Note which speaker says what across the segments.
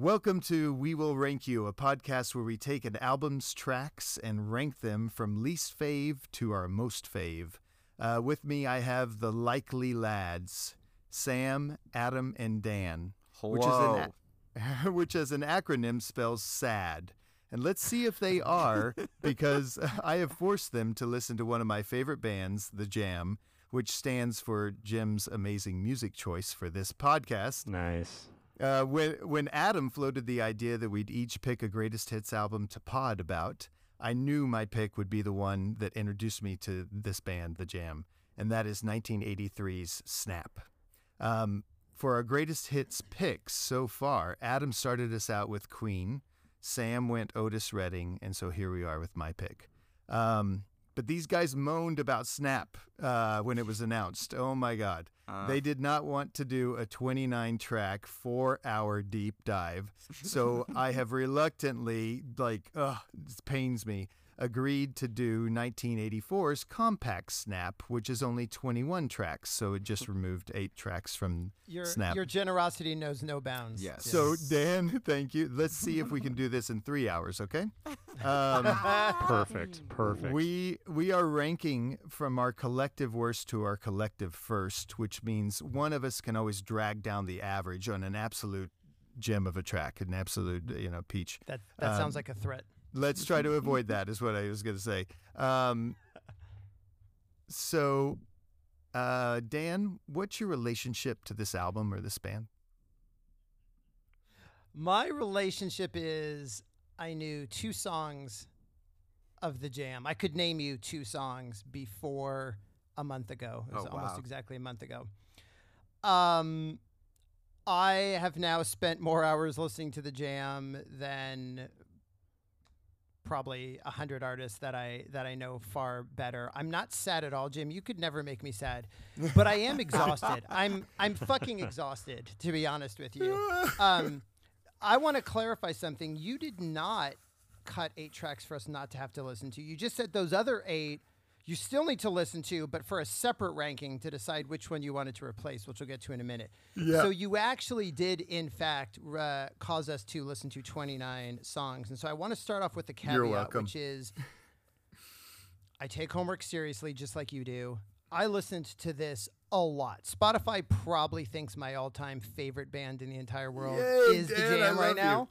Speaker 1: Welcome to We Will Rank You, a podcast where we take an album's tracks and rank them from least fave to our most fave. Uh, with me, I have the likely lads Sam, Adam, and Dan, which, is an, a- which as an acronym spells SAD. And let's see if they are, because I have forced them to listen to one of my favorite bands, The Jam, which stands for Jim's amazing music choice for this podcast.
Speaker 2: Nice.
Speaker 1: Uh, when when Adam floated the idea that we'd each pick a greatest hits album to pod about, I knew my pick would be the one that introduced me to this band, The Jam, and that is 1983's Snap. Um, for our greatest hits picks so far, Adam started us out with Queen, Sam went Otis Redding, and so here we are with my pick. Um, but these guys moaned about Snap uh, when it was announced. Oh my God.
Speaker 3: Uh,
Speaker 1: They did not want to do a 29 track, four hour deep dive. So I have reluctantly, like, ugh, it pains me, agreed to do 1984's Compact Snap, which is only 21 tracks. So it just removed eight tracks from
Speaker 4: Your
Speaker 1: Snap.
Speaker 4: your generosity knows no bounds.
Speaker 3: Yes.
Speaker 1: So, Dan, thank you. Let's see if we can do this in three hours, okay? Um,
Speaker 2: Perfect. Perfect.
Speaker 1: we we are ranking from our collective worst to our collective first, which means one of us can always drag down the average on an absolute gem of a track, an absolute you know peach.
Speaker 4: that that
Speaker 1: Um,
Speaker 4: sounds like a threat.
Speaker 1: Let's try to avoid that. Is what I was going to say. Um, so, uh, Dan, what's your relationship to this album or this band?
Speaker 4: My relationship is I knew two songs of the jam. I could name you two songs before a month ago. It was
Speaker 3: Oh,
Speaker 4: almost exactly a month ago. Um I have now spent more hours listening to the jam than probably a hundred artists that I that I know far better. I'm not sad at all, Jim. You could never make me sad, but I am exhausted. I'm I'm fucking exhausted, to be honest with you. Um, I want to clarify something. You did not cut eight tracks for us not to have to listen to. You just said those other eight you still need to listen to, but for a separate ranking to decide which one you wanted to replace, which we'll get to in a minute.
Speaker 1: Yeah.
Speaker 4: So you actually did, in fact, uh, cause us to listen to 29 songs. And so I want to start off with the caveat, which is I take homework seriously, just like you do. I listened to this a lot. Spotify probably thinks my all-time favorite band in the entire world is the
Speaker 1: Dan, I
Speaker 4: Jam right
Speaker 1: now. you.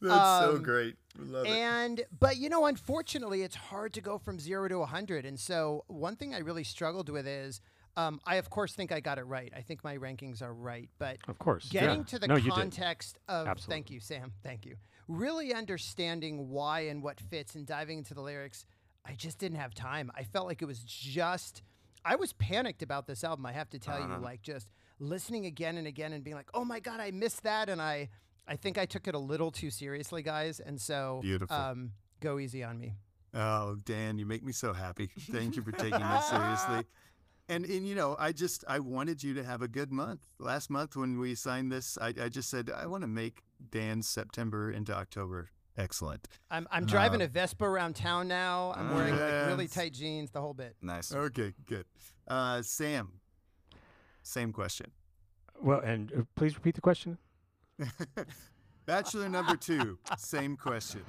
Speaker 4: Now.
Speaker 1: That's so
Speaker 4: Um,
Speaker 1: great. Love it.
Speaker 4: And but you know, unfortunately, it's hard to go from zero to hundred. And so one thing I really struggled with is. Um, I of course think I got it right. I think my rankings are right, but
Speaker 2: of course.
Speaker 4: getting
Speaker 2: yeah.
Speaker 4: to the
Speaker 2: no,
Speaker 4: context of thank you sam thank you really understanding why and what fits and diving into the lyrics i just didn't have time i felt like it was just i was panicked about this album i have to tell
Speaker 3: Uh-huh.
Speaker 4: you like just listening again and again and being like oh my god i missed that and i i think i took it a little too seriously guys and so
Speaker 1: Beautiful.
Speaker 4: um go easy on me
Speaker 1: Oh, Dan, you make me so happy. Thank you for taking this seriously. And and you know, I just I wanted you to have a good month. Last month when we signed this, I, I just said I want to make Dan's September into October excellent.
Speaker 4: i'm, I'm driving
Speaker 1: Uh,
Speaker 4: a vespa around town now i'm wearing like really tight jeans the whole bit
Speaker 3: Nice.
Speaker 1: Okay, good. Uh, Sam, same question.
Speaker 2: Well, and uh, please repeat the question.
Speaker 1: Bachelor number two, same question.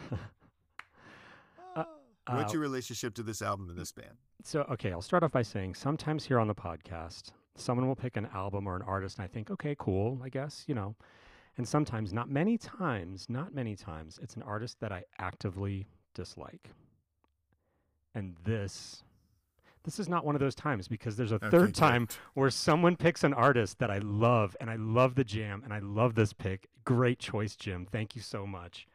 Speaker 1: What's
Speaker 2: Uh,
Speaker 1: your relationship to this album and this band?
Speaker 2: So, okay, I'll start off by saying sometimes here on the podcast, someone will pick an album or an artist, and I think, okay, cool, I guess, you know. And sometimes, not many times, not many times, it's an artist that I actively dislike. And this, this is not one of those times because there's a
Speaker 1: Okay,
Speaker 2: third time where someone picks an artist that I love, and I love the jam, and I love this pick. Great choice, Jim. Thank you so much.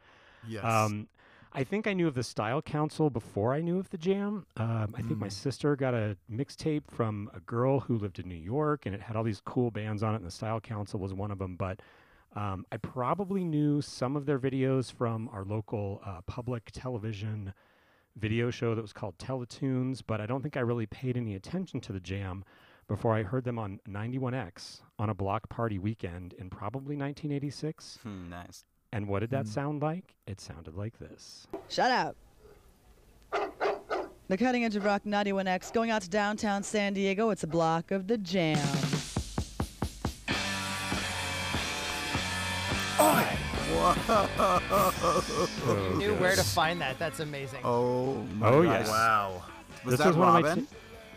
Speaker 1: Yes.
Speaker 2: Um, I think I knew of the Style Council before I knew of the Jam. Um, I think my
Speaker 1: Mm.
Speaker 2: sister got a mixtape from a girl who lived in New York, and it had all these cool bands on it, and the Style Council was one of them. But um, I probably knew some of their videos from our local uh, public television video show that was called Teletoons, but I don't think I really paid any attention to the Jam before I heard them on 91X on a block party weekend in probably 1986.
Speaker 3: Hmm, nice.
Speaker 2: And what did that
Speaker 1: Mm.
Speaker 2: sound like? It sounded like this.
Speaker 5: Shut up. The cutting edge of rock 91X going out to downtown San Diego. It's a block of the jam.
Speaker 2: So
Speaker 4: Knew
Speaker 2: good.
Speaker 4: where to find that. That's amazing.
Speaker 3: Oh my
Speaker 2: Oh, yes.
Speaker 6: Wow.
Speaker 3: Was
Speaker 2: This
Speaker 3: that
Speaker 2: was one of my
Speaker 3: Robin?
Speaker 2: t-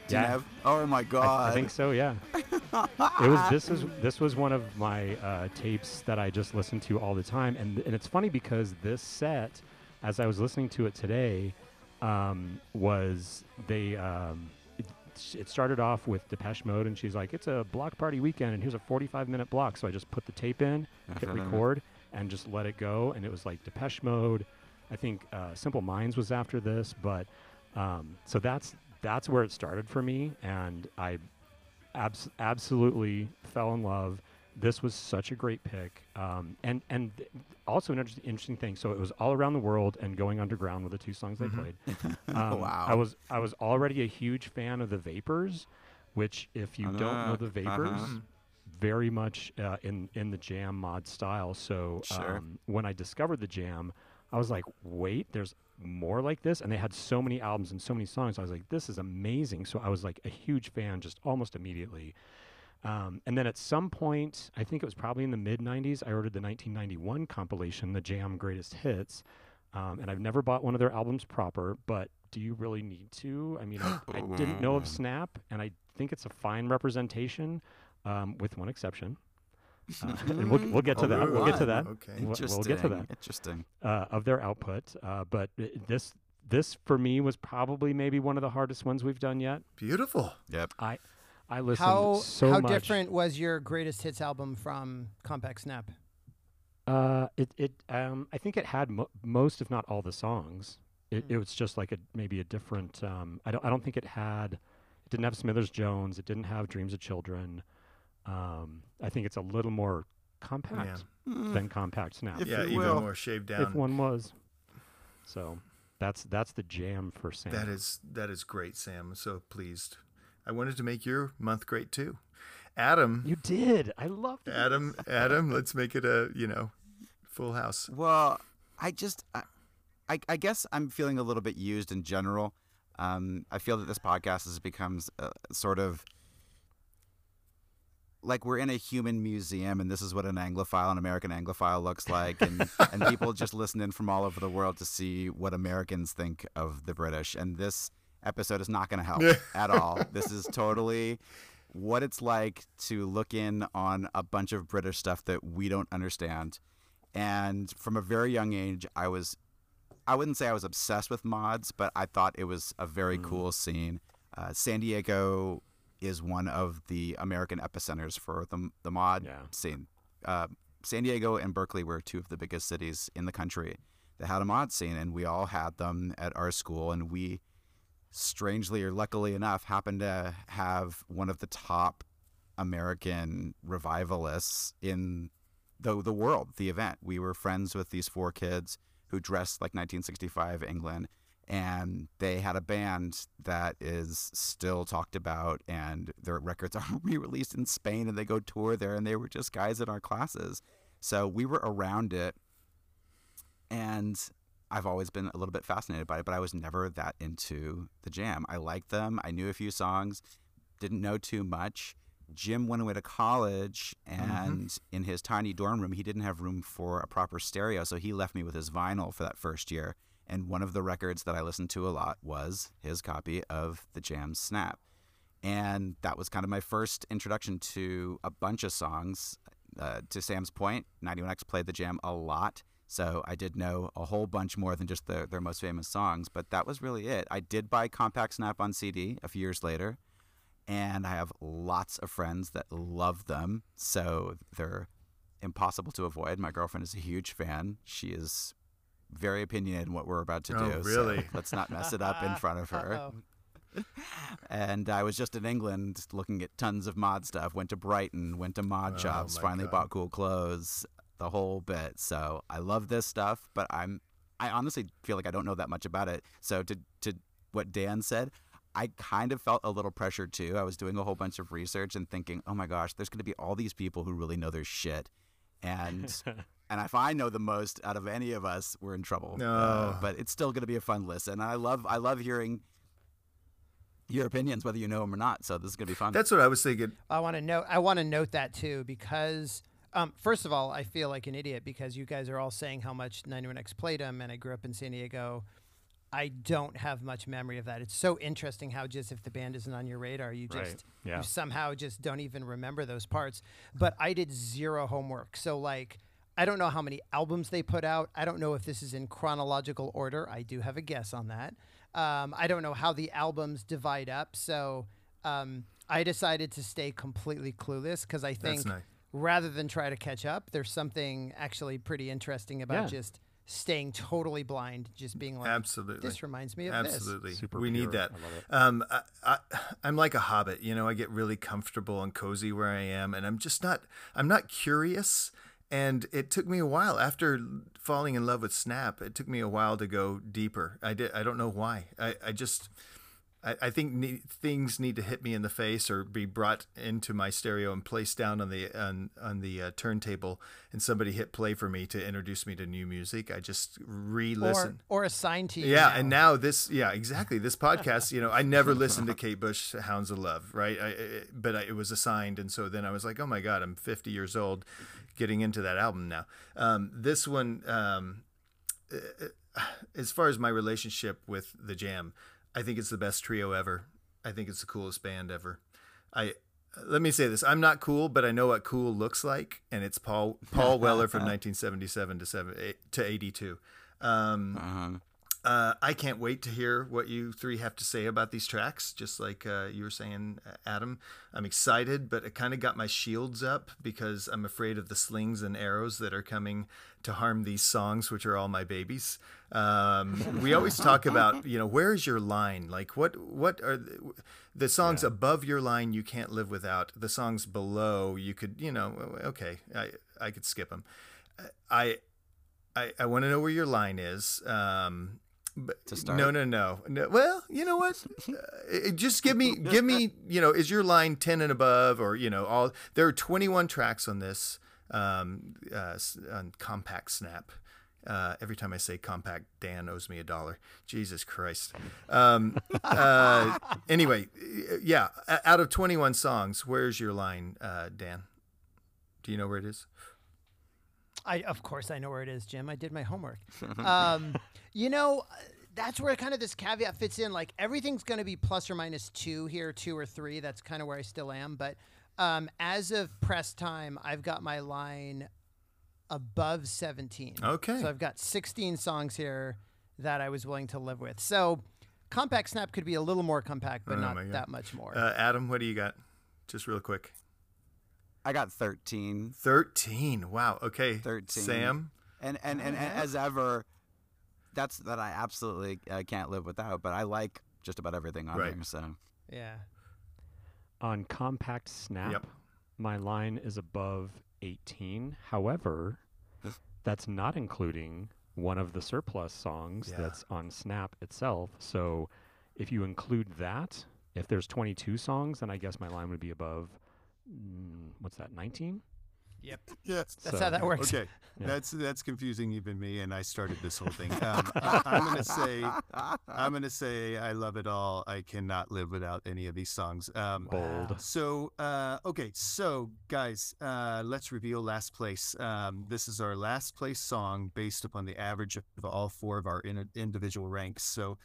Speaker 2: Yeah.
Speaker 3: have- Oh my
Speaker 2: I,
Speaker 3: god.
Speaker 2: I think so. Yeah. it was. This is. This was one of my uh, tapes that I just listened to all the time, and and it's funny because this set, as I was listening to it today, um, was they. Um, it, it started off with Depeche Mode, and she's like, "It's a block party weekend, and here's a 45-minute block." So I just put the tape in, hit record, and just let it go, and it was like Depeche Mode. I think uh, Simple Minds was after this, but um, so that's that's where it started for me, and I abs- absolutely fell in love. This was such a great pick, um, and and th- also an inter- interesting thing. So it was all around the world and going underground were the two songs they played. Um,
Speaker 3: Wow.
Speaker 2: I was I was already a huge fan of the Vapors, which if you don't know the
Speaker 3: Uh-huh.
Speaker 2: Very much uh, in in the jam mod style. So
Speaker 3: Sure.
Speaker 2: um, when I discovered the jam, I was like, wait, there's more like this, and they had so many albums and so many songs. I was like, this is amazing. So I was like a huge fan just almost immediately. Um, and then at some point, I think it was probably in the mid 90s, I ordered the 1991 compilation, The Jam Greatest Hits. Um, and I've never bought one of their albums proper, but do you really need to? I mean, I, I didn't know of Snap, and I think it's a fine representation, um, with one exception. Uh, and we'll, we'll get to
Speaker 6: Oh,
Speaker 2: that. We'll get to that.
Speaker 6: Okay.
Speaker 2: We'll,
Speaker 3: Interesting.
Speaker 2: we'll get to that
Speaker 3: Interesting.
Speaker 2: uh, of their output. Uh, but this this for me was probably maybe one of the hardest ones we've done yet.
Speaker 6: Beautiful.
Speaker 3: Yep.
Speaker 2: I I listened
Speaker 4: How
Speaker 2: so
Speaker 4: how
Speaker 2: much.
Speaker 4: different was your greatest hits album from Compact Snap?
Speaker 2: Uh, it it um I think it had mo- most if not all the songs. It,
Speaker 4: Hmm.
Speaker 2: it was just like a maybe a different. Um, I don't I don't think it had. It didn't have Smithers Jones. It didn't have Dreams of Children. Um, I think it's a little more compact than Compact Snap.
Speaker 3: If
Speaker 6: yeah, even
Speaker 3: will.
Speaker 6: more shaved down.
Speaker 2: if one was. So, that's that's the jam for Sam.
Speaker 6: That is that is great, Sam. I'm so pleased. I wanted to make your month great too. Adam,
Speaker 2: You did. I loved it.
Speaker 6: Adam, Adam, let's make it a, you know, full house.
Speaker 3: Well, I just, I, I, I guess I'm feeling a little bit used in general. Um, I feel that this podcast has becomes uh, sort of like we're in a human museum, and this is what an Anglophile, an American Anglophile, looks like, and and people just listen in from all over the world to see what Americans think of the British. And this episode is not going to help at all. This is totally what it's like to look in on a bunch of British stuff that we don't understand. And from a very young age, I was, I wouldn't say I was obsessed with mods, but I thought it was a very cool scene. Uh, San Diego is one of the American epicenters for the, the mod
Speaker 2: Yeah.
Speaker 3: scene. Uh, San Diego and Berkeley were two of the biggest cities in the country that had a mod scene, and we all had them at our school. And we, strangely or luckily enough, happened to have one of the top American revivalists in the the world, the event. We were friends with these four kids who dressed like 1965 England, and they had a band that is still talked about, and their records are re-released in Spain, and they go tour there, and they were just guys in our classes. So we were around it, and I've always been a little bit fascinated by it, but I was never that into the jam. I liked them. I knew a few songs, didn't know too much. Jim went away to college, mm-hmm. and in his tiny dorm room, he didn't have room for a proper stereo, so he left me with his vinyl for that first year. And one of the records that I listened to a lot was his copy of the Jam Snap. And that was kind of my first introduction to a bunch of songs. Uh, to Sam's point, 91X played the Jam a lot. So I did know a whole bunch more than just the, their most famous songs, but that was really it. I did buy Compact Snap on CD a few years later, and I have lots of friends that love them. So they're impossible to avoid. My girlfriend is a huge fan. She is very opinionated in what we're about to
Speaker 6: Oh,
Speaker 3: do. so
Speaker 6: really?
Speaker 3: let's not mess it up in front of her.
Speaker 4: Uh-oh.
Speaker 3: And I was just in England looking at tons of mod stuff. Went to Brighton, went to mod
Speaker 6: Oh,
Speaker 3: shops,
Speaker 6: my
Speaker 3: finally
Speaker 6: God.
Speaker 3: bought cool clothes, the whole bit. So I love this stuff, but I'm I honestly feel like I don't know that much about it. So to to what Dan said, I kind of felt a little pressure too. I was doing a whole bunch of research and thinking, oh my gosh, there's going to be all these people who really know their shit, and and if I know the most out of any of us, we're in trouble.
Speaker 6: No.
Speaker 3: Uh, but it's still going to be a fun listen. And I love I love hearing your opinions, whether you know them or not. So this is going to be fun.
Speaker 6: That's what I was thinking.
Speaker 4: I want to note. I want to note that too because Um, first of all, I feel like an idiot because you guys are all saying how much 91X played them, and I grew up in San Diego. I don't have much memory of that. It's so interesting how just if the band isn't on your radar, you
Speaker 2: Right.
Speaker 4: just
Speaker 2: Yeah.
Speaker 4: you somehow just don't even remember those parts. But I did zero homework, so like I don't know how many albums they put out. I don't know if this is in chronological order. I do have a guess on that. Um, I don't know how the albums divide up, so um, I decided to stay completely clueless because I think
Speaker 1: nice.
Speaker 4: rather than try to catch up, there's something actually pretty interesting about
Speaker 2: Yeah.
Speaker 4: just staying totally blind, just being like,
Speaker 1: Absolutely.
Speaker 4: this reminds me of this.
Speaker 1: Absolutely.
Speaker 2: Super
Speaker 1: we need that.
Speaker 2: I love it.
Speaker 1: Um, I, I, I'm like a hobbit. You know, I get really comfortable and cozy where I am, and I'm just not. I'm not curious. And it took me a while after falling in love with Snap. It took me a while to go deeper. I did. I don't know why. I, I just. I, I think ne- things need to hit me in the face or be brought into my stereo and placed down on the on on the uh, turntable, and somebody hit play for me to introduce me to new music. I just re-listen.
Speaker 4: or assigned to you.
Speaker 1: Yeah,
Speaker 4: now.
Speaker 1: and now this, yeah, exactly. This podcast, you know, I never listened to Kate Bush, Hounds of Love, right? I, I, but I, it was assigned, and so then I was like, oh my god, I'm 50 years old, getting into that album now. Um, this one, um, uh, as far as my relationship with the Jam, I think it's the best trio ever. I think it's the coolest band ever. I let me say this: I'm not cool, but I know what cool looks like, and it's Paul Paul Weller from 1977 to seven to 82. Um,
Speaker 3: Uh-huh.
Speaker 1: Uh, I can't wait to hear what you three have to say about these tracks. Just like uh, you were saying, Adam, I'm excited, but it kind of got my shields up because I'm afraid of the slings and arrows that are coming to harm these songs, which are all my babies. Um, we always talk about, you know, where is your line? Like, what what are the, the songs above your line you can't live without? The songs below you could, you know, okay, I I could skip them. I I, I want to know where your line is. Um,
Speaker 3: To start?
Speaker 1: No, no, no, no. Well, you know what? uh, just give me, give me. You know, is your line ten and above, or you know, all? There are twenty one tracks on this um, uh, on Compact Snap. Uh, every time I say compact, Dan owes me a dollar. Jesus Christ. Um, uh, anyway, yeah. Out of 21 songs, where's your line, uh, Dan? Do you know where it is?
Speaker 4: I of course I know where it is, Jim. I did my homework. um, you know, uh, that's where kind of this caveat fits in. Like everything's going to be plus or minus two here, two or three. That's kind of where I still am. But um, as of press time, I've got my line above 17.
Speaker 1: Okay.
Speaker 4: So I've got 16 songs here that I was willing to live with. So compact snap could be a little more compact, but
Speaker 1: Oh
Speaker 4: not that much more.
Speaker 1: Uh, Adam, what do you got? Just real quick.
Speaker 3: I got 13.
Speaker 1: 13. Wow. Okay.
Speaker 3: 13.
Speaker 1: Sam?
Speaker 3: And and, and, and as ever, that's that I absolutely uh, can't live without. But I like just about everything on
Speaker 1: Right.
Speaker 3: there. So
Speaker 4: yeah.
Speaker 2: On Compact Snap,
Speaker 1: Yep.
Speaker 2: my line is above 18. However, that's not including one of the surplus songs
Speaker 1: Yeah.
Speaker 2: that's on Snap itself. So if you include that, if there's 22 songs, then I guess my line would be above, what's that, 19?
Speaker 4: Yep.
Speaker 7: Yes.
Speaker 4: That's
Speaker 2: So-
Speaker 4: how that works.
Speaker 7: Okay,
Speaker 2: Yeah.
Speaker 7: that's that's confusing even me, and I started this whole thing. Um, I, I'm gonna say, I'm gonna say, I love it all. I cannot live without any of these songs. Um,
Speaker 2: Bold.
Speaker 7: So, uh, okay, so guys, uh, let's reveal last place. Um, this is our last place song based upon the average of all four of our in- individual ranks. So,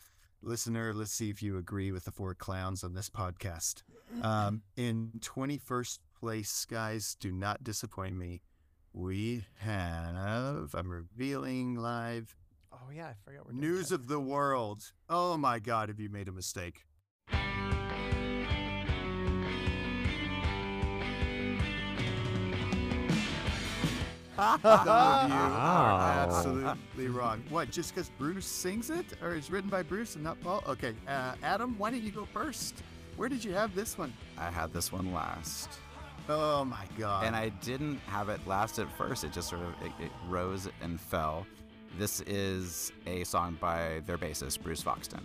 Speaker 7: listener, let's see if you agree with the four clowns on this podcast. Um, in 21st place, guys, do not disappoint me. We have, I'm revealing live
Speaker 4: Oh yeah, I forgot
Speaker 7: news
Speaker 4: that.
Speaker 7: of the world. Oh my God, have you made a mistake? Some of you are absolutely wrong. What, just because Bruce sings it? Or is written by Bruce and not Paul? Okay, uh, Adam, why don't you go first? Where did you have this one?
Speaker 3: I had this one last.
Speaker 7: Oh my God.
Speaker 3: and I didn't have it last at first. It just sort of it, it rose and fell. This is a song by their bassist Bruce Foxton,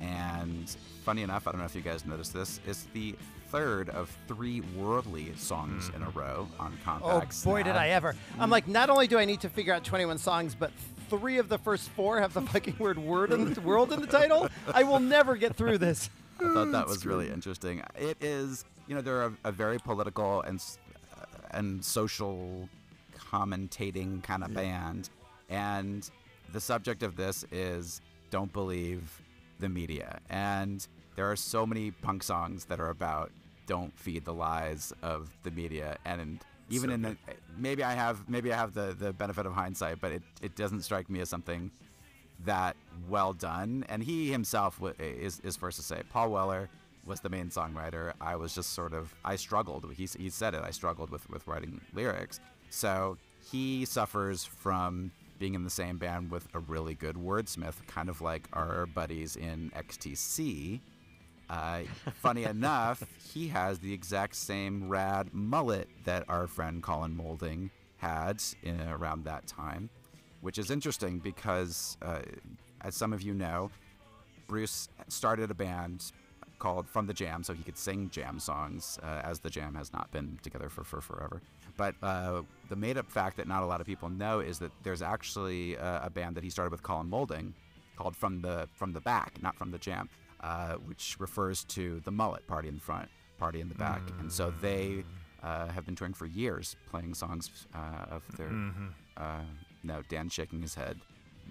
Speaker 3: and funny enough, I don't know if you guys noticed this. It's the third of three worldly songs in a row on
Speaker 4: Oh
Speaker 3: Compact.
Speaker 4: boy, did I ever! I'm like, not only do I need to figure out 21 songs, but three of the first four have the fucking word "word" in the world in the title. I will never get through this.
Speaker 3: I thought that was really interesting. It is, you know, they're a, a very political and uh, and social commentating kind of band. And the subject of this is don't believe the media. And there are so many punk songs that are about don't feed the lies of the media. And even
Speaker 1: So
Speaker 3: in the, maybe I have maybe I have the, the benefit of hindsight, but it, it doesn't strike me as something that well done. And he himself is, is first to say. Paul Weller was the main songwriter. I was just sort of, I struggled. He, he said it, I struggled with, with writing lyrics. So he suffers from being in the same band with a really good wordsmith, kind of like our buddies in XTC. Uh, funny enough, he has the exact same rad mullet that our friend Colin Moulding had in, around that time, which is interesting because, uh, as some of you know, Bruce started a band called From the Jam so he could sing jam songs, uh, as the Jam has not been together for, for forever. But uh, the made up fact that not a lot of people know is that there's actually a, a band that he started with Colin Moulding called From the From the Back, not From the Jam, uh, which refers to the mullet party in the front, party in the back. And so they uh, have been touring for years playing songs uh, of their. Uh, no, Dan's shaking his head.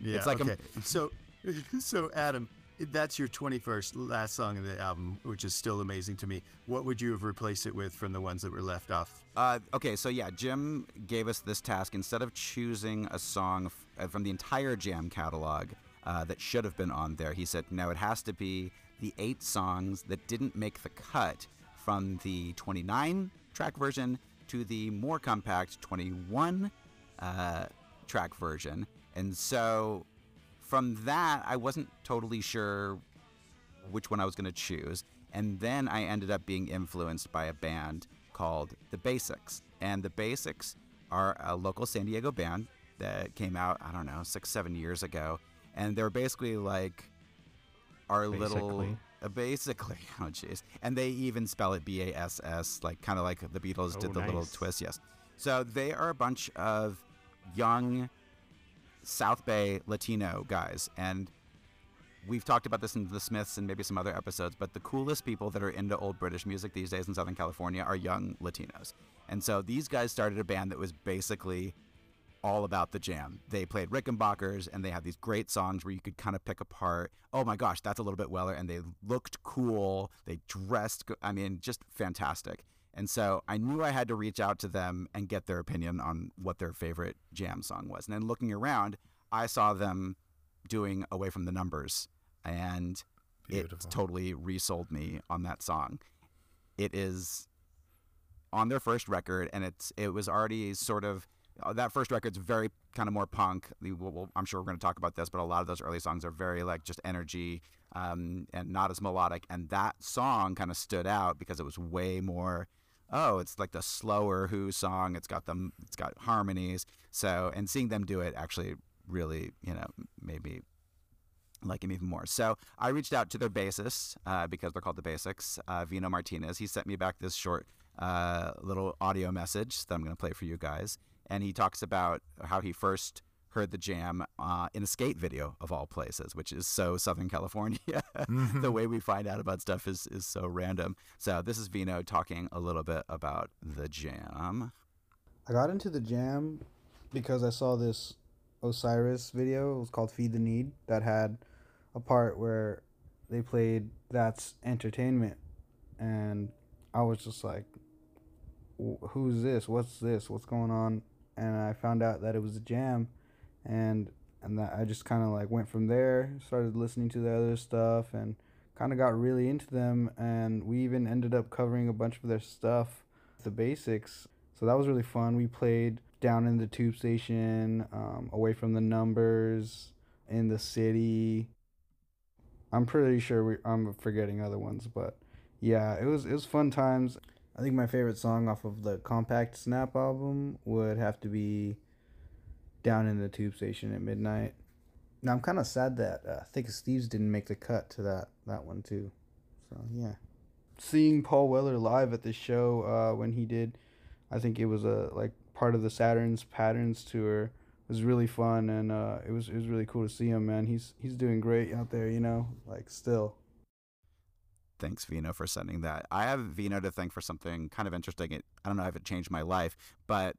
Speaker 1: Yeah.
Speaker 3: It's like a-
Speaker 1: okay. so, so Adam, that's your 21st last song of the album, which is still amazing to me. What would you have replaced it with from the ones that were left off?
Speaker 3: Uh, okay, so yeah, Jim gave us this task. Instead of choosing a song f- uh, from the entire Jam catalog uh, that should have been on there, he said, no, it has to be the eight songs that didn't make the cut from the 29 track version to the more compact 21 uh, track version. And so from that, I wasn't totally sure which one I was going to choose. And then I ended up being influenced by a band called The Bassics. And The Bassics are a local San Diego band that came out, I don't know, six, seven years ago. And they're basically like our little.
Speaker 2: Basically.
Speaker 3: Uh, basically, oh jeez, and they even spell it B A S S, like kind of like the Beatles
Speaker 2: Oh,
Speaker 3: did the little twist. Yes, so they are a bunch of young South Bay Latino guys, and we've talked about this in the Smiths and maybe some other episodes, but the coolest people that are into old British music these days in Southern California are young Latinos. And so these guys started a band that was basically all about the jam. They played Rickenbackers and they had these great songs where you could kind of pick apart, oh my gosh, that's a little bit Weller. And they looked cool. They dressed, I mean, just fantastic. And so I knew I had to reach out to them and get their opinion on what their favorite jam song was. And then looking around, I saw them doing Away from the Numbers. And it totally resold me on that song. It is on their first record, and it's it was already sort of uh, that first record's very kind of more punk. Well, well, I'm sure we're going to talk about this, but a lot of those early songs are very like just energy um, and not as melodic. And that song kind of stood out because it was way more. Oh, it's like the slower Who song. It's got them. It's got harmonies. So, and seeing them do it actually really, you know, made me like him even more. So I reached out to their bassist uh, because they're called the Bassics, uh, Vino Martinez. He sent me back this short uh, little audio message that I'm going to play for you guys, and he talks about how he first heard the jam uh, in a skate video of all places, which is so Southern California. the way we find out about stuff is is so random. So this is Vino talking a little bit about the jam.
Speaker 8: I got into the jam because I saw this Osiris video. It was called Feed the Need that had a part where they played That's Entertainment. And I was just like, "Wh- who's this? What's this? What's going on? And I found out that it was a jam. And and that I just kind of like went from there, started listening to the other stuff and kind of got really into them. And we even ended up covering a bunch of their stuff, the Bassics. So that was really fun. We played down in the tube station, um, away from the numbers, in the city. I'm pretty sure we, I'm forgetting other ones, but yeah, it was it was fun times. I think my favorite song off of the Compact Snap album would have to be "Down in the Tube Station at Midnight." Now I'm kind of sad that uh, Thick as Thieves didn't make the cut to that that one too. So yeah, seeing Paul Weller live at the show uh, when he did, I think it was a like part of the Saturn's Patterns tour was really fun and uh, it was it was really cool to see him man he's he's doing great out there you know like still
Speaker 3: Thanks, Vino, for sending that. I have Vino to thank for something kind of interesting. It, I don't know if it changed my life, but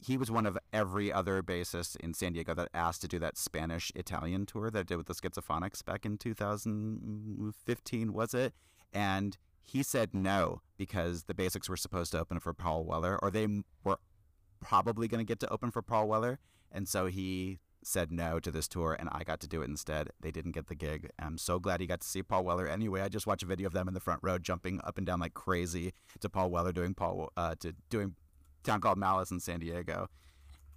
Speaker 3: he was one of every other bassist in San Diego that asked to do that Spanish Italian tour that I did with the Schizophonics back in 2015, was it? And he said no because the Bassics were supposed to open for Paul Weller, or they were probably going to get to open for Paul Weller, and so he said no to this tour, and I got to do it instead. They didn't get the gig. I'm so glad he got to see Paul Weller. Anyway, I just watched a video of them in the front row jumping up and down like crazy to Paul Weller doing Paul uh, to doing town called Malice in San Diego.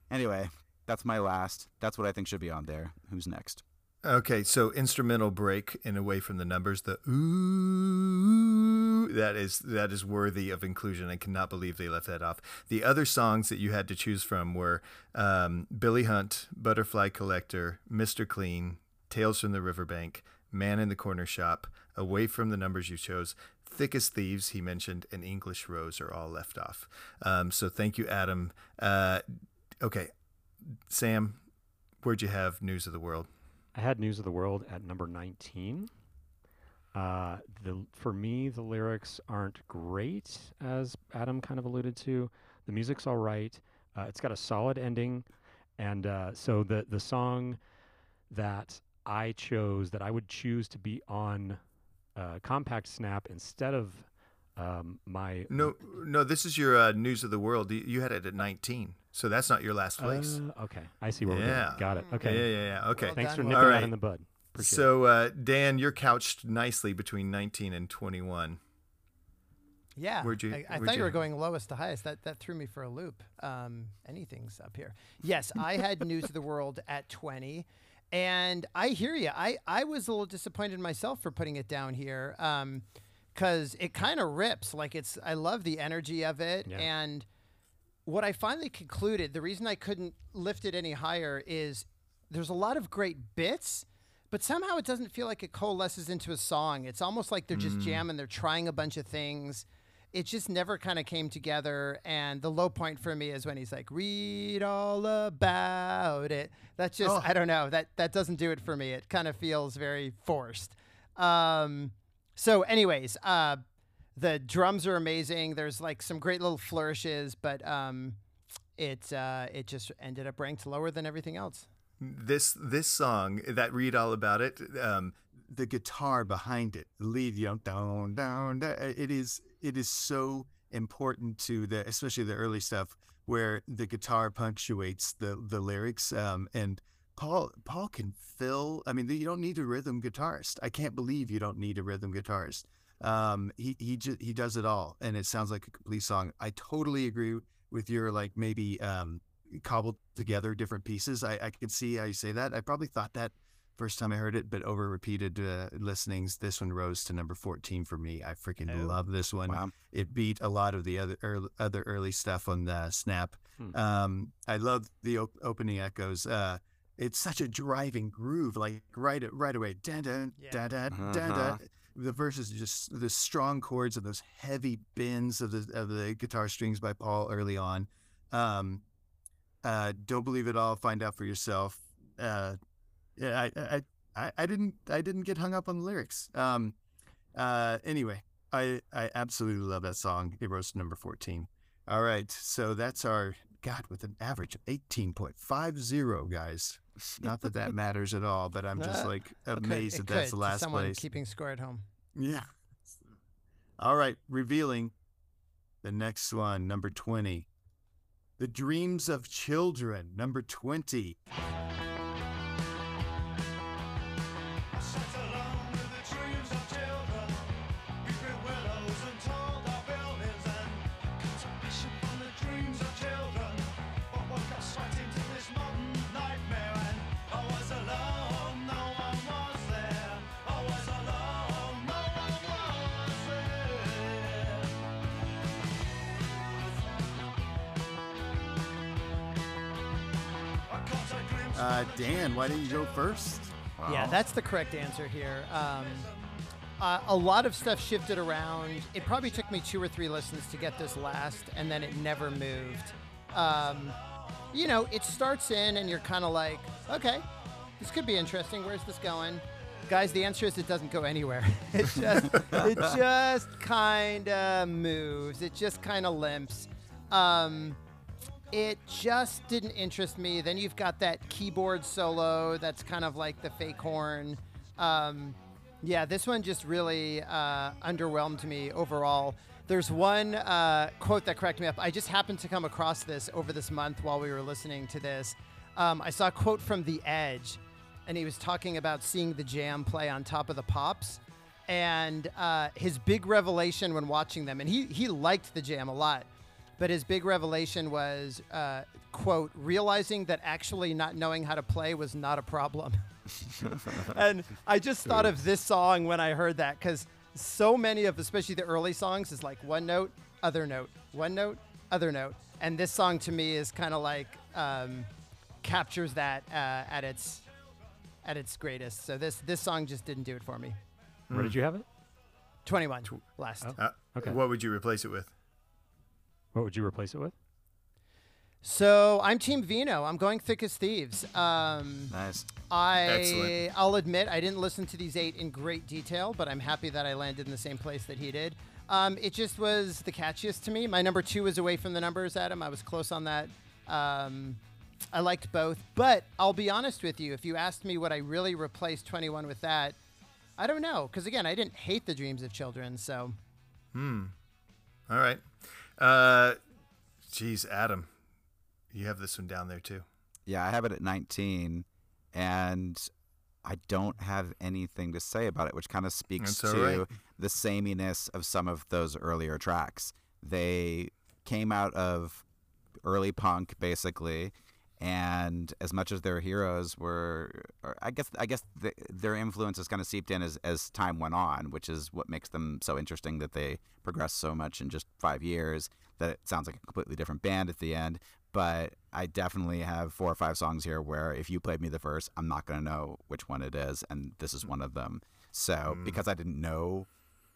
Speaker 3: Anyway, that's my last. That's what I think should be on there. Who's next?
Speaker 6: Okay, so instrumental break and away from the numbers, the ooh that is that is worthy of inclusion. I cannot believe they left that off. The other songs that you had to choose from were um, Billy Hunt, Butterfly Collector, Mr. Clean, Tales from the Riverbank, Man in the Corner Shop, Away from the Numbers you chose, Thick as Thieves, he mentioned, and English Rose are all left off. Um, so thank you, Adam. Uh, okay, Sam, where'd you have News of the World?
Speaker 2: I had News of the World at number 19. Uh, the for me, the lyrics aren't great, as Adam kind of alluded to. The music's all right. Uh, it's got a solid ending, and uh, so the the song that I chose that I would choose to be on uh, Compact Snap instead of um, my
Speaker 6: No, no, this is your uh, News of the World. You- You had it at 19, so that's not your last place.
Speaker 2: Uh, okay, I see where we're
Speaker 6: Yeah.
Speaker 2: going. Got it.
Speaker 6: Okay yeah,
Speaker 2: Okay,
Speaker 6: yeah, yeah. Okay.
Speaker 4: Well
Speaker 2: thanks for
Speaker 4: done.
Speaker 2: nipping
Speaker 6: All
Speaker 2: that
Speaker 6: right.
Speaker 2: in the bud. Appreciate.
Speaker 6: So, uh, Dan, you're couched nicely between 19 and 21.
Speaker 4: Yeah,
Speaker 6: Where'd you-
Speaker 4: I, I
Speaker 6: where'd
Speaker 4: thought you
Speaker 6: you-
Speaker 4: were going lowest to highest. That that threw me for a loop. Um, anything's up here. Yes, I had News of the World at twenty, and I hear you. I I was a little disappointed myself for putting it down here, um, because it kind of rips. Like it's. I love the energy of it,
Speaker 2: Yeah.
Speaker 4: and what I finally concluded, the reason I couldn't lift it any higher is there's a lot of great bits, but somehow it doesn't feel like it coalesces into a song. It's almost like they're just jamming, they're trying a bunch of things. It just never kind of came together. And the low point for me is when he's like, read all about it. That's just,
Speaker 6: Oh.
Speaker 4: I don't know, that, that doesn't do it for me. It kind of feels very forced. Um, so, anyways, uh, the drums are amazing. There's like some great little flourishes, but um, it uh, it just ended up ranked lower than everything else.
Speaker 6: This this song that read all about it. Um,
Speaker 1: the guitar behind it, lead, you know, down, down, down. It is, it is so important to the, especially the early stuff where the guitar punctuates the the lyrics. Um, and Paul, Paul can fill. I mean, you don't need a rhythm guitarist. I can't believe you don't need a rhythm guitarist. Um, he he just he does it all, and it sounds like a complete song. I totally agree with your like maybe um cobbled together different pieces. I I could see how you say that. I probably thought that first time I heard it, but over repeated uh, listenings, this one rose to number 14 for me. I freaking
Speaker 2: Oh.
Speaker 1: love this one.
Speaker 3: Wow.
Speaker 1: It beat a lot of the other early, other early stuff on the Snap.
Speaker 2: Hmm.
Speaker 1: Um, I love the op- opening echoes. Uh, it's such a driving groove, like right right away. Da da da da da da. The verses are just the strong chords and those heavy bends of the of the guitar strings by Paul early on. Um, uh, don't believe it all. Find out for yourself. Uh, yeah, I, I, I, I didn't, I didn't get hung up on the lyrics. Um, uh, anyway, I, I absolutely love that song. It rose to number fourteen. All right, so that's our God with an average of eighteen point five zero, guys. Not that that matters at all, but I'm just
Speaker 4: Uh,
Speaker 1: like
Speaker 4: It could-
Speaker 1: amazed that that's
Speaker 4: could
Speaker 1: the last
Speaker 4: someone
Speaker 1: place.
Speaker 4: keeping score at home.
Speaker 1: Yeah. All right, revealing the next one, number 20. The Dreams of Children, number 20. Uh, Dan, why didn't you go first?
Speaker 4: Yeah, that's the correct answer here. Um, uh, a lot of stuff shifted around. It probably took me two or three listens to get this last, and then it never moved. Um, you know, it starts in, and you're kind of like, okay, this could be interesting. Where's this going? Guys, the answer is it doesn't go anywhere. it just, it just kind of moves. It just kind of limps. Um, it just didn't interest me. Then you've got that keyboard solo that's kind of like the fake horn. Um, yeah, this one just really uh, underwhelmed me overall. There's one uh, quote that cracked me up. I just happened to come across this over this month while we were listening to this. Um, I saw a quote from The Edge, and he was talking about seeing the jam play on top of the pops. And uh, his big revelation when watching them, and he, he liked the jam a lot, but his big revelation was, uh, quote, realizing that actually not knowing how to play was not a problem. and I just thought of this song when I heard that because so many of, especially the early songs, is like one note, other note, one note, other note, and this song to me is kind of like um, captures that uh, at its at its greatest. So this this song just didn't do it for me.
Speaker 2: Where did you have it?
Speaker 4: Twenty one last.
Speaker 2: Oh.
Speaker 1: Uh,
Speaker 2: Okay.
Speaker 1: What would you replace it with?
Speaker 2: What would you replace it with?
Speaker 4: So I'm Team Vino. I'm going thick as thieves. Um,
Speaker 3: Nice.
Speaker 4: I
Speaker 1: Excellent.
Speaker 4: I'll admit I didn't listen to these eight in great detail, but I'm happy that I landed in the same place that he did. Um, it just was the catchiest to me. My number two was away from the numbers, Adam. I was close on that. Um, I liked both, but I'll be honest with you. If you asked me would I really replace 21 with that, I don't know. Because again, I didn't hate the dreams of children. So Hmm.
Speaker 1: All right. Uh, geez, Adam, you have this one down there too.
Speaker 3: Yeah, I have it at 19, and I don't have anything to say about it, which kind of speaks
Speaker 1: That's
Speaker 3: to
Speaker 1: right.
Speaker 3: the sameness of some of those earlier tracks. They came out of early punk, basically, and as much as their heroes were, or I guess, I guess the, their influences kind of seeped in as, as time went on, which is what makes them so interesting that they progressed so much in just five years that it sounds like a completely different band at the end. But I definitely have four or five songs here where if you played me the first, I'm not going to know which one it is, and this is mm. one of them. So mm. because I didn't know,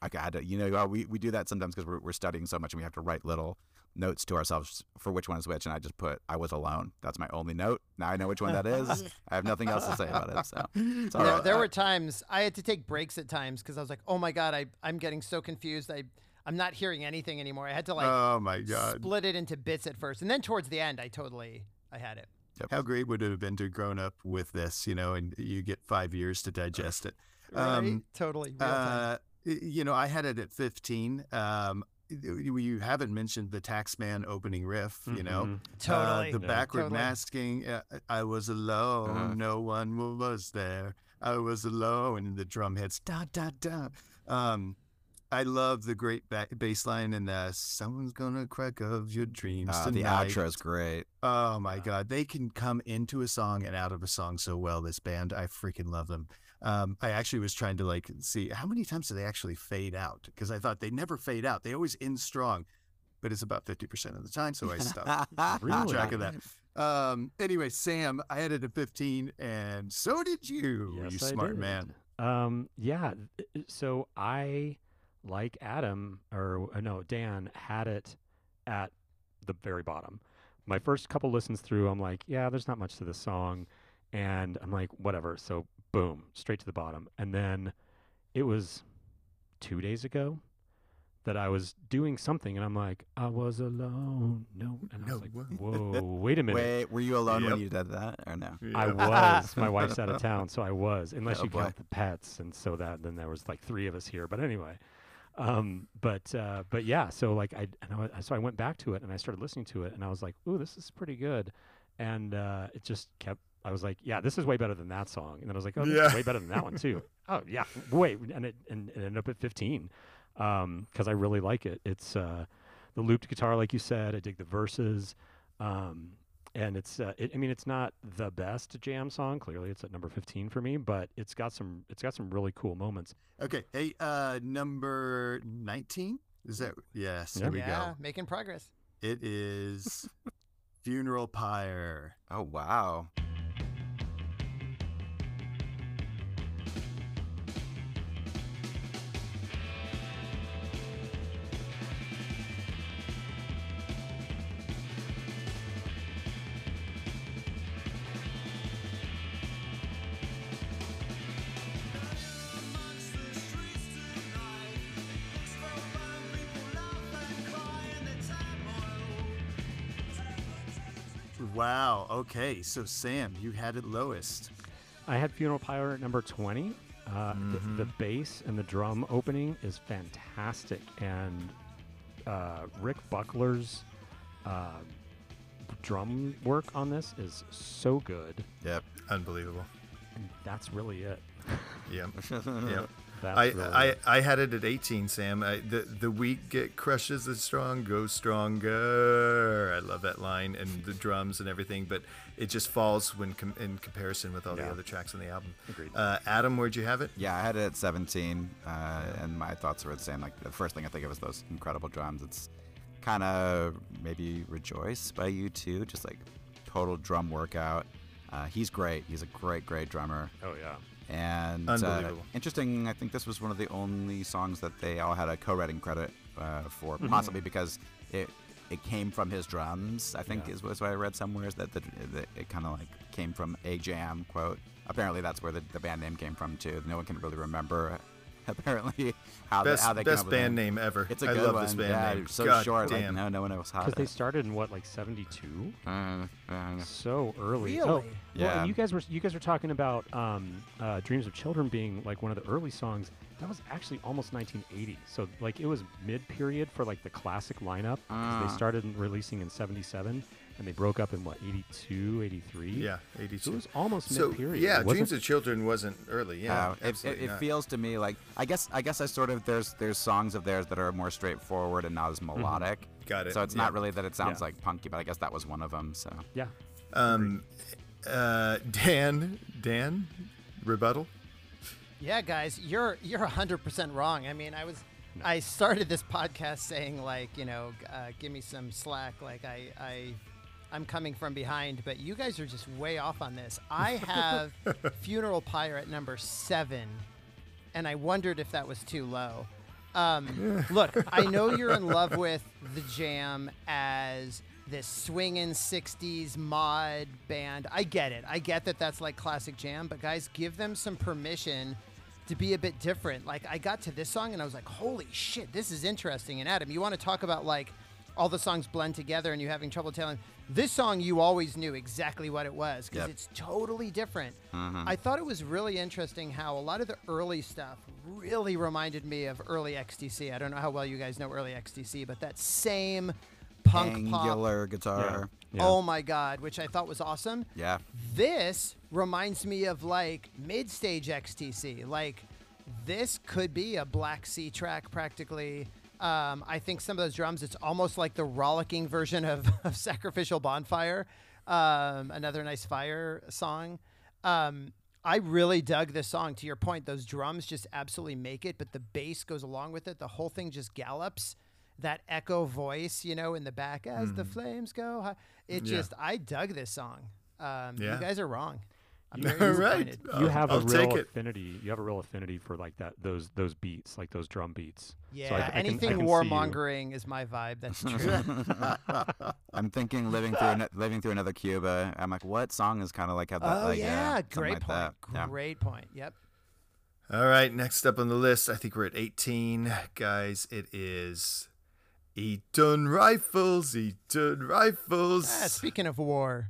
Speaker 3: I had to, you know, we, we do that sometimes because we're, we're studying so much and we have to write little notes to ourselves for which one is which. And I just put, I was alone. That's my only note. Now I know which one that is. I have nothing else to say about it. So it's all
Speaker 4: there,
Speaker 3: right.
Speaker 4: there were times I had to take breaks at times because I was like, oh my god, I I'm getting so confused. I I'm not hearing anything anymore. I had to like
Speaker 1: oh my God!
Speaker 4: split it into bits at first, and then towards the end, I totally I had it.
Speaker 1: How great would it have been to have grown up with this, you know, and you get five years to digest it.
Speaker 4: Right?
Speaker 1: Um,
Speaker 4: totally.
Speaker 1: Uh, you know, I had it at 15. Um, you you haven't mentioned the Taxman opening riff, you know.
Speaker 2: Mhm.
Speaker 4: Totally.
Speaker 1: Uh, the
Speaker 2: Yeah.
Speaker 1: backward
Speaker 4: Totally.
Speaker 1: masking. Uh, I was alone.
Speaker 3: Uh-huh.
Speaker 1: No one was there. I was alone. And the drum hits da da da. Um, I love the great ba- bass line and uh, someone's gonna crack of your dreams
Speaker 3: Uh, the outro is great.
Speaker 1: Oh my god, they can come into a song and out of a song so well. This band, I freaking love them. Um, I actually was trying to like see how many times do they actually fade out because I thought they never fade out. They always end strong, but it's about fifty percent of the time, so I stopped
Speaker 2: Really?
Speaker 1: track of that. Um, anyway, Sam, I had it at fifteen, and so did you. you
Speaker 2: Yes, I
Speaker 1: smart
Speaker 2: did.
Speaker 1: man.
Speaker 2: Um, yeah. So I, like Adam, or uh, no, Dan, had it at the very bottom. My first couple listens through, I'm like, yeah, there's not much to this song. And I'm like, whatever. So boom, straight to the bottom. And then it was two days ago that I was doing something and I'm like, I was alone. No. And I
Speaker 1: No,
Speaker 2: was like, whoa, wait a minute.
Speaker 3: Wait, were you alone
Speaker 1: Yep.
Speaker 3: when you did that or no?
Speaker 2: I was. My wife's out of town, so I was. Unless
Speaker 3: Oh,
Speaker 2: you
Speaker 3: boy.
Speaker 2: count the pets, and so that then there was like three of us here. But anyway, um, but uh, but yeah. So like I, and I so I went back to it and I started listening to it, and I was like, ooh, this is pretty good, and uh, it just kept. I was like, yeah, this is way better than that song, and then I was like, oh, this
Speaker 1: Yeah.
Speaker 2: is way better than that one too. oh yeah, wait, and it and it ended up at 15 because I really like it. It's uh, the looped guitar, like you said. I dig the verses. Um, and it's uh, it, I mean it's not the best jam song. Clearly, it's at number fifteen for me, but it's got some it's got some really cool moments.
Speaker 1: Okay, hey, uh, number nineteen. Is that yes?
Speaker 2: Yeah.
Speaker 1: Here we
Speaker 4: yeah,
Speaker 1: go.
Speaker 4: making progress.
Speaker 1: It is Funeral Pyre.
Speaker 3: Oh wow.
Speaker 1: Wow. Okay. So Sam, you had it lowest.
Speaker 2: I had Funeral Pyre at number 20. Uh, the, the
Speaker 1: Mhm.
Speaker 2: bass and the drum opening is fantastic, and uh, Rick Buckler's uh, drum work on this is so good.
Speaker 3: Yep.
Speaker 1: Unbelievable.
Speaker 2: And that's really it.
Speaker 1: Yep. Yep.
Speaker 2: That's
Speaker 1: I, I. I had it at 18, Sam. I, the the weak get crushes the strong, go stronger. I love that line and the drums and everything, but it just falls when com- in comparison with all the other tracks on the album.
Speaker 2: Agreed.
Speaker 1: Uh, Adam, where'd you have it?
Speaker 3: Yeah, I had it at 17, uh, and my thoughts were the same. Like the first thing I think of is those incredible drums. It's kind of maybe Rejoice by U2, just like total drum workout. Uh, he's great. He's a great, great drummer.
Speaker 2: oh yeah.
Speaker 3: And uh, interesting. I think this was one of the only songs that they all had a co-writing credit uh, for,
Speaker 2: Mm-hmm.
Speaker 3: possibly because it it came from his drums. I think
Speaker 2: Yeah.
Speaker 3: is, is what I read somewhere is that, the, that it kind of like came from a jam quote. Apparently, that's where the, the band name came from too. No one can really remember. Apparently, how
Speaker 1: Best,
Speaker 3: they, how they came
Speaker 1: best
Speaker 3: up with the
Speaker 1: band
Speaker 3: name.
Speaker 1: name ever.
Speaker 3: It's a
Speaker 1: I
Speaker 3: good
Speaker 1: love
Speaker 3: one.
Speaker 1: this band
Speaker 3: yeah,
Speaker 1: name.
Speaker 3: so
Speaker 1: God
Speaker 3: short. Like,
Speaker 1: Damn.
Speaker 3: no, no one knows how.
Speaker 2: Because they started in what, like 72?
Speaker 3: uh, uh,
Speaker 2: So early.
Speaker 4: Really?
Speaker 2: Oh, well,
Speaker 3: Yeah.
Speaker 2: and you guys were you guys were talking about um, uh, "Dreams of Children" being like one of the early songs. That was actually almost 1980. So like it was mid period for like the classic lineup.
Speaker 3: Ah.
Speaker 2: they started releasing in '77, and they broke up in what 82, 83.
Speaker 1: Yeah,
Speaker 2: So
Speaker 1: 82.
Speaker 2: it was almost
Speaker 1: So
Speaker 2: mid period.
Speaker 1: yeah, Dreams of Children wasn't early. Yeah,
Speaker 3: Uh, it, it, it feels to me like I guess I guess I sort of there's there's songs of theirs that are more straightforward and not as melodic.
Speaker 1: Got it.
Speaker 3: So it's
Speaker 1: yeah.
Speaker 3: not really that it sounds
Speaker 2: Yeah.
Speaker 3: like punky, but I guess that was one of them. So
Speaker 2: yeah.
Speaker 1: Um, uh, Dan, Dan, rebuttal.
Speaker 4: Yeah, guys, you're you're 100% wrong. I mean, I was I started this podcast saying like, you know, uh, give me some slack like I I I'm coming from behind, but you guys are just way off on this. I have Funeral Pyre at number 7 and I wondered if that was too low. Um, look, I know you're in love with the Jam as this swinging 60s mod band. I get it. I get that that's like classic Jam, but guys, give them some permission to be a bit different. Like, I got to this song and I was like, holy shit, this is interesting. And Adam, you want to talk about like all the songs blend together and you're having trouble telling this song you always knew exactly what it was because
Speaker 3: Yep.
Speaker 4: it's totally different mm-hmm. i thought it was really interesting how a lot of the early stuff really reminded me of early xtc i don't know how well you guys know early xtc but that same punk pop
Speaker 3: angular guitar.
Speaker 2: Yeah.
Speaker 4: oh my god which i thought was awesome
Speaker 3: Yeah.
Speaker 4: this reminds me of like mid stage XTC. Like this could be a Black Sea track practically. Um, I think some of those drums, it's almost like the rollicking version of, of Sacrificial Bonfire, um, another nice fire song. Um, I really dug this song. To your point, those drums just absolutely make it, but the bass goes along with it. The whole thing just gallops. That echo voice, you know, in the back as the flames go high. It
Speaker 1: Mm. Yeah.
Speaker 4: just, I dug this song. Um,
Speaker 1: Yeah.
Speaker 4: You guys are wrong. I'm
Speaker 2: You-
Speaker 4: very
Speaker 1: All right.
Speaker 4: disappointed.
Speaker 2: You
Speaker 1: I'll-
Speaker 2: have
Speaker 1: I'll
Speaker 2: a real affinity. You have a real affinity for like that those those beats, like those drum beats.
Speaker 4: Yeah,
Speaker 2: So I- I can- I
Speaker 4: anything
Speaker 2: can see you.
Speaker 4: warmongering is my vibe. That's true.
Speaker 3: I'm thinking living through ano- living through another Cuba. I'm like, what song is kind of like had that?
Speaker 4: oh
Speaker 3: like,
Speaker 4: yeah,
Speaker 3: something
Speaker 4: great
Speaker 3: like
Speaker 4: point.
Speaker 3: That. Yeah.
Speaker 4: Great point. Yep.
Speaker 1: All right, next up on the list, I think we're at 18. Guys, it is Eton Rifles, Eton Rifles.
Speaker 4: Ah, speaking of war,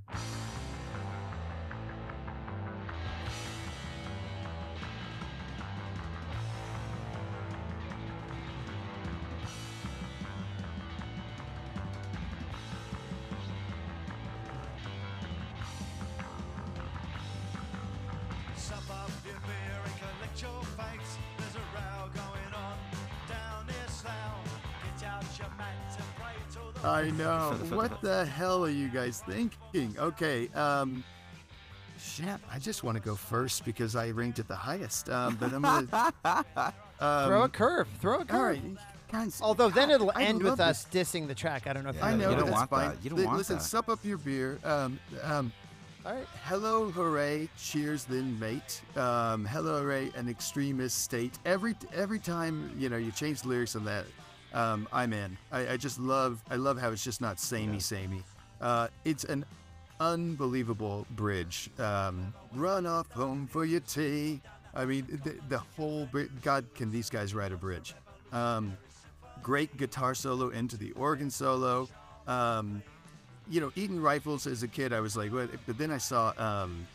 Speaker 1: I know. what the hell are you guys thinking? Okay, um, shit, I just want to go first because I ranked it the highest. Um, but I'm gonna um,
Speaker 4: throw a curve. Throw a curve.
Speaker 1: All right, guys.
Speaker 4: Although then it'll
Speaker 1: I
Speaker 4: end with
Speaker 1: love
Speaker 4: us dissing the track. I don't know if
Speaker 3: Yeah,
Speaker 1: I
Speaker 4: you
Speaker 1: know,
Speaker 3: you don't
Speaker 1: that's
Speaker 3: want
Speaker 1: fine.
Speaker 3: that. You don't
Speaker 1: Li-
Speaker 3: want
Speaker 1: Listen,
Speaker 3: that.
Speaker 1: sup up your beer. Um, um,
Speaker 4: All right.
Speaker 1: hello, hooray, cheers, then mate. Um, hello, hooray, an extremist state. Every every time you know you change the lyrics on that, um, I'm in. I, I just love I love how it's just not samey samey. Uh, it's an unbelievable bridge. Um, Run off home for your tea. I mean, the, the whole bri- God, can these guys write a bridge? Um, great guitar solo into the organ solo. Um, you know, eating rifles as a kid, I was like, what? But then I saw, um,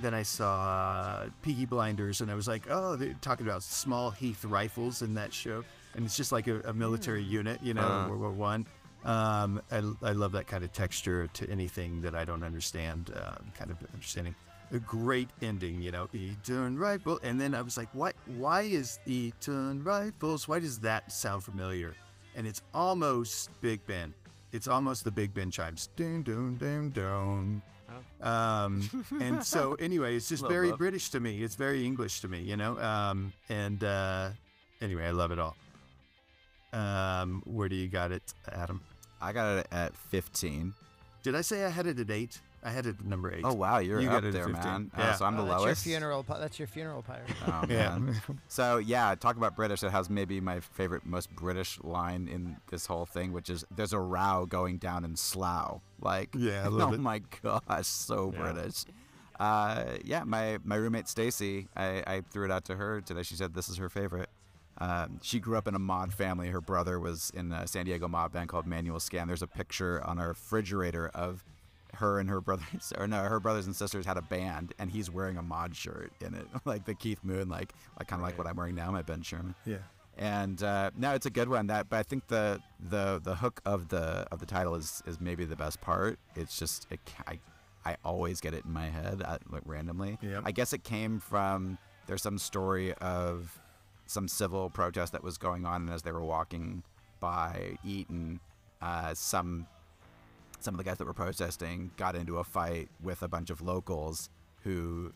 Speaker 1: then I saw uh, Peaky Blinders, and I was like, oh, they're talking about small Heath rifles in that show, and it's just like a, a military unit, you know,
Speaker 3: Uh.
Speaker 1: World War One. Um, I, I love that kind of texture to anything that I don't understand, uh, kind of understanding. A great ending, you know, Eton rifle, and then I was like, what? Why is Eton rifles? Why does that sound familiar? And it's almost Big Ben. It's almost the Big Ben chimes. Dun dun dun dun. Um, and so anyway, it's just very
Speaker 3: bit.
Speaker 1: British to me. It's very English to me, you know. Um, and uh, anyway, I love it all. Um, where do you got it, Adam?
Speaker 3: I got it at 15.
Speaker 1: Did I say I had it at eight? I had it at number eight.
Speaker 3: Oh wow, you're
Speaker 1: You got
Speaker 3: up
Speaker 1: it
Speaker 3: there,
Speaker 1: 15.
Speaker 3: man. Uh,
Speaker 1: Yeah.
Speaker 3: so I'm the
Speaker 4: Oh, that's
Speaker 3: lowest.
Speaker 4: your funeral. That's your funeral pyre.
Speaker 3: Oh,
Speaker 1: Yeah.
Speaker 3: so yeah, talk about British. It has maybe my favorite, most British line in this whole thing, which is "There's a row going down in Slough." Like,
Speaker 1: Yeah,
Speaker 3: oh
Speaker 1: it.
Speaker 3: my gosh, so
Speaker 2: Yeah.
Speaker 3: British. Uh, yeah, my my roommate Stacy, I, I threw it out to her today. She said this is her favorite. Um, she grew up in a mod family. Her brother was in a San Diego mod band called Manual Scan. There's a picture on our refrigerator of her and her brothers, or no, her brothers and sisters had a band, and he's wearing a mod shirt in it, like the Keith Moon, like, like kind of like what I'm wearing now, my Ben Sherman.
Speaker 1: Yeah.
Speaker 3: And uh, no, it's a good one. That, but I think the the the hook of the of the title is is maybe the best part. It's just it, I I always get it in my head uh, like randomly.
Speaker 1: Yep.
Speaker 3: I guess it came from there's some story of some civil protest that was going on, and as they were walking by Eton, uh, some some of the guys that were protesting got into a fight with a bunch of locals who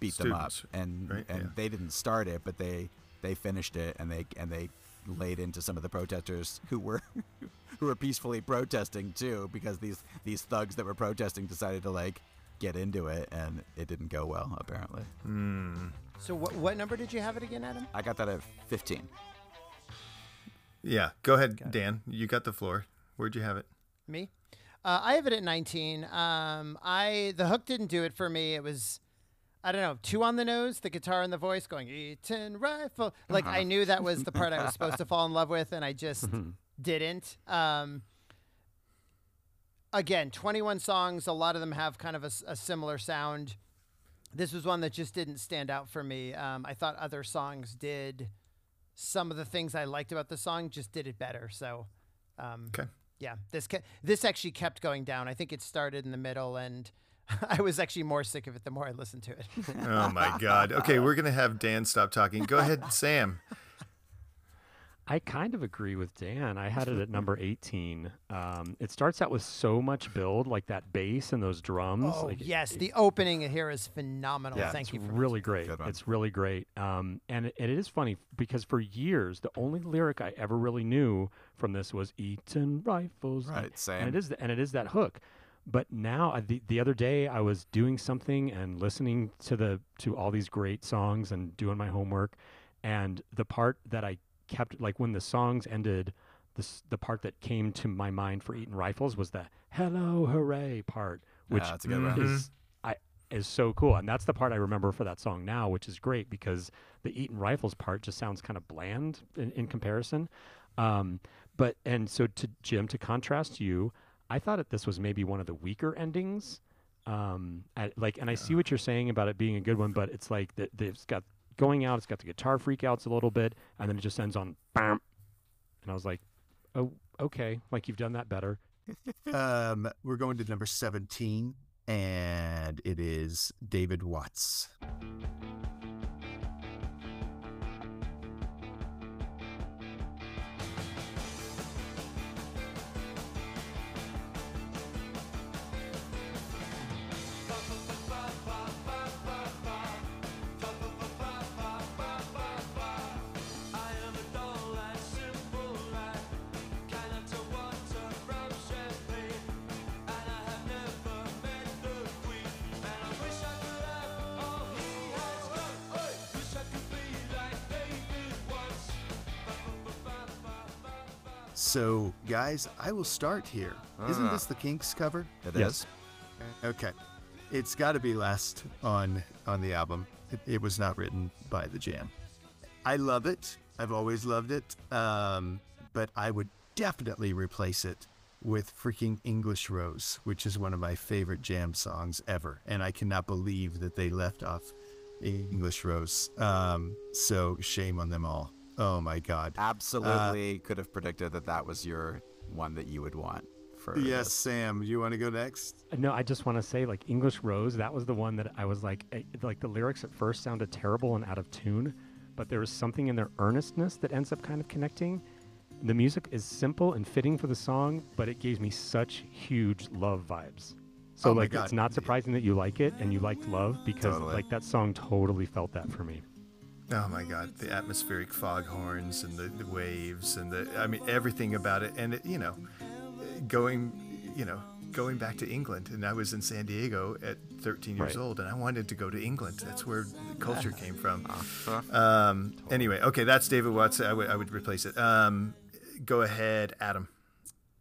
Speaker 3: beat
Speaker 1: Students,
Speaker 3: them up, and
Speaker 1: right?
Speaker 3: and
Speaker 1: Yeah.
Speaker 3: they didn't start it, but they they finished it, and they and they laid into some of the protesters who were who were peacefully protesting too, because these these thugs that were protesting decided to like get into it, and it didn't go well apparently.
Speaker 4: So what what number did you have it again, Adam?
Speaker 3: I got that at 15.
Speaker 1: Yeah. Go ahead, Dan. You got the floor. Where'd you have it?
Speaker 4: Me? Uh, I have it at 19. Um, I the hook didn't do it for me. It was, I don't know, two on the nose, the guitar and the voice going Eton rifle. Like I knew that was the part I was supposed to fall in love with, and I just didn't. Um, again, 21 songs. A lot of them have kind of a similar sound. This was one that just didn't stand out for me. Um, I thought other songs did some of the things I liked about the song, just did it better. So. Um,
Speaker 1: Okay.
Speaker 4: yeah, this ke- this actually kept going down. I think it started in the middle, and I was actually more sick of it the more I listened to it.
Speaker 1: Oh my God. Okay, we're gonna have Dan stop talking. Go ahead, Sam.
Speaker 2: I kind of agree with Dan. I had it at number 18. Um, it starts out with so much build, like that bass and those drums.
Speaker 4: oh
Speaker 2: like
Speaker 4: yes,
Speaker 2: it-
Speaker 4: the opening here is phenomenal.
Speaker 3: Yeah,
Speaker 4: Thank you. For
Speaker 2: really great. It's really great. Um, and it, and it is funny because for years the only lyric I ever really knew from this was "Eton rifles."
Speaker 3: Right,
Speaker 2: And
Speaker 3: same.
Speaker 2: it is the, and it is that hook. But now the the other day I was doing something and listening to the to all these great songs and doing my homework, and the part that I kept like when the songs ended. This, the part that came to my mind for Eton Rifles was the "Hello Hooray" part, which
Speaker 3: that's a good one.
Speaker 2: is I is so cool, and that's the part I remember for that song now, which is great because the Eton Rifles part just sounds kind of bland in, in comparison. Um, but and so to Jim, to contrast you, I thought that this was maybe one of the weaker endings. Um, I, like, and I see what you're saying about it being a good one, but it's like that it's got going out, it's got the guitar freakouts a little bit, and then it just ends on bam, and I was like, oh, okay, like you've done that better.
Speaker 1: Um, we're going to number 17, and it is David Watts. So, guys, I will start here. not this the Kinks cover?
Speaker 3: It
Speaker 2: Yes.
Speaker 3: is.
Speaker 1: Okay. It's got to be last on on the album. It, it was not written by the Jam. I love it. I've always loved it. Um, but I would definitely replace it
Speaker 6: with freaking English Rose, which is one of my favorite jam songs ever. And I cannot believe that they left off English Rose. Um, so shame on them all. Oh my God.
Speaker 3: Absolutely could have predicted that that was your one that you would want for
Speaker 6: Yes,
Speaker 3: this.
Speaker 6: Sam, you want to go next?
Speaker 2: Uh, No, I just want to say, like English Rose, that was the one that I was like, eh, like the lyrics at first sounded terrible and out of tune, but there was something in their earnestness that ends up kind of connecting. The music is simple and fitting for the song, but it gave me such huge love vibes. So
Speaker 6: Oh my
Speaker 2: like,
Speaker 6: God.
Speaker 2: it's not surprising that you like it and you liked love because
Speaker 3: Totally.
Speaker 2: like that song totally felt that for me.
Speaker 6: Oh my God, the atmospheric foghorns and the, the waves and the, I mean, everything about it. And, it, you know, going, you know, going back to England. And I was in San Diego at 13 years
Speaker 2: Right.
Speaker 6: old and I wanted to go to England. That's where the culture came from.
Speaker 3: Uh,
Speaker 6: Um, anyway, okay, that's David Watts. I would I would replace it. Um, go ahead, Adam.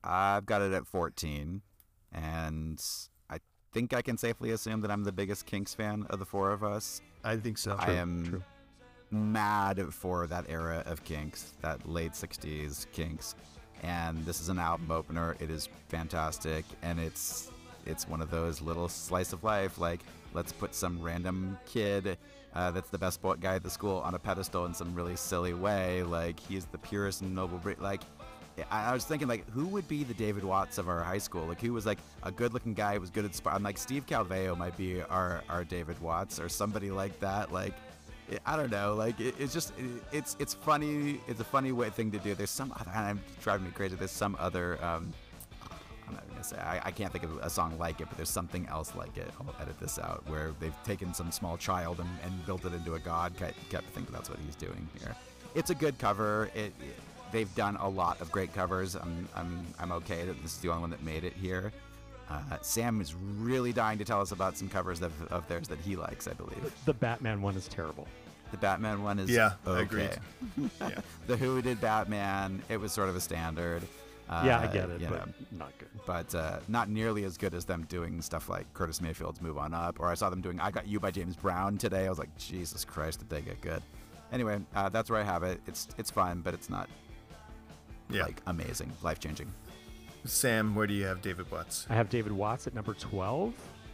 Speaker 3: I've got it at 14, and I think I can safely assume that I'm the biggest Kinks fan of the four of us.
Speaker 6: I think so.
Speaker 3: I am mad for that era of Kinks, that late 60s Kinks. And this is an album opener. It is fantastic and it's it's one of those little slice of life like let's put some random kid uh, that's the best boy guy at the school on a pedestal in some really silly way like he's the purest and noble bre- like I, was thinking like who would be the David Watts of our high school like who was like a good looking guy who was good at sport I'm like Steve Calveo might be our our David Watts or somebody like that like I don't know. Like it, it's just it, it's it's funny. It's a funny way thing to do. There's some other. I'm driving me crazy. There's some other. Um, I'm not gonna say. I, I can't think of a song like it, but there's something else like it. I'll edit this out. Where they've taken some small child and, and built it into a god. I kept thinking that's what he's doing here. It's a good cover. It, it- they've done a lot of great covers. I'm I'm I'm okay that this is the only one that made it here. Uh, Sam is really dying to tell us about some covers of, of theirs that he likes. I believe.
Speaker 2: The Batman one is terrible.
Speaker 3: The Batman one is
Speaker 6: Yeah,
Speaker 3: okay.
Speaker 6: agreed. Yeah.
Speaker 3: The Who did Batman. It was sort of a standard. Uh,
Speaker 2: yeah, I get it, but
Speaker 3: know,
Speaker 2: not good.
Speaker 3: but uh, not nearly as good as them doing stuff like Curtis Mayfield's "Move On Up," or I saw them doing "I Got You" by James Brown today. I was like, Jesus Christ, did they get good? Anyway, uh, that's where I have it. It's it's fun, but it's not
Speaker 6: Yeah.
Speaker 3: like amazing, life changing.
Speaker 6: Sam, where do you have David Watts?
Speaker 2: I have David Watts at number 12.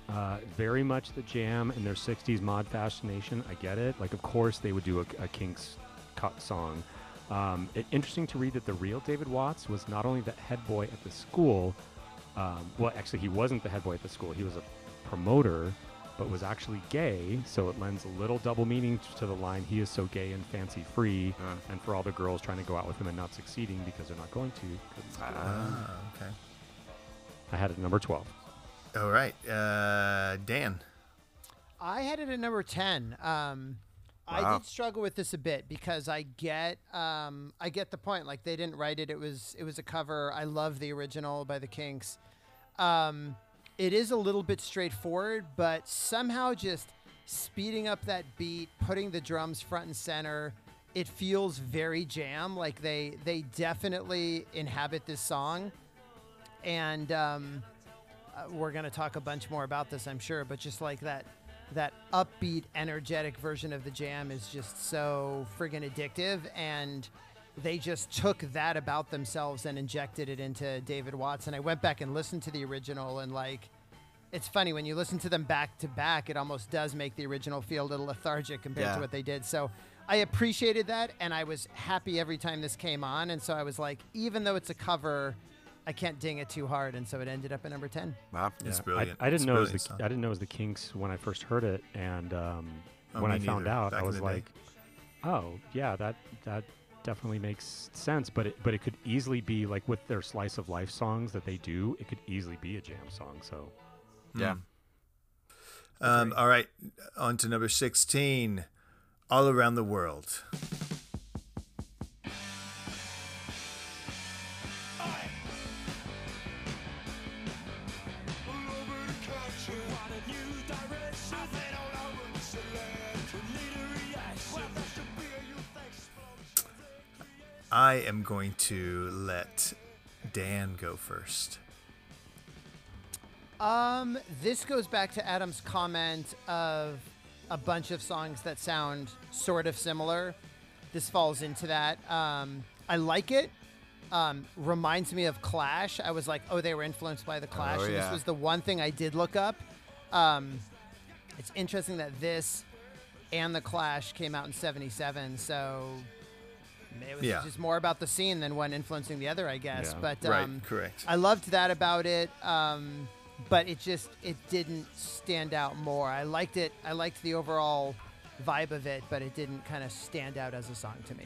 Speaker 2: Uh, very much the jam in their 60s mod fascination. I get it. Like, of course, they would do a, a Kinks cut song. Um, it, interesting to read that the real David Watts was not only the head boy at the school, um, well, actually, he wasn't the head boy at the school, he was a promoter, but was actually gay. So it lends a little double meaning to the line, he is so gay and fancy free.
Speaker 3: Uh.
Speaker 2: And for all the girls trying to go out with him and not succeeding because they're not going to. it's gay.
Speaker 6: Ah, okay.
Speaker 2: I had it at number 12.
Speaker 6: All right, uh, Dan.
Speaker 4: I had it at number 10. Um, I did struggle with this a bit because I get um, I get the point. Like they didn't write it; it was it was a cover. I love the original by the Kinks. Um, it is a little bit straightforward, but somehow just speeding up that beat, putting the drums front and center, it feels very jam. Like they they definitely inhabit this song, and um, uh, we're gonna talk a bunch more about this, I'm sure. But just like that, that upbeat, energetic version of the jam is just so friggin' addictive, and they just took that about themselves and injected it into David Watts. And I went back and listened to the original, and like, it's funny when you listen to them back to back, it almost does make the original feel a little lethargic compared
Speaker 3: Yeah.
Speaker 4: to what they did. So. I appreciated that, and I was happy every time this came on. And so I was like, even though it's a cover, I can't ding it too hard, and so it ended up at number ten.
Speaker 3: Wow.
Speaker 6: It's
Speaker 2: I-
Speaker 6: brilliant.
Speaker 2: I,
Speaker 6: It's
Speaker 2: didn't know it was the
Speaker 6: song.
Speaker 2: I didn't know it was the Kinks when I first heard it, and um,
Speaker 6: Oh,
Speaker 2: when
Speaker 6: me
Speaker 2: I found out,
Speaker 6: back
Speaker 2: I was
Speaker 6: the day.
Speaker 2: like, "Oh, yeah, that that definitely makes sense." But it but it could easily be like with their slice of life songs that they do, it could easily be a jam song. So
Speaker 3: Yeah.
Speaker 6: Um, all right, on to number 16. All Around the World.
Speaker 9: I
Speaker 6: am going to let Dan go first.
Speaker 4: Um, this goes back to Adam's comment of a bunch of songs that sound sort of similar. This falls into that. Um, I like it. um, reminds me of Clash. I was like, oh, they were influenced by the Clash.
Speaker 3: Oh,
Speaker 4: and
Speaker 3: yeah.
Speaker 4: This was the one thing I did look up. Um, it's interesting that this and the Clash came out in '77, so it was
Speaker 1: Yeah.
Speaker 4: just more about the scene than one influencing the other, I guess.
Speaker 2: Yeah.
Speaker 4: But
Speaker 1: right,
Speaker 4: um,
Speaker 1: correct.
Speaker 4: I loved that about it. Um, but it just it didn't stand out more. I liked it. I liked the overall vibe of it, but it didn't kind of stand out as a song to me.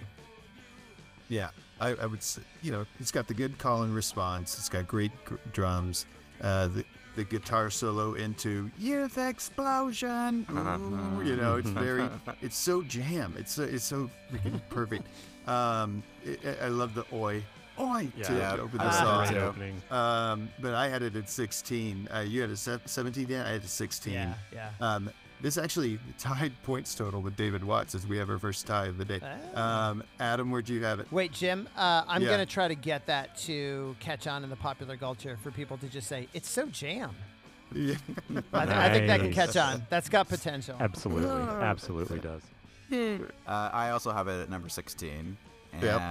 Speaker 1: Yeah, I, I would say, you know, it's got the good call and response. It's got great gr- drums. Uh, the the guitar solo into "Youth Explosion." Ooh, you know, it's very, it's so jam. It's so, it's so freaking perfect. Um, I, I love the oi, oi to,
Speaker 2: Yeah.
Speaker 1: to open the
Speaker 3: love
Speaker 1: song.
Speaker 3: it
Speaker 2: Great
Speaker 3: too.
Speaker 2: opening.
Speaker 1: Um, but I had it at 16. Uh, you had a 17, Dan? I had a 16.
Speaker 4: Yeah, yeah.
Speaker 1: Um, this actually tied points total with David Watts as we have our first tie of the day.
Speaker 4: Ah.
Speaker 1: Um, Adam, where'd you have it?
Speaker 4: Wait, Jim, uh, I'm
Speaker 1: Yeah.
Speaker 4: going to try to get that to catch on in the popular culture for people to just say, it's so jam.
Speaker 1: Yeah.
Speaker 4: I, th- I think that can catch on. That's got potential.
Speaker 2: Absolutely, absolutely does.
Speaker 3: Uh, I also have it at number 16. And
Speaker 1: Yep.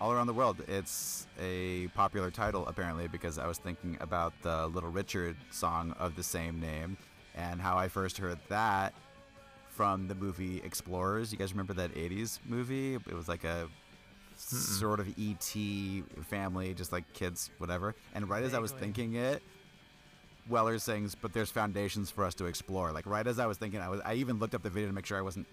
Speaker 3: all around the world, it's a popular title apparently because I was thinking about the Little Richard song of the same name and how I first heard that from the movie Explorers. You guys remember that 80s movie? It was like a sort of ET family, just like kids, whatever. And right as I was thinking it, Weller sings, "But there's foundations for us to explore." Like right as I was thinking, I was I even looked up the video to make sure I wasn't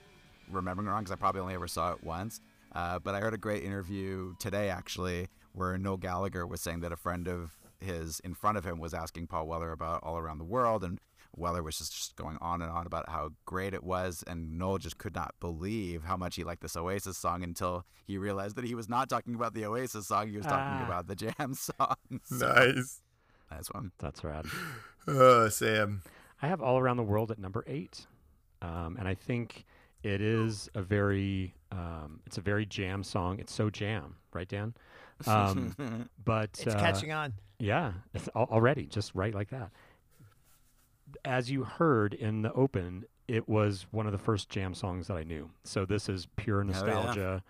Speaker 3: remembering wrong because I probably only ever saw it once. Uh, but I heard a great interview today actually where Noel Gallagher was saying that a friend of his in front of him was asking Paul Weller about All Around the World and Weller was just, just going on and on about how great it was and Noel just could not believe how much he liked this Oasis song until he realized that he was not talking about the Oasis song he was talking
Speaker 2: Ah.
Speaker 3: about the Jam song. So,
Speaker 1: nice.
Speaker 3: Nice one.
Speaker 2: That's rad.
Speaker 1: Oh, Sam.
Speaker 2: I have All Around the World at number eight. Um, and I think it is a very, um, it's a very jam song. It's so jam, right, Dan? Um, but
Speaker 4: It's
Speaker 2: uh,
Speaker 4: catching on.
Speaker 2: Yeah, it's al- already just right like that. As you heard in the open, it was one of the first jam songs that I knew. So this is pure
Speaker 3: yeah.
Speaker 2: nostalgia,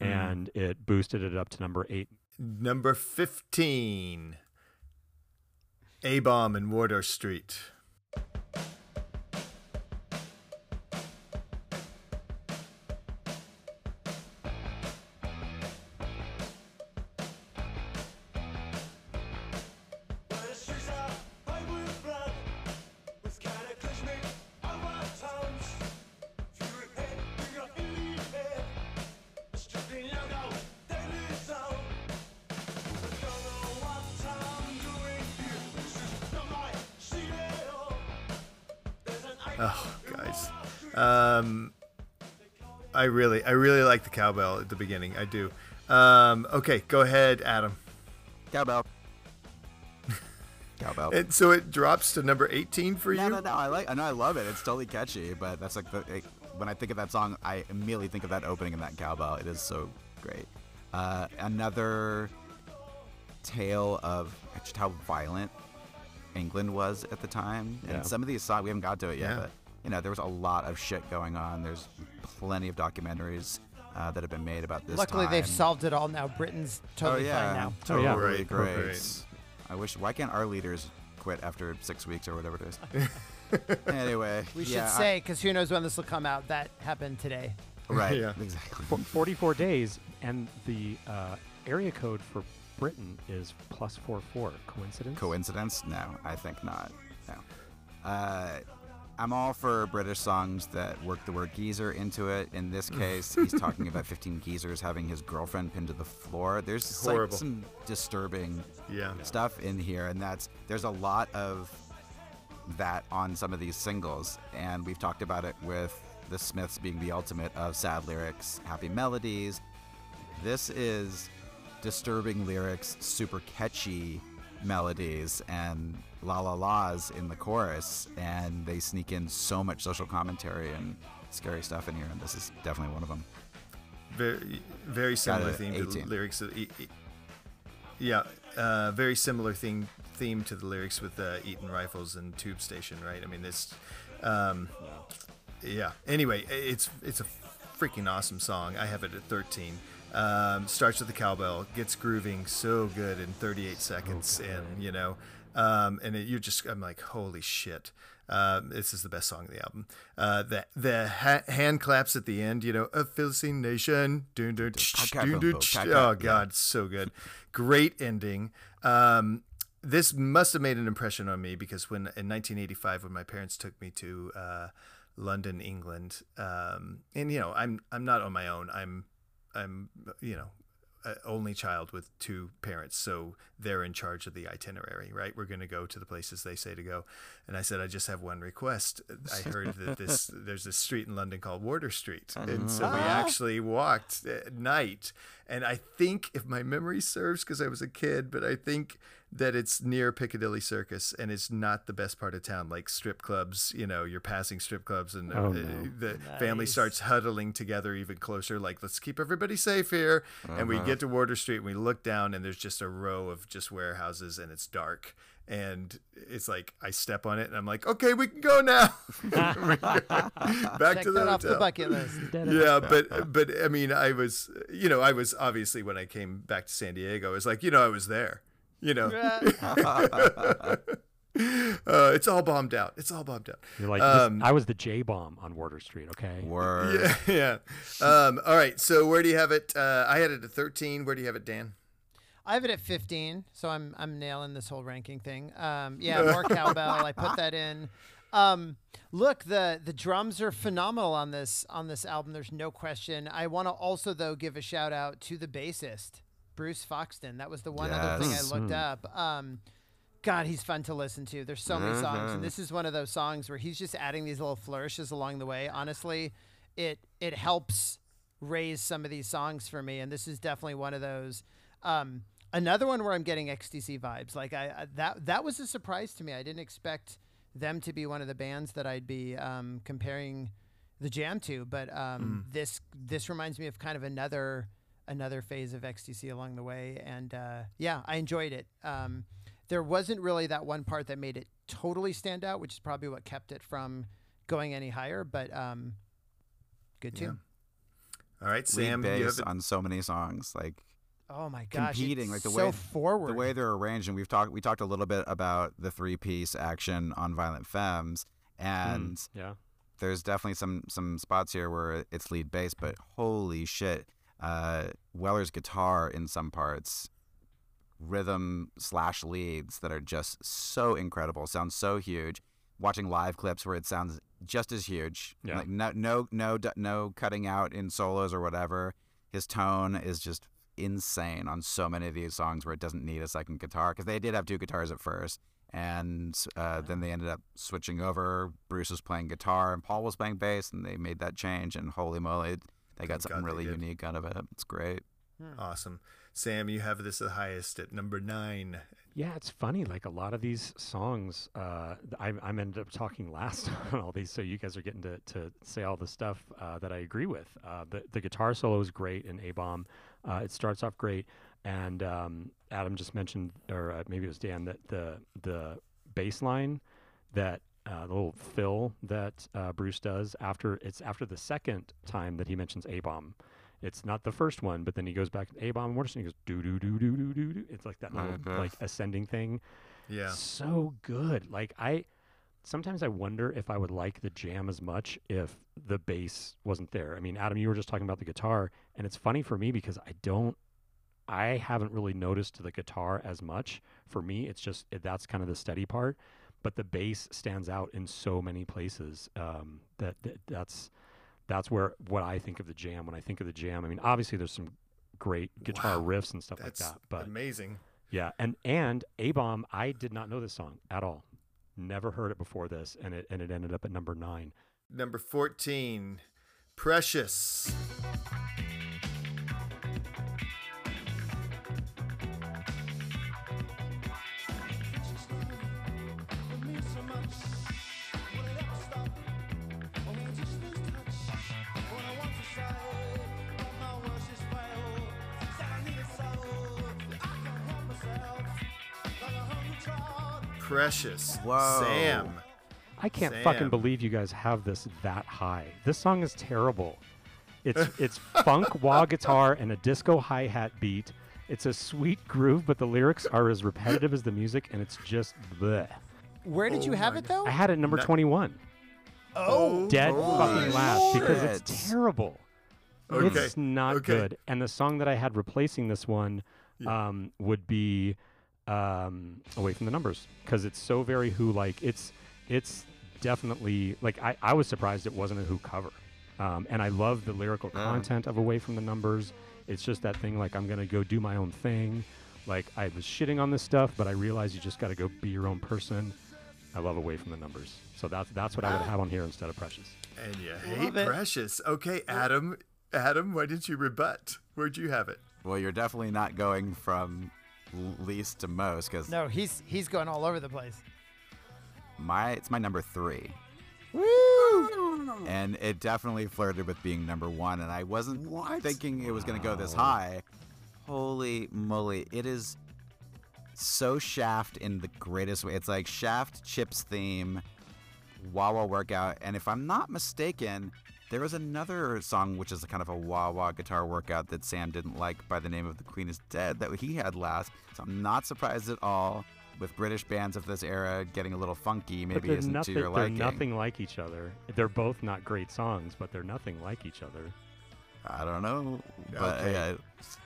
Speaker 2: and it boosted it up to number eight.
Speaker 1: Number 15. A Bomb in Wardour Street. Cowbell at the beginning. I do. Um, okay, go ahead, Adam.
Speaker 3: Cowbell. Cowbell.
Speaker 1: And so it drops to number 18 for
Speaker 3: No,
Speaker 1: you?
Speaker 3: no, no. I like. I know. I love it. It's totally catchy. But that's like the it, when I think of that song, I immediately think of that opening and that cowbell. It is so great. Uh, another tale of just how violent England was at the time,
Speaker 2: Yeah.
Speaker 3: and some of these songs we haven't got to it yet,
Speaker 1: Yeah.
Speaker 3: but you know there was a lot of shit going on. There's plenty of documentaries uh, that have been made about this.
Speaker 4: Luckily, they've solved it all now. Britain's totally
Speaker 3: oh yeah,
Speaker 4: fine now.
Speaker 2: Oh, yeah.
Speaker 3: totally
Speaker 1: Right,
Speaker 3: great.
Speaker 1: right.
Speaker 3: I wish. Why can't our leaders quit after six weeks or whatever it is? anyway,
Speaker 4: We should
Speaker 3: yeah, I-
Speaker 4: say, because who knows when this will come out, that happened today.
Speaker 3: right.
Speaker 1: Yeah.
Speaker 3: Exactly.
Speaker 2: For 44 days, and the uh, area code for Britain is plus four four. Coincidence?
Speaker 3: Coincidence? No, I think not. No. Uh, I'm all for British songs that work the word geezer into it. In this mm. case, he's talking about 15 geezers having his girlfriend pinned to the floor. There's like some disturbing
Speaker 1: Yeah.
Speaker 3: stuff in here, and that's there's a lot of that on some of these singles, and we've talked about it with the Smiths being the ultimate of sad lyrics, happy melodies. This is disturbing lyrics, super catchy melodies, and la la la's in the chorus, and they sneak in so much social commentary and scary stuff in here, and this is definitely one of them.
Speaker 1: Very, very similar
Speaker 3: it,
Speaker 1: theme to the lyrics. Of, e- e- yeah, uh, very similar theme theme to the lyrics with uh, Eton Rifles and Tube Station, right? I mean, this, um, yeah. Anyway, it's it's a freaking awesome song. I have it at 13. Um, starts with the cowbell, gets grooving so good in 38 seconds, and you know, um, and it, you're just I'm like, holy shit. Um, this is the best song of the album. Uh, the the ha- hand claps at the end, you know, a Philistine nation. Dun, dun, tsh, dun, dun, tsh. Oh god, so good. Great ending. Um, this must have made an impression on me because when in 1985, when my parents took me to uh, London, England, um, and you know, I'm I'm not on my own. I'm I'm you know a only child with two parents, so they're in charge of the itinerary. Right, we're going to go to the places they say to go, and I said I just have one request. I heard that this there's this street in London called Wardour Street, and uh-huh. so we ah. actually walked at night. And I think, if my memory serves, because I was a kid, but I think that it's near Piccadilly Circus and it's not the best part of town. Like strip clubs, you know, you're passing strip clubs and
Speaker 2: Oh,
Speaker 1: uh,
Speaker 2: no.
Speaker 1: the family starts huddling together even closer. Like, let's keep everybody safe here. And we get to Wardour Street and we look down and there's just a row of just warehouses and it's dark. And it's like I step on it and I'm like, okay, we can go now. Back
Speaker 4: Check
Speaker 1: to the
Speaker 4: that off the bucket list.
Speaker 1: yeah, but but I mean, I was, you know, I was obviously when I came back to San Diego, I was like, you know, I was there, you know. uh, it's all bombed out. It's all bombed out.
Speaker 2: You're like,
Speaker 1: Um,
Speaker 2: I was the J bomb on Wardour Street. Okay.
Speaker 3: Word.
Speaker 1: Yeah, yeah. Um, all right. So where do you have it? Uh, I had it at 13. Where do you have it, Dan?
Speaker 4: I have it at 15, so I'm I'm nailing this whole ranking thing. Um, yeah, more cowbell. I put that in. Um, look, the the drums are phenomenal on this on this album. There's no question. I want to also though give a shout out to the bassist, Bruce Foxton. That was the one other thing I
Speaker 3: Yes.
Speaker 4: looked up. Um, God, he's fun to listen to. There's so many songs, and this is one of those songs where he's just adding these little flourishes along the way. Honestly, it it helps raise some of these songs for me, and this is definitely one of those. Um, another one where I'm getting XTC vibes. Like I, I that that was a surprise to me. I didn't expect them to be one of the bands that I'd be um, comparing the Jam to, but um, this this reminds me of kind of another another phase of XTC along the way, and uh, yeah, I enjoyed it. Um, there wasn't really that one part that made it totally stand out, which is probably what kept it from going any higher. But um, good tune.
Speaker 1: All right,
Speaker 3: Lead
Speaker 1: Sam. You
Speaker 3: bass
Speaker 1: have it.
Speaker 3: on so many songs, like
Speaker 4: Oh my gosh,
Speaker 3: competing,
Speaker 4: it's
Speaker 3: like the
Speaker 4: so
Speaker 3: way
Speaker 4: forward.
Speaker 3: the way they're arranged. And we've talked we talked a little bit about the three piece action on Violent Femmes, and
Speaker 2: Yeah.
Speaker 3: there's definitely some some spots here where it's lead bass, but holy shit, uh, Weller's guitar in some parts, rhythm slash leads that are just so incredible, sounds so huge. Watching live clips where it sounds just as huge,
Speaker 2: Yeah.
Speaker 3: like no no no no cutting out in solos or whatever. His tone is just insane on so many of these songs where it doesn't need a second guitar because they did have two guitars at first and uh, then they ended up switching over. Bruce was playing guitar and Paul was playing bass, and they made that change. And holy moly, they got
Speaker 1: Thank
Speaker 3: something
Speaker 1: God
Speaker 3: really unique out of it. It's great.
Speaker 1: Awesome, Sam. You have this the highest at number nine.
Speaker 2: Yeah, it's funny. Like a lot of these songs, uh, I, I'm ended up talking last on all these, so you guys are getting to, to say all the stuff uh, that I agree with. Uh, the the guitar solo is great in A Bomb. Uh, it starts off great, and um, Adam just mentioned, or uh, maybe it was Dan, that the the bass line, that uh, the little fill that uh, Bruce does after it's after the second time that he mentions A Bomb. It's not the first one, but then he goes back to A Bomb and He goes do do do do do do do. It's like that little
Speaker 3: Mhm.
Speaker 2: like ascending thing.
Speaker 1: Yeah.
Speaker 2: So good. Like I sometimes I wonder if I would like the jam as much if the bass wasn't there. I mean, Adam, you were just talking about the guitar, and it's funny for me because I don't I haven't really noticed the guitar as much. For me, it's just it, that's kind of the steady part, but the bass stands out in so many places um, that, that that's that's where what I think of the jam when I think of the jam. I mean, obviously there's some great guitar
Speaker 1: Wow.
Speaker 2: riffs and stuff like that, but
Speaker 1: amazing.
Speaker 2: yeah, and and A Bomb, I did not know this song at all. Never heard it before this, and it and it ended up at number nine.
Speaker 1: Number 14, Precious. Precious.
Speaker 3: Whoa.
Speaker 1: Sam.
Speaker 2: I can't fucking believe you guys have this that high. This song is terrible. It's it's funk wah guitar and a disco hi hat beat. It's a sweet groove, but the lyrics are as repetitive as the music, and it's just bleh.
Speaker 4: Where did
Speaker 1: Oh
Speaker 4: you have it though?
Speaker 2: I had it number
Speaker 1: Ni-
Speaker 2: 21.
Speaker 4: oh,
Speaker 2: Dead
Speaker 1: Oh,
Speaker 2: fucking last because it's terrible.
Speaker 1: Okay,
Speaker 2: It's not
Speaker 1: okay.
Speaker 2: good. And the song that I had replacing this one um, would be um, "Away from the Numbers" because it's so very Who like. It's it's definitely like I, I was surprised it wasn't a Who cover, um, and I love the lyrical
Speaker 3: Yeah.
Speaker 2: content of "Away from the Numbers." It's just that thing like I'm gonna go do my own thing. Like I was shitting on this stuff, but I realized you just got to go be your own person. I love "Away from the Numbers," so that's that's what I would have on here instead of "Precious."
Speaker 1: And you
Speaker 4: Love
Speaker 1: hate
Speaker 4: it.
Speaker 1: Precious. Okay, Adam. Adam, why didn't you rebut? Where'd you have it?
Speaker 3: Well, you're definitely not going from l- least to most because
Speaker 4: no, he's he's going all over the place.
Speaker 3: my it's my number three,
Speaker 4: Woo!
Speaker 3: and it definitely flirted with being number one. And I wasn't
Speaker 1: What?
Speaker 3: thinking it was going to go this high. Holy moly! It is so Shaft in the greatest way. It's like Shaft Chips theme, wah workout. And if I'm not mistaken, there was another song which is a kind of a wah wah guitar workout that Sam didn't like by the name of The Queen is Dead that he had last. So I'm not surprised at all with British bands of this era getting a little funky. Maybe isn't
Speaker 2: nothing.
Speaker 3: to your liking.
Speaker 2: They're nothing like each other. They're both not great songs, but they're nothing like each other.
Speaker 3: I don't know, but
Speaker 1: Okay.
Speaker 3: uh,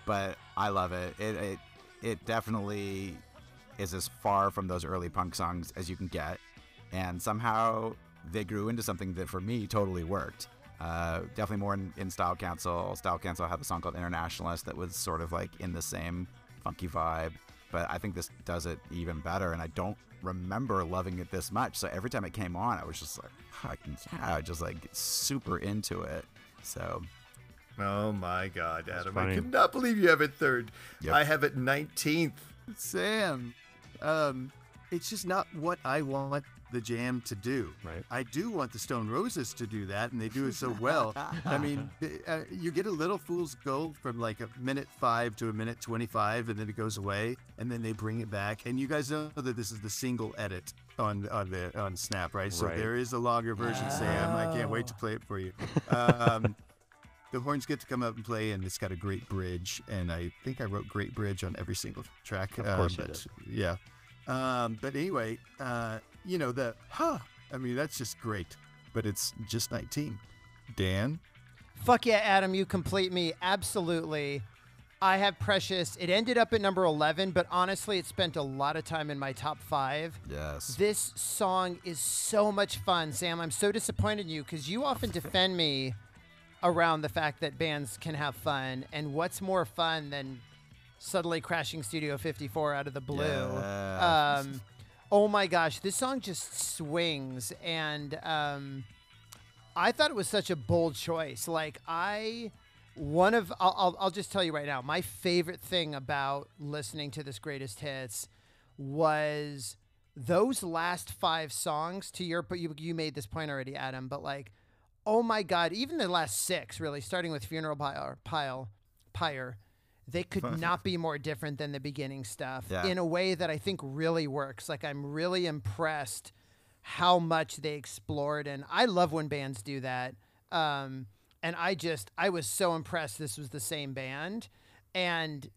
Speaker 3: but I love it. It it it definitely is as far from those early punk songs as you can get, and somehow they grew into something that for me totally worked. Uh, definitely more in, in Style Council. Style Council had a song called Internationalist that was sort of like in the same funky vibe, but I think this does it even better. And I don't remember loving it this much. So every time it came on, I was just like, fucking yeah, just like super into it. So
Speaker 1: Oh my God, Adam! I
Speaker 2: funny.
Speaker 1: could not believe you have it third.
Speaker 3: Yep.
Speaker 1: I have it nineteenth. Sam, um, it's just not what I want the Jam to do.
Speaker 2: Right.
Speaker 1: I do want the Stone Roses to do that, and they do it so well. I mean, uh, you get a little fool's gold from like a minute five to a minute twenty-five, and then it goes away, and then they bring it back. And you guys know that this is the single edit on on the on Snap, right? So
Speaker 2: Right.
Speaker 1: there is a longer version, Sam. I can't wait to play it for you. Um, the horns get to come up and play, and it's got a great bridge. And I think I wrote "Great Bridge" on every single track.
Speaker 2: Of
Speaker 1: uh,
Speaker 2: course you
Speaker 1: but,
Speaker 2: did.
Speaker 1: Yeah. Um, but anyway, uh, you know the huh. I mean, that's just great. But it's just 19. Dan.
Speaker 4: Fuck yeah, Adam, you complete me. Absolutely. I have Precious. It ended up at number 11, but honestly, it spent a lot of time in my top five.
Speaker 3: yes,
Speaker 4: This song is so much fun, Sam. I'm so disappointed in you because you often defend me around the fact that bands can have fun. And what's more fun than suddenly crashing Studio 54 out of the blue?
Speaker 3: Yeah.
Speaker 4: Um, oh my gosh, this song just swings. And um, I thought it was such a bold choice. Like, I. One of I'll, I'll, I'll just tell you right now, my favorite thing about listening to this greatest hits was those last five songs to your but you, you made this point already adam but like oh my god even the last six really starting with funeral pile pile pyre they could not be more different than the beginning stuff
Speaker 3: Yeah.
Speaker 4: in a way that i think really works like i'm really impressed how much they explored and i love when bands do that um, and i just i was so impressed this was the same band and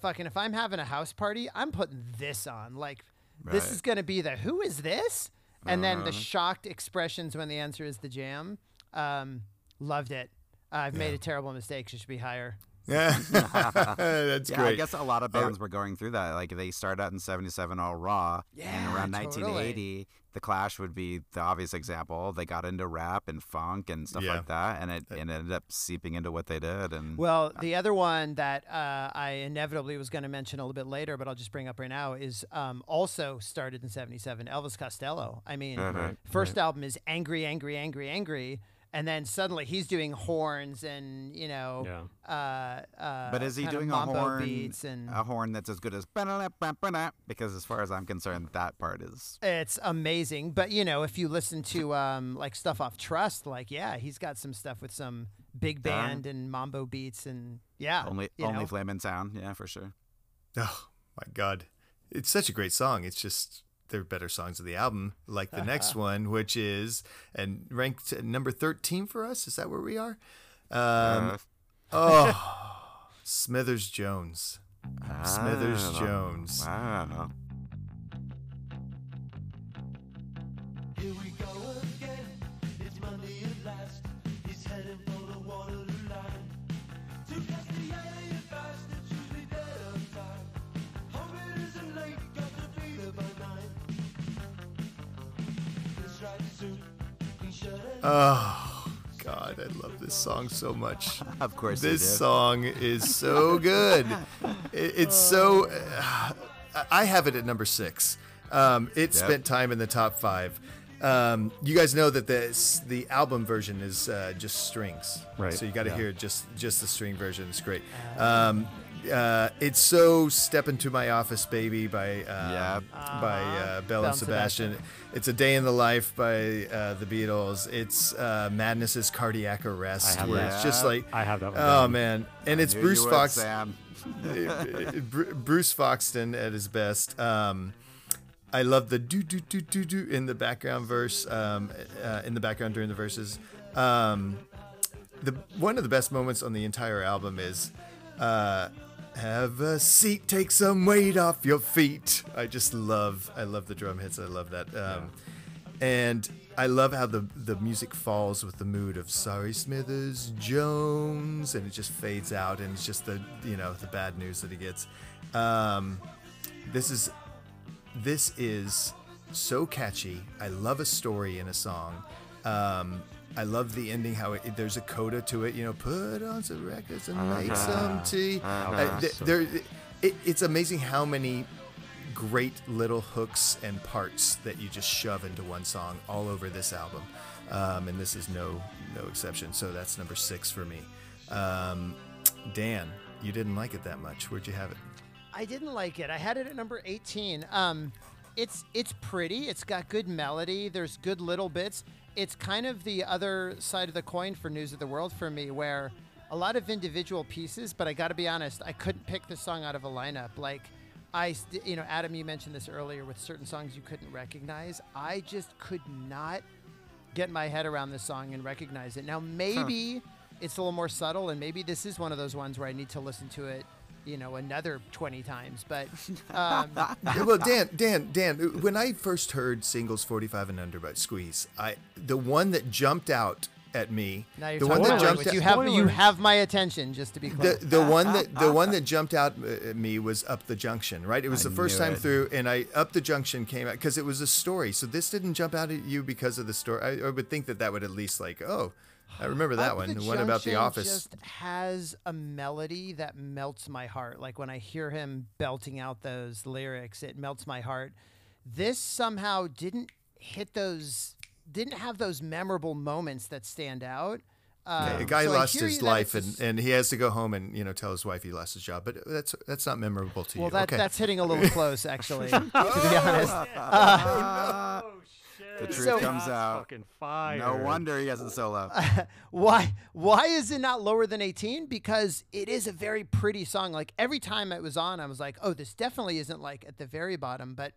Speaker 4: fucking if I'm having a house party, I'm putting this on. Like this is gonna be the who is this? And then the
Speaker 3: Uh-huh.
Speaker 4: shocked expressions when the answer is the jam. Um, loved it. I've made a terrible mistake. It should be higher.
Speaker 1: Yeah, that's
Speaker 3: yeah,
Speaker 1: great.
Speaker 3: I guess a lot of bands were going through that. Like they started out in '77 all raw,
Speaker 4: yeah, and
Speaker 3: around
Speaker 4: totally.
Speaker 3: 1980, the Clash would be the obvious example. They got into rap and funk and stuff
Speaker 1: Yeah.
Speaker 3: like that, and it, and it ended up seeping into what they did. And
Speaker 4: Well, the other one that uh, I inevitably was going to mention a little bit later, but I'll just bring up right now is um, also started in '77. Elvis Costello. I mean,
Speaker 3: Right,
Speaker 4: first album is angry, angry, angry, angry, and then suddenly he's doing horns and you know,
Speaker 2: Yeah.
Speaker 4: uh, uh,
Speaker 3: but is he doing a horn?
Speaker 4: beats and
Speaker 3: a horn that's as good as because as far as I'm concerned, that part is
Speaker 4: It's amazing, but you know, if you listen to um, like stuff off Trust, like yeah, he's got some stuff with some big
Speaker 3: Yeah.
Speaker 4: band and mambo beats, and yeah,
Speaker 3: only
Speaker 4: you
Speaker 3: only
Speaker 4: know.
Speaker 3: flaming sound. Yeah, for sure.
Speaker 1: Oh my god, it's such a great song. It's just there are better songs of the album, like the next one, which is and ranked number thirteen for us. Is that where we are? Um, oh, Smithers Jones. Smithers
Speaker 6: I don't know.
Speaker 1: Jones.
Speaker 6: I
Speaker 1: Oh, God, I love this song so much.
Speaker 6: Of course
Speaker 1: This song is so good. It- it's so. I have it at number six. Um, it
Speaker 6: Yep.
Speaker 1: spent time in the top five. Um, you guys know that this the album version is uh, just strings,
Speaker 2: Right,
Speaker 1: So you got to
Speaker 2: yeah.
Speaker 1: hear just just the string version. It's great. Um, uh, it's so "Step into My Office, Baby" by uh,
Speaker 6: Yeah.
Speaker 1: by uh, Belle
Speaker 4: Belle
Speaker 1: and
Speaker 4: and
Speaker 1: Sebastian.
Speaker 4: Sebastian.
Speaker 1: It's a day in the life by uh, the Beatles. It's uh, Madness's cardiac arrest,
Speaker 2: I have
Speaker 1: where
Speaker 2: that.
Speaker 1: it's just
Speaker 6: Yeah.
Speaker 1: like
Speaker 2: I have that one.
Speaker 1: Oh
Speaker 2: down.
Speaker 1: man, and it's
Speaker 6: Knew
Speaker 1: Bruce
Speaker 6: you would,
Speaker 1: Fox,
Speaker 6: Sam.
Speaker 1: Bru- Bruce Foxton at his best. Um, I love the do do do do do in the background verse, um, uh, in the background during the verses. Um, the one of the best moments on the entire album is uh, "Have a seat, take some weight off your feet." I just love, I love the drum hits. I love that, um, and I love how the the music falls with the mood of "Sorry, Smithers Jones," and it just fades out, and it's just the you know the bad news that he gets. Um, this is this is so catchy. I love a story in a song. Um, I love the ending. How it, there's a coda to it. You know, put on some records and make some tea. Uh, th-
Speaker 2: So-
Speaker 1: there, it, it's amazing how many great little hooks and parts that you just shove into one song all over this album. Um, and this is no no exception. So that's number six for me. Um, Dan, you didn't like it that much. Where'd you have it?
Speaker 4: I didn't like it. I had it at number 18. Um, it's it's pretty. It's got good melody. There's good little bits. It's kind of the other side of the coin for News of the World for me, where a lot of individual pieces. But I got to be honest, I couldn't pick the song out of a lineup. Like I, st- you know, Adam, you mentioned this earlier with certain songs you couldn't recognize. I just could not get my head around this song and recognize it. Now maybe it's a little more subtle, and maybe this is one of those ones where I need to listen to it, you know, another twenty times. But um,
Speaker 1: well, Dan, Dan, Dan. When I first heard singles "45 and Under" by Squeeze, I the one that jumped out at me,
Speaker 4: now you're
Speaker 1: the
Speaker 4: talking
Speaker 1: one that
Speaker 4: about
Speaker 1: jumped out,
Speaker 4: You have you have my attention, just to be clear.
Speaker 1: the one that the one that jumped out uh, at me was "Up the Junction." Right, it was
Speaker 6: I
Speaker 1: the first time
Speaker 6: it.
Speaker 1: through, and I "Up the Junction" came out because it was a story. So this didn't jump out at you because of the story. I, I would think that that would at least like, oh, I remember that
Speaker 4: Up
Speaker 1: one.
Speaker 4: the
Speaker 1: The one about the
Speaker 4: Junction
Speaker 1: office.
Speaker 4: Just has a melody that melts my heart. Like when I hear him belting out those lyrics, it melts my heart. This somehow didn't hit those, didn't have those memorable moments that stand out.
Speaker 1: Yeah,
Speaker 4: Um,
Speaker 1: a guy
Speaker 4: so
Speaker 1: lost his life, and, and he has to go home and you know tell his wife he lost his job. But that's that's not memorable to
Speaker 4: well,
Speaker 1: you.
Speaker 4: that
Speaker 1: okay.
Speaker 4: that's hitting a little close, actually. to be honest,
Speaker 6: The truth
Speaker 4: So-
Speaker 6: comes out.
Speaker 2: Fucking fire.
Speaker 6: No wonder he has a solo.
Speaker 4: why why is it not lower than 18 because it is a very pretty song like every time it was on i was like oh this definitely isn't like at the very bottom but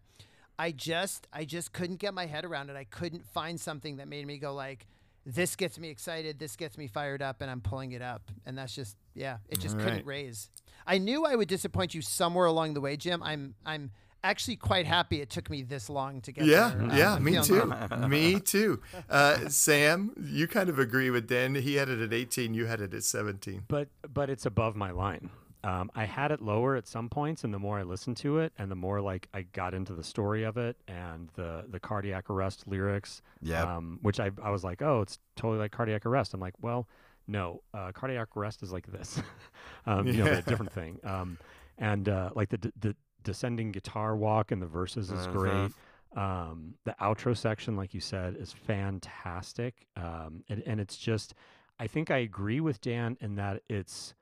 Speaker 4: i just i just couldn't get my head around it i couldn't find something that made me go like this gets me excited this gets me fired up and i'm pulling it up and that's just yeah it just
Speaker 1: All
Speaker 4: couldn't
Speaker 1: right.
Speaker 4: raise i knew i would disappoint you somewhere along the way jim i'm i'm actually quite happy it took me this long to get
Speaker 1: Yeah,
Speaker 4: there. Um,
Speaker 1: yeah,
Speaker 4: I'm
Speaker 1: me too.
Speaker 4: good.
Speaker 1: me too. Uh, Sam, you kind of agree with Dan. He had it at 18. You had it at 17.
Speaker 2: but but it's above my line. Um, I had it lower at some points, and the more I listened to it, and the more like I got into the story of it and the the cardiac arrest lyrics,
Speaker 6: Yep.
Speaker 2: um, which I I was like, oh, it's totally like cardiac arrest. I'm like, well, no, uh, cardiac arrest is like this, um, you know, but a different thing. Um, and uh, like the, the descending guitar walk in the verses is
Speaker 6: Uh-huh.
Speaker 2: great. Um, the outro section, like you said, is fantastic. Um, and, and it's just, I think I agree with Dan in that it's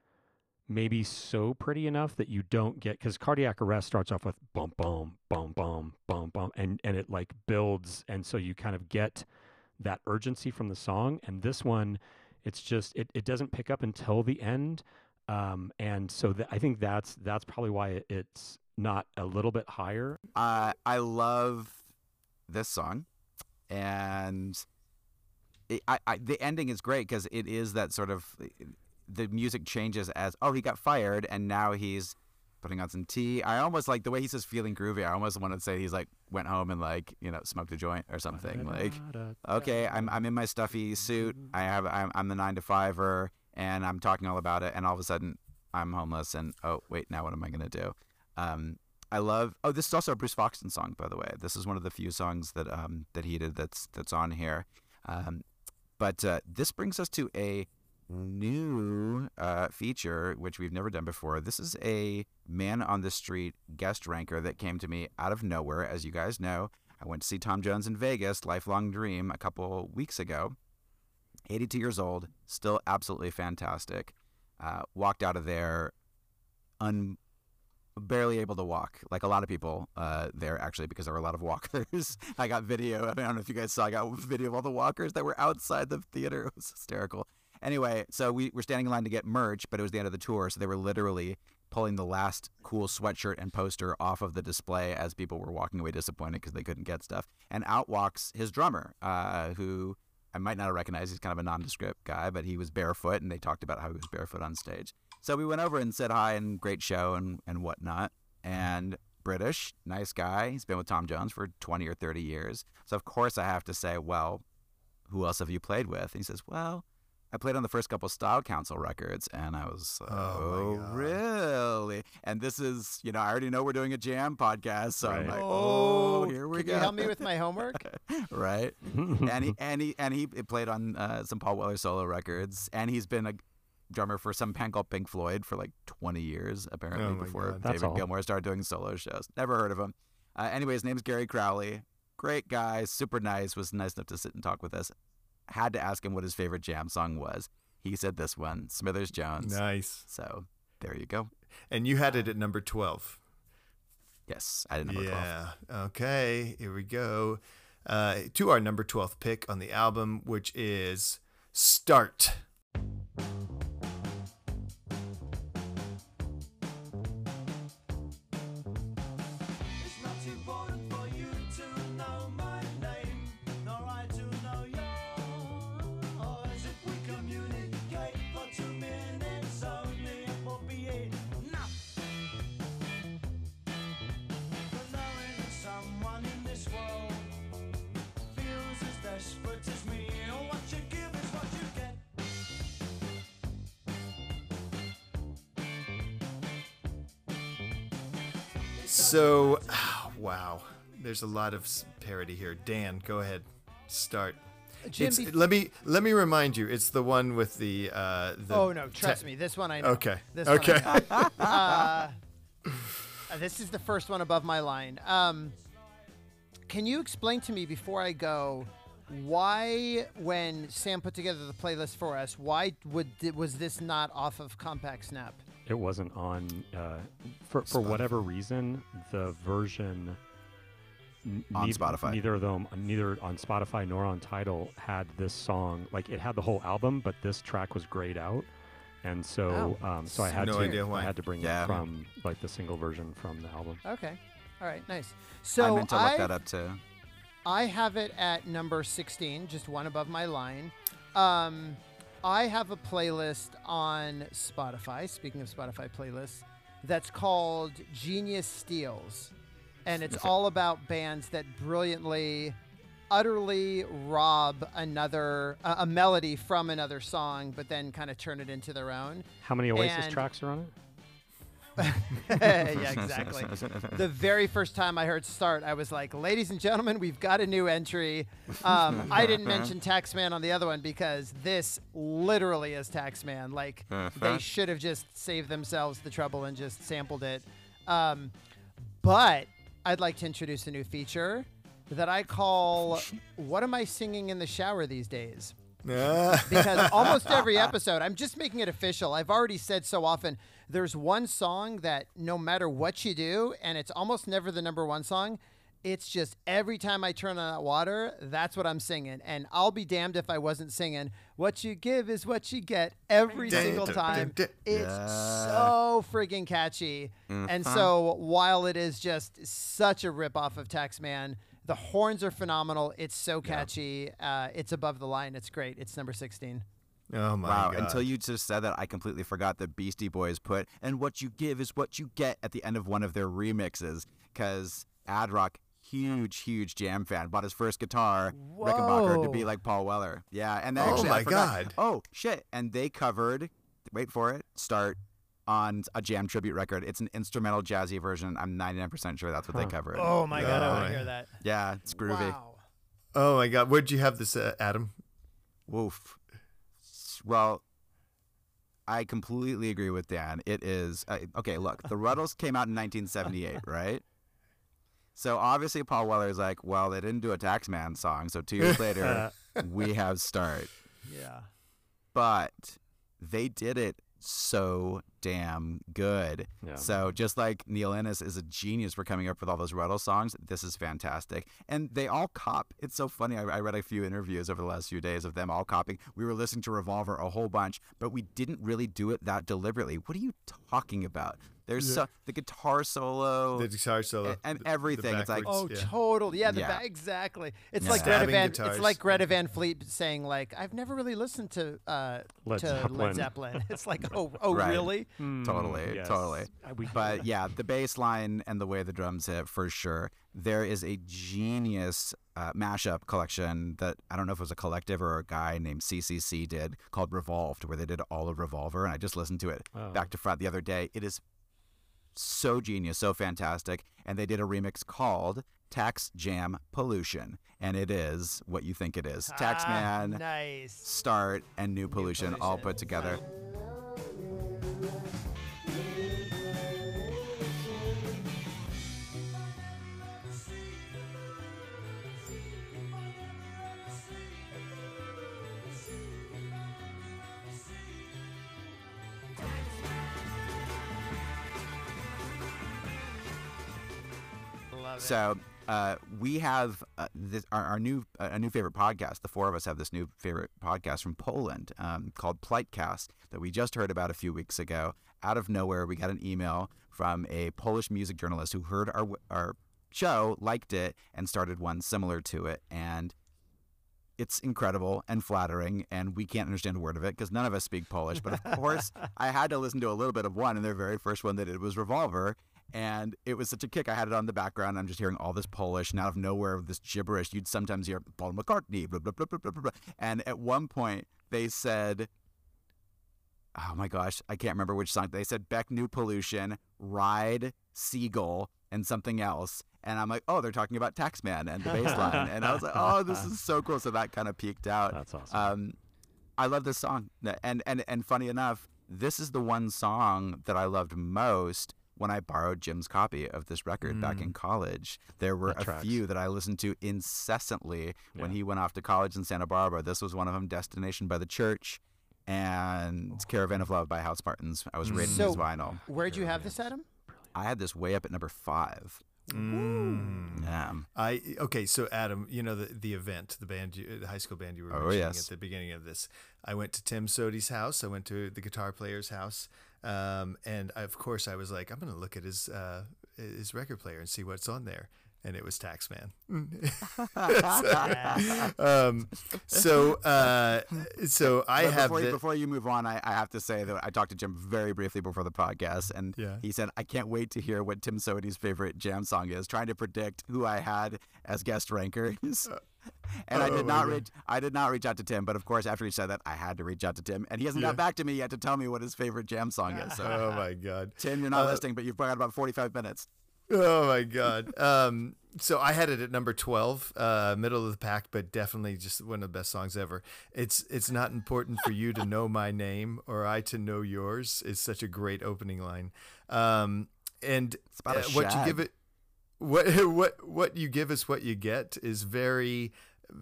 Speaker 2: maybe so pretty enough that you don't get because cardiac arrest starts off with bum bum bum bum bum bum and and it like builds and so you kind of get that urgency from the song and this one it's just it, it doesn't pick up until the end um and so th- i think that's that's probably why it, it's not a little bit higher
Speaker 6: Uh, I love this song, and
Speaker 3: it, I, I, the ending is great because it is that sort of the music changes as oh he got fired and now he's putting on some tea. I almost like the way he says feeling groovy. I almost want to say he's like went home and like you know smoked a joint or something. Like okay, I'm I'm in my stuffy suit. I have I'm, I'm the nine to fiver and I'm talking all about it. And all of a sudden I'm homeless and oh wait now what am I gonna do? Um, I love. Oh, this is also a Bruce Foxton song, by the way. This is one of the few songs that um that he did that's that's on here. Um, but uh, this brings us to a new uh, feature which we've never done before. This is a man on the street guest ranker that came to me out of nowhere. As you guys know, I went to see Tom Jones in Vegas, Lifelong Dream, a couple weeks ago. 82 years old, still absolutely fantastic. Uh, walked out of there un barely able to walk, like a lot of people uh, there actually, because there were a lot of walkers. I got video. I, I don't know if you guys saw. I got video of all the walkers that were outside the theater. It was hysterical. Anyway, so we were standing in line to get merch, but it was the end of the tour, so they were literally pulling the last cool sweatshirt and poster off of the display as people were walking away disappointed because they couldn't get stuff. And out walks his drummer, uh, who I might not have recognized. He's kind of a nondescript guy, but he was barefoot, and they talked about how he was barefoot on stage. So we went over and said hi and great show and, and whatnot. And British, nice guy. He's been with Tom Jones for 20 or 30 years. So, of course, I have to say, well, who else have you played with? And he says, well, I played on the first couple Style Council records, and I was,
Speaker 1: Oh,
Speaker 3: oh, really? And this is, you know, I already know we're doing a jam podcast, so I'm like, oh, here we go.
Speaker 4: Can
Speaker 3: go.
Speaker 4: you help me with my homework?
Speaker 3: right? and he and he and he played on uh, some Paul Weller solo records, and he's been a drummer for some band called Pink Floyd for like 20 years, apparently,
Speaker 1: Oh
Speaker 3: before
Speaker 1: God.
Speaker 3: David. Gilmour started doing solo shows. Never heard of him. Uh, anyway, his name's Gary Crowley. Great guy, super nice. Was nice enough to sit and talk with us. Had to ask him what his favorite jam song was. He said this one, Smithers Jones.
Speaker 1: Nice.
Speaker 3: So there you go.
Speaker 1: And you had it at number 12.
Speaker 3: Yes, I didn't know. 12.
Speaker 1: yeah. Okay. Here we go. Uh, to our number 12th pick on the album, which is Start. So, wow. There's a lot of parody here. Dan, go ahead. Start.
Speaker 4: Bef-
Speaker 1: let me let me remind you. It's the one with the uh the
Speaker 4: oh no, trust
Speaker 1: te-
Speaker 4: me, this one I know.
Speaker 1: Okay.
Speaker 4: This
Speaker 1: okay.
Speaker 4: uh, uh, this is the first one above my line. Um, can you explain to me before I go why, when Sam put together the playlist for us, why would was this not off of Compact Snap?
Speaker 2: It wasn't on uh, for for whatever reason. The version n-
Speaker 3: On
Speaker 2: neith-
Speaker 3: Spotify.
Speaker 2: neither of them, neither on Spotify nor on Tidal, had this song. Like it had the whole album, but this track was grayed out, and so um, so I had
Speaker 1: No
Speaker 2: to
Speaker 1: idea
Speaker 2: I had to bring
Speaker 3: Yeah.
Speaker 2: it from like the single version from the album.
Speaker 4: Okay, all right, nice. So
Speaker 3: I meant to look
Speaker 4: I've-
Speaker 3: that up too.
Speaker 4: I have it at number 16, just one above my line. Um, I have a playlist on Spotify, speaking of Spotify playlists, that's called Genius Steals. And it's all about bands that brilliantly, utterly rob another, a a melody from another song, but then kind of turn it into their own.
Speaker 2: How many Oasis
Speaker 4: And-
Speaker 2: tracks are on it?
Speaker 4: yeah, exactly. the very first time I heard Start, I was like, ladies and gentlemen, we've got a new entry. Um, I didn't mention Taxman on the other one because this literally is Taxman. Like, they should have just saved themselves the trouble and just sampled it. Um, but I'd like to introduce a new feature that I call What Am I Singing in the Shower These Days? because almost every episode, I'm just making it official. I've already said so often. There's one song that no matter what you do, and it's almost never the number one song. It's just every time I turn on that water, that's what I'm singing. And I'll be damned if I wasn't singing. What you give is what you get every single time. It's so friggin' catchy. And
Speaker 3: Mm-hmm.
Speaker 4: so while it is just such a ripoff of Taxman, The horns are phenomenal. It's so catchy. Uh, it's above the line. It's great. It's number 16.
Speaker 1: Oh my
Speaker 3: wow,
Speaker 1: god!
Speaker 3: until you just said that, I completely forgot that Beastie Boys put, and what you give is what you get at the end of one of their remixes. Because Ad Rock, huge, huge jam fan, bought his first guitar, Whoa. Rickenbacker, to be like Paul Weller. Yeah, and
Speaker 1: Oh
Speaker 3: actually, I
Speaker 1: my
Speaker 3: forgot-
Speaker 1: God.
Speaker 3: Oh, shit. And they covered, wait for it, start on a jam tribute record. It's an instrumental jazzy version. I'm 99% sure that's what they covered.
Speaker 4: Oh my god, I
Speaker 1: Oh
Speaker 4: want to hear that.
Speaker 3: Yeah, it's groovy.
Speaker 4: Wow.
Speaker 1: oh my god! Where'd you have this, uh, Adam?
Speaker 3: Woof. Well, I completely agree with Dan. It is uh, okay. Look, the Rutles came out in 1978, right? So obviously, Paul Weller is like, well, they didn't do a Taxman song, so two years later, we have Start.
Speaker 4: Yeah.
Speaker 3: But they did it so damn good.
Speaker 2: Yeah.
Speaker 3: So just like Neil Innes is a genius for coming up with all those Rutle songs, this is fantastic. And they all cop. It's so funny. I, I read a few interviews over the last few days of them all copying. We were listening to Revolver a whole bunch, but we didn't really do it that deliberately. What are you talking about? There's so, the guitar solo
Speaker 1: The guitar solo
Speaker 3: and- and
Speaker 1: the- the
Speaker 3: everything. It's like-
Speaker 4: Oh,
Speaker 1: yeah.
Speaker 4: total. Yeah, the
Speaker 3: Yeah.
Speaker 4: ba- exactly. It's
Speaker 3: Yeah.
Speaker 4: like Greta
Speaker 1: Stabbing
Speaker 4: Van.
Speaker 1: guitars.
Speaker 4: It's like Greta Van Fleet saying like, "I've never really listened to uh,
Speaker 2: Led
Speaker 4: to
Speaker 2: Zeppelin.
Speaker 4: Led Zeppelin." It's like, oh, oh,
Speaker 3: Right.
Speaker 4: really?
Speaker 3: Totally,
Speaker 2: Mm, yes.
Speaker 3: totally. But yeah, the bass line and the way the drums hit for sure. There is a genius uh, mashup collection that I don't know if it was a collective or a guy named CCC did called Revolved, where they did all of Revolver, and I just listened to it
Speaker 2: Oh.
Speaker 3: back to front the other day. It is so genius, so fantastic, and they did a remix called Tax Jam Pollution, and it is what you think it is.
Speaker 4: Ah,
Speaker 3: Taxman,
Speaker 4: nice.
Speaker 3: Start, and New Pollution all put together.
Speaker 4: Love it.
Speaker 3: So uh, we have uh, this, our, our new uh, a new favorite podcast. The four of us have this new favorite podcast from Poland um, called Plightcast that we just heard about a few weeks ago. Out of nowhere, we got an email from a Polish music journalist who heard our our show, liked it, and started one similar to it. And it's incredible and flattering, and we can't understand a word of it because none of us speak Polish. But of course, I had to listen to a little bit of one, and their very first one they did was Revolver. And it was such a kick. I had it on the background. I'm just hearing all this Polish, and out of nowhere, this gibberish. You'd sometimes hear Paul McCartney, blah, blah, blah, blah, blah, blah, blah. And at one point, they said, oh my gosh, I can't remember which song. They said Beck New Pollution, Ride, Seagull, and something else. And I'm like, oh, they're talking about Taxman and the bass line. and I was like, oh, this is so cool. So that kind of peaked out.
Speaker 2: That's awesome.
Speaker 3: Um, I love this song, and and and funny enough, this is the one song that I loved most when I borrowed Jim's copy of this record back in college. There were
Speaker 2: That
Speaker 3: a
Speaker 2: tracks.
Speaker 3: few that I listened to incessantly when he went off to college in Santa Barbara. This was one of them, "Destination by the Church," and "Caravan of Love" by House Martins. I was rating
Speaker 4: So-
Speaker 3: his vinyl.
Speaker 4: Where'd you have this, Adam?
Speaker 3: I had this way up at number five.
Speaker 1: Mm.
Speaker 3: Yeah.
Speaker 1: I okay, so Adam, you know the the event, the band, you, the high school band you were
Speaker 3: Oh,
Speaker 1: mentioning
Speaker 3: yes.
Speaker 1: at the beginning of this. I went to Tim Sodi's house. I went to the guitar player's house, um, and I, of course I was like, I'm going to look at his uh, his record player and see what's on there, and it was Taxman. um, so uh, so I
Speaker 3: But
Speaker 1: have
Speaker 3: before, you,
Speaker 1: the,
Speaker 3: before you move on, I, I have to say that I talked to Jim very briefly before the podcast, and
Speaker 1: Yeah.
Speaker 3: he said, I can't wait to hear what Tim Sodi's favorite jam song is, trying to predict who I had as guest rankers. and I
Speaker 1: oh
Speaker 3: did not reach I did not reach out to Tim, but of course after he said that, I had to reach out to Tim, and he hasn't
Speaker 1: Yeah.
Speaker 3: got back to me yet to tell me what his favorite jam song is. So
Speaker 1: oh my god,
Speaker 3: Tim, you're not
Speaker 1: Uh,
Speaker 3: listening, but you've got about 45 minutes.
Speaker 1: Oh my god. Um, so I had it at number twelve, uh, middle of the pack, but definitely just one of the best songs ever. It's it's not important for you to know my name or I to know yours. Is such a great opening line. Um, and uh, what you give it, what what what you give is what you get is very.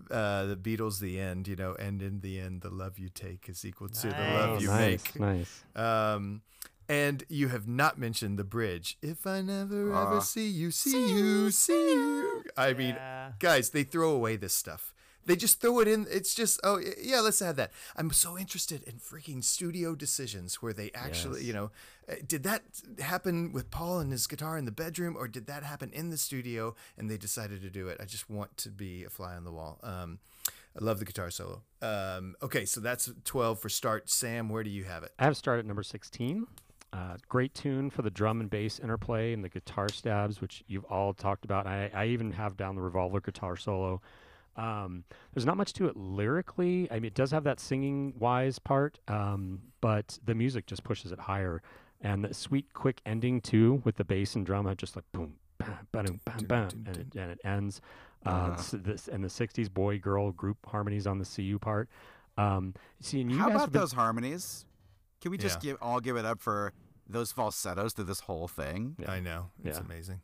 Speaker 1: Uh, the Beatles, the end, you know, and in the end, the love you take is equal to the
Speaker 2: Oh,
Speaker 1: love you
Speaker 2: nice,
Speaker 1: make.
Speaker 2: nice.
Speaker 1: Um, and you have not mentioned the bridge. If I never ever
Speaker 3: Uh,
Speaker 1: see you, see you, see you. I mean, guys, they throw away this stuff. They just throw it in. It's just oh yeah, let's add that. I'm so interested in freaking studio decisions where they actually,
Speaker 2: Yes.
Speaker 1: you know, uh, did that happen with Paul and his guitar in the bedroom, or did that happen in the studio and they decided to do it? I just want to be a fly on the wall. Um, I love the guitar solo. Um, okay, so that's 12 for start. Sam, where do you have it?
Speaker 2: I have start at number 16. Uh, great tune for the drum and bass interplay and the guitar stabs, which you've all talked about. I, I even have down the revolver guitar solo. Um, there's not much to it lyrically. I mean, it does have that singing wise part, um, but the music just pushes it higher. And the sweet, quick ending too, with the bass and drum, just like boom, bam, bam, bam, bam, and it, and it ends. Uh,
Speaker 3: Uh-huh.
Speaker 2: s- this and the '60s boy girl group harmonies on the CU part. Um, see, and you
Speaker 3: How
Speaker 2: guys
Speaker 3: about
Speaker 2: been-
Speaker 3: those harmonies? Can we just
Speaker 1: Yeah.
Speaker 3: give all give it up for those falsettos through this whole thing?
Speaker 2: Yeah.
Speaker 1: I know. It's
Speaker 2: Yeah.
Speaker 1: amazing.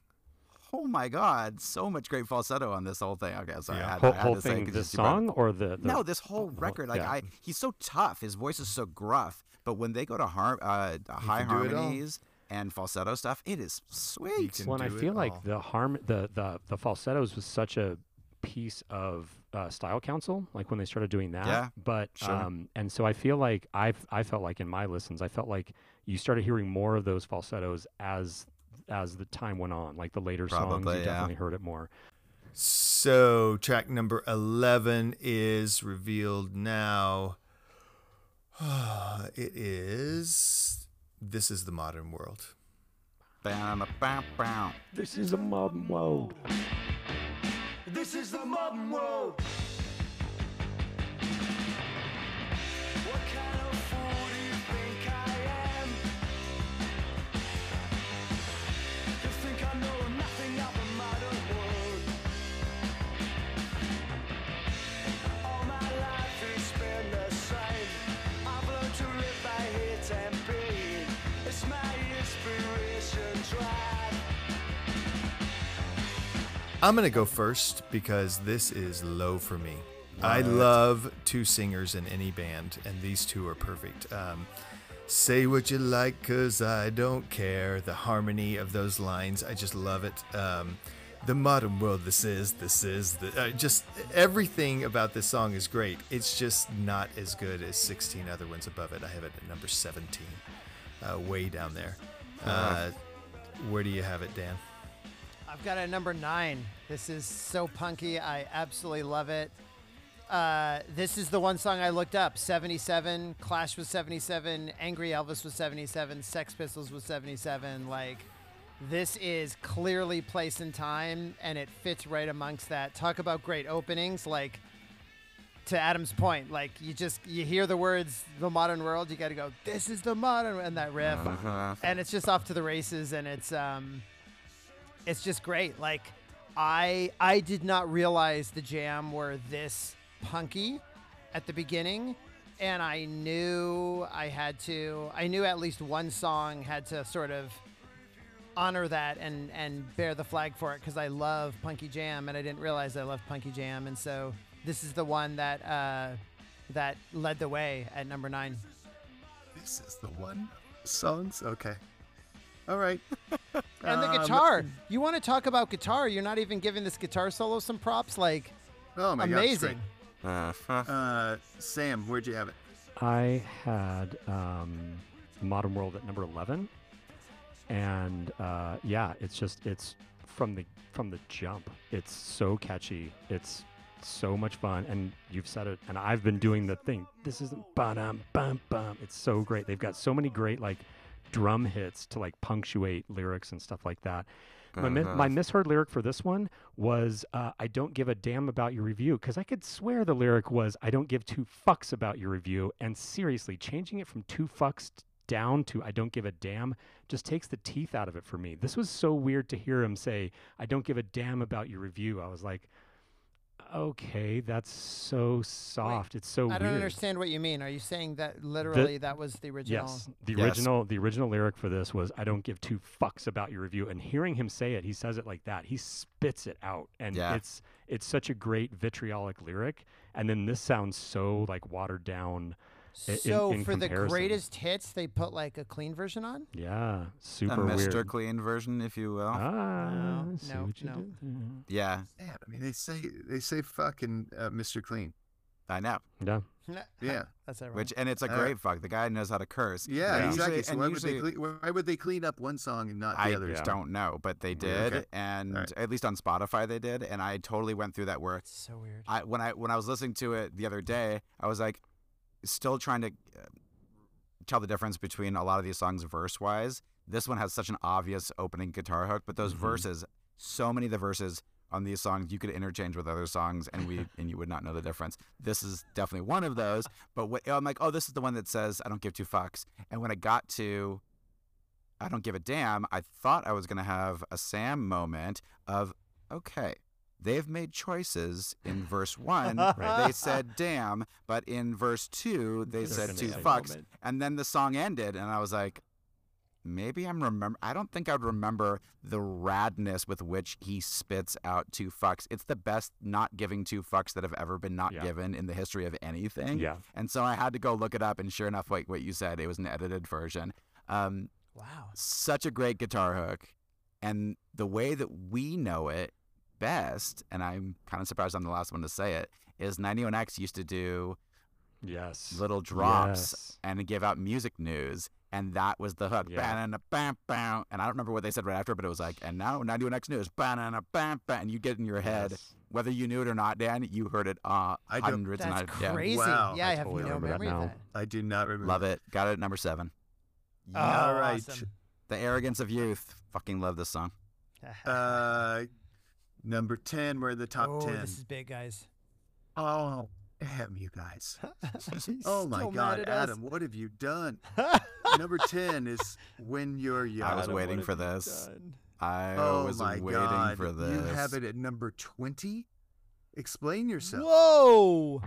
Speaker 3: Oh my god, so much great falsetto on this whole thing. Okay, sorry,
Speaker 1: Yeah.
Speaker 3: I had,
Speaker 2: whole,
Speaker 3: I had
Speaker 2: whole
Speaker 3: to say it
Speaker 2: thing,
Speaker 3: 'cause
Speaker 2: this
Speaker 3: you brought-
Speaker 2: song or the, the
Speaker 3: no, this whole
Speaker 2: the whole-
Speaker 3: record. Like
Speaker 2: yeah.
Speaker 3: I, he's so tough. His voice is so gruff. But when they go to har- uh, high
Speaker 1: can do it all.
Speaker 3: harmonies and falsetto stuff, it is sweet.
Speaker 1: can
Speaker 2: Well, I feel like
Speaker 1: all.
Speaker 2: the harm the, the the falsettos was such a piece of uh, style council like when they started doing that
Speaker 3: Yeah,
Speaker 2: but
Speaker 3: sure.
Speaker 2: um and so i feel like i i felt like in my listens i felt like you started hearing more of those falsettos as as the time went on like the later songs you
Speaker 3: yeah.
Speaker 2: definitely heard it more
Speaker 1: So track number 11 is revealed now. it is This is the Modern World.
Speaker 3: Bam, bam, bam.
Speaker 2: this is a modern world
Speaker 6: This is the modern world.
Speaker 1: I'm going to go first because this is low for me. I love two singers in any band, and these two are perfect. Um, Say what you like, cause I don't care. The harmony of those lines, I just love it. Um, the modern world, this is, this is, the, uh, just everything about this song is great. It's just not as good as 16 other ones above it. I have it at number 17, uh, way down there. Uh, where do you have it, Dan?
Speaker 4: I've got a number nine. This is so punky. I absolutely love it. Uh, this is the one song I looked up. 77. Clash was 77. Angry Elvis was 77. Sex Pistols was 77. Like, this is clearly place and time, and it fits right amongst that. Talk about great openings. Like, to Adam's point, like, you just, you hear the words, the modern world, you got to go, this is the modern, and that riff.
Speaker 3: Uh-huh.
Speaker 4: And it's just off to the races, and it's, um, it's just great. Like I I did not realize the jam were this punky at the beginning and I knew I had to I knew at least one song had to sort of honor that and and bear the flag for it cuz I love punky jam and I didn't realize I loved punky jam and so this is the one that uh that led the way at number 9.
Speaker 1: This is the one. Songs? Okay. All right.
Speaker 4: And the
Speaker 1: Um,
Speaker 4: guitar. You want to talk about guitar? You're not even giving this guitar solo some props like
Speaker 1: Oh my gosh,
Speaker 4: amazing.
Speaker 3: Uh-huh.
Speaker 1: Uh, Sam, where'd you have it?
Speaker 2: I had um, Modern World at number eleven, and uh, yeah, it's just it's from the from the jump. It's so catchy. It's so much fun, and you've said it, and I've been doing the thing. This isn't bum bum bum. It's so great. They've got so many great like drum hits to like punctuate lyrics and stuff like that. My,
Speaker 3: Uh-huh.
Speaker 2: my misheard lyric for this one was uh, I don't give a damn about your review because I could swear the lyric was I don't give two fucks about your review. And seriously, changing it from two fucks t- down to I don't give a damn just takes the teeth out of it for me. This was so weird to hear him say I don't give a damn about your review. I was like, okay, that's so soft. it's so
Speaker 4: I don't
Speaker 2: weird.
Speaker 4: understand what you mean. Are you saying that literally that was the original?
Speaker 2: Yes, the
Speaker 3: Yes.
Speaker 2: original the original lyric for this was "I don't give two fucks about your review." And hearing him say it, he says it like that. He spits it out, and
Speaker 3: Yeah.
Speaker 2: it's it's such a great vitriolic lyric. And then this sounds so like watered down. I- in-
Speaker 4: So
Speaker 2: in
Speaker 4: for the greatest hits, they put like a clean version on.
Speaker 2: Yeah, super A
Speaker 3: Mr.
Speaker 2: weird.
Speaker 3: Clean version, if you will.
Speaker 2: Ah,
Speaker 4: No,
Speaker 2: see
Speaker 4: no,
Speaker 2: what you
Speaker 4: no.
Speaker 2: did
Speaker 3: yeah,
Speaker 1: Yeah, I mean they say they say fucking uh, Mr. Clean.
Speaker 3: I know.
Speaker 2: Yeah,
Speaker 1: Yeah.
Speaker 4: that's ironic.
Speaker 3: Which and it's a
Speaker 1: Uh,
Speaker 3: great fuck. The guy knows how to curse.
Speaker 1: Yeah,
Speaker 3: And
Speaker 1: exactly. so
Speaker 3: and
Speaker 1: why
Speaker 3: usually-
Speaker 1: would they clean, why would they clean up one song and not the
Speaker 3: I
Speaker 1: others?
Speaker 2: Yeah.
Speaker 3: don't know, but they did,
Speaker 1: okay.
Speaker 3: and
Speaker 1: Alright.
Speaker 3: at least on Spotify they did, and I totally went through that where
Speaker 4: It's so weird.
Speaker 3: I when I when I was listening to it the other day, I was like, still trying to uh, tell the difference between a lot of these songs verse wise. This one has such an obvious opening guitar hook, but those
Speaker 2: Mhm.
Speaker 3: verses, so many of the verses on these songs you could interchange with other songs, and we and you would not know the difference. This is definitely one of those. But what, I'm like, oh, this is the one that says I don't give two fucks. And when I got to I don't give a damn, I thought I was gonna have a Sam moment of okay. They've made choices in verse one. They said damn, but in verse two they said two fucks.
Speaker 4: moment.
Speaker 3: And then the song ended, and I was like, maybe I'm remember. I don't think I'd remember the radness with which he spits out two fucks. It's the best not giving two fucks that have ever been not
Speaker 2: Yeah.
Speaker 3: given in the history of anything.
Speaker 2: yeah.
Speaker 3: And so I had to go look it up, and sure enough, like what you said, it was an edited version. Um,
Speaker 4: Wow.
Speaker 3: such a great guitar hook, and the way that we know it best, and I'm kind of surprised I'm the last one to say it, is 91X used to do
Speaker 2: Yes.
Speaker 3: little drops
Speaker 2: Yes.
Speaker 3: and give out music news. And that was the hook.
Speaker 2: Yeah.
Speaker 3: Bam, bam. And I don't remember what they said right after, but it was like, and now 91X News. Ba-na-na, bam, bam. And you get in your head.
Speaker 2: Yes.
Speaker 3: Whether you knew it or not, Dan, you heard it uh,
Speaker 1: I don't-
Speaker 3: hundreds and
Speaker 4: That's
Speaker 3: hundreds. Yeah.
Speaker 4: crazy.
Speaker 1: Wow.
Speaker 4: Yeah, I,
Speaker 2: I
Speaker 4: have
Speaker 2: totally
Speaker 4: no
Speaker 2: remember that
Speaker 4: memory of that.
Speaker 1: I do not remember.
Speaker 3: Love it. Got it at number seven.
Speaker 4: Oh,
Speaker 1: All right.
Speaker 4: awesome.
Speaker 3: The Arrogance of Youth. Fucking love this song.
Speaker 1: Uh, number ten. We're in the top
Speaker 4: oh,
Speaker 1: ten.
Speaker 4: this is big, guys.
Speaker 1: Oh, damn you guys. Oh my God,
Speaker 4: at us.
Speaker 1: Adam, what have you done? number ten is when you're young.
Speaker 3: I was
Speaker 4: Adam,
Speaker 3: waiting for this.
Speaker 4: done?
Speaker 3: I
Speaker 1: oh
Speaker 3: was
Speaker 1: my
Speaker 3: waiting
Speaker 1: God,
Speaker 3: for this.
Speaker 1: you have it at number twenty. Explain yourself.
Speaker 4: Whoa!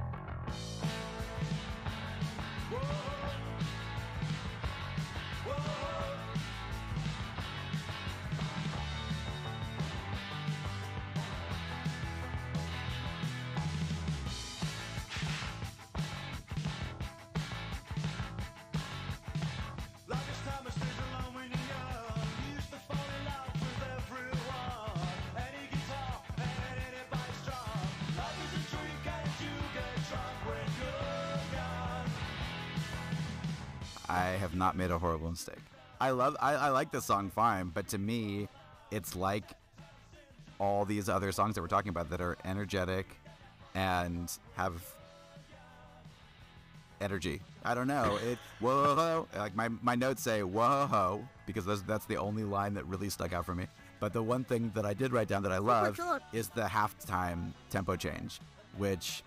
Speaker 3: Not made a horrible mistake. I love I, I like this song fine, but to me, it's like all these other songs that we're talking about that are energetic and have energy. I don't know. It whoa like my, my notes say whoa because that's, that's the only line that really stuck out for me. But the one thing that I did write down that I love is the halftime tempo change, which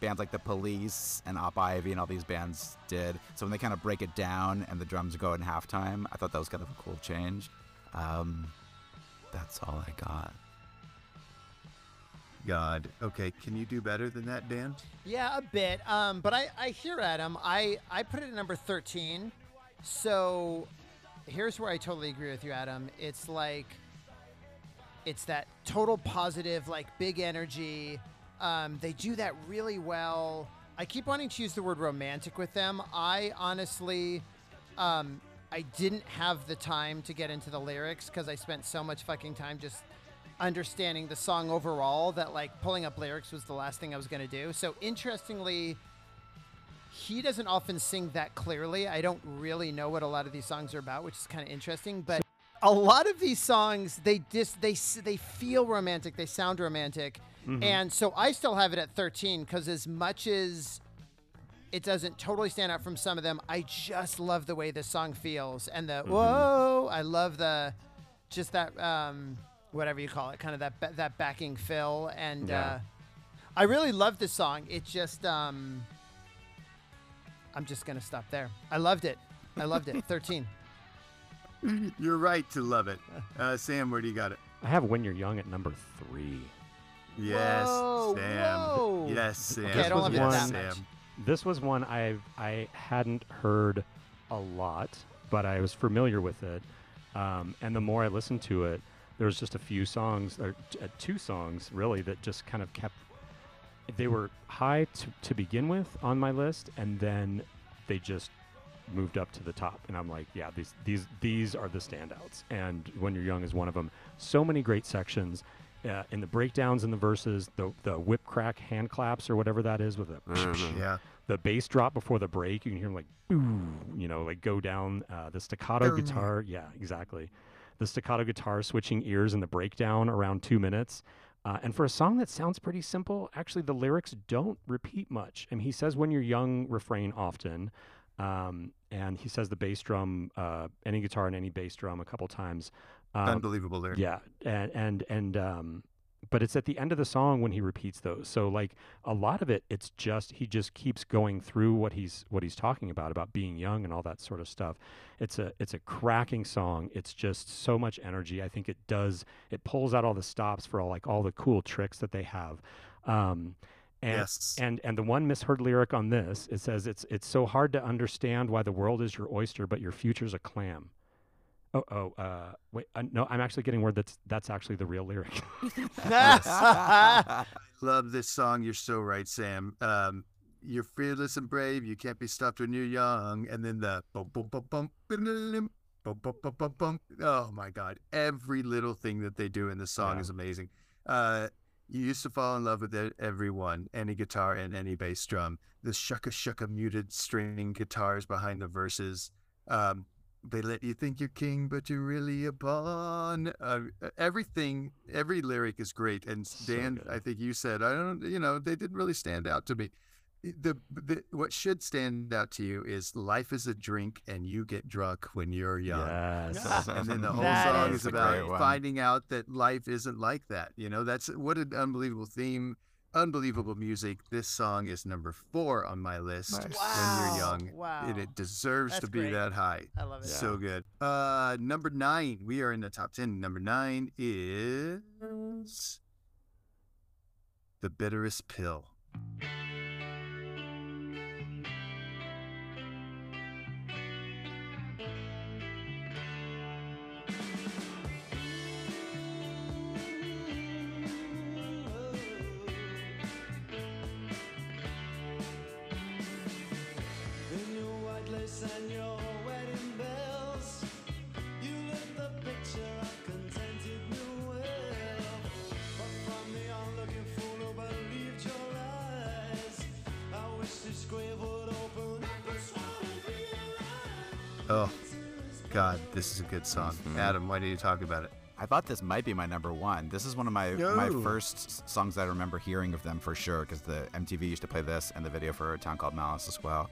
Speaker 3: bands like the Police and Op Ivy and all these bands did. So when they kind of break it down and the drums go in halftime, I thought that was kind of a cool change. Um, that's all I got.
Speaker 1: God. Okay, can you do better than that, Dan?
Speaker 4: Yeah, a bit. Um, but I, I hear Adam. I, I put it at number 13. So here's where I totally agree with you, Adam. It's like, it's that total positive, like big energy. Um, they do that really well. I keep wanting to use the word romantic with them. I honestly, um, I didn't have the time to get into the lyrics because I spent so much fucking time just understanding the song overall that like pulling up lyrics was the last thing I was gonna do. So interestingly, he doesn't often sing that clearly. I don't really know what a lot of these songs are about, which is kind of interesting. But a lot of these songs, they just they they feel romantic, they sound romantic, and so I still have it at 13 because as much as it doesn't totally stand out from some of them, I just love the way this song feels and the whoa. I love the just that um, whatever you call it, kind of that that backing fill, and
Speaker 2: Yeah.
Speaker 4: uh, I really love this song. It just um, I'm just gonna stop there. I loved it. I loved it. 13.
Speaker 1: You're right to love it. Uh, Sam, where do you got it?
Speaker 2: I have When You're Young at number three.
Speaker 1: Yes,
Speaker 4: Whoa,
Speaker 1: Sam.
Speaker 4: whoa.
Speaker 1: Yes, Sam.
Speaker 4: Okay, I don't
Speaker 2: love it
Speaker 1: yes,
Speaker 2: that.
Speaker 1: Sam.
Speaker 2: This was one I I hadn't heard a lot, but I was familiar with it. Um, and the more I listened to it, there was just a few songs, or t- uh, two songs really, that just kind of kept. They were high to, to begin with on my list, and then they just moved up to the top and i'm like yeah these these these are the standouts and when you're young is one of them so many great sections uh, in the breakdowns in the verses the the whip crack hand claps or whatever that is with the
Speaker 3: Mm-hmm.
Speaker 1: Yeah.
Speaker 2: the bass drop before the break you can hear 'em like ooh you know like go down uh, the staccato
Speaker 1: Boom.
Speaker 2: guitar yeah exactly the staccato guitar switching ears in the breakdown around two minutes uh, and for a song that sounds pretty simple actually the lyrics don't repeat much I mean he says when you're young refrain often um, and he says the bass drum uh, any guitar and any bass drum a couple times um,
Speaker 1: Unbelievable lyric.
Speaker 2: yeah, and and and um, but it's at the end of the song when he repeats those. So like a lot of it, it's just he just keeps going through what he's what he's talking about about being young and all that sort of stuff. It's a it's a cracking song. It's just so much energy. I think it does it pulls out all the stops for all like all the cool tricks that they have. Um, and,
Speaker 1: Yes.
Speaker 2: and and the one misheard lyric on this it says it's it's so hard to understand why the world is your oyster but your future's a clam. Oh, oh, uh, wait, uh, no, I'm actually getting word that's that's actually the real lyric.
Speaker 1: I love this song. You're so right, Sam. Um, you're fearless and brave. You can't be stopped when you're young. And then the bum bum bum bum bum bum bum bum bum bum. Oh my God! Every little thing that they do in the song
Speaker 2: Yeah.
Speaker 1: is amazing. Uh, you used to fall in love with everyone, any guitar and any bass drum. The shucka shucka muted string guitars behind the verses. Um, they let you think you're king, but you're really a pawn. Uh, everything, every lyric is great. And Dan,
Speaker 2: good.
Speaker 1: I think you said, I don't, you know, they didn't really stand out to me. The, the what should stand out to you is life is a drink and you get drunk when you're young.
Speaker 2: yes.
Speaker 1: And then the whole
Speaker 4: That
Speaker 1: song
Speaker 4: is
Speaker 1: is about finding out that life isn't like that. You know, that's what an unbelievable theme, unbelievable music. This song is number four on my list.
Speaker 3: Nice.
Speaker 1: When you're young,
Speaker 4: Wow.
Speaker 1: and it deserves
Speaker 4: That's
Speaker 1: to be
Speaker 4: great.
Speaker 1: that high.
Speaker 4: I love it.
Speaker 1: So good. Uh, number nine. We are in the top ten. Number nine is the bitterest pill.
Speaker 9: This
Speaker 1: is a good song.
Speaker 3: Mhm.
Speaker 1: Adam, why did you talk about it?
Speaker 3: I thought this might be my number one. This is one of my my first songs that I remember hearing of them for sure, because the MTV used to play this and the video for a town called Malice as well.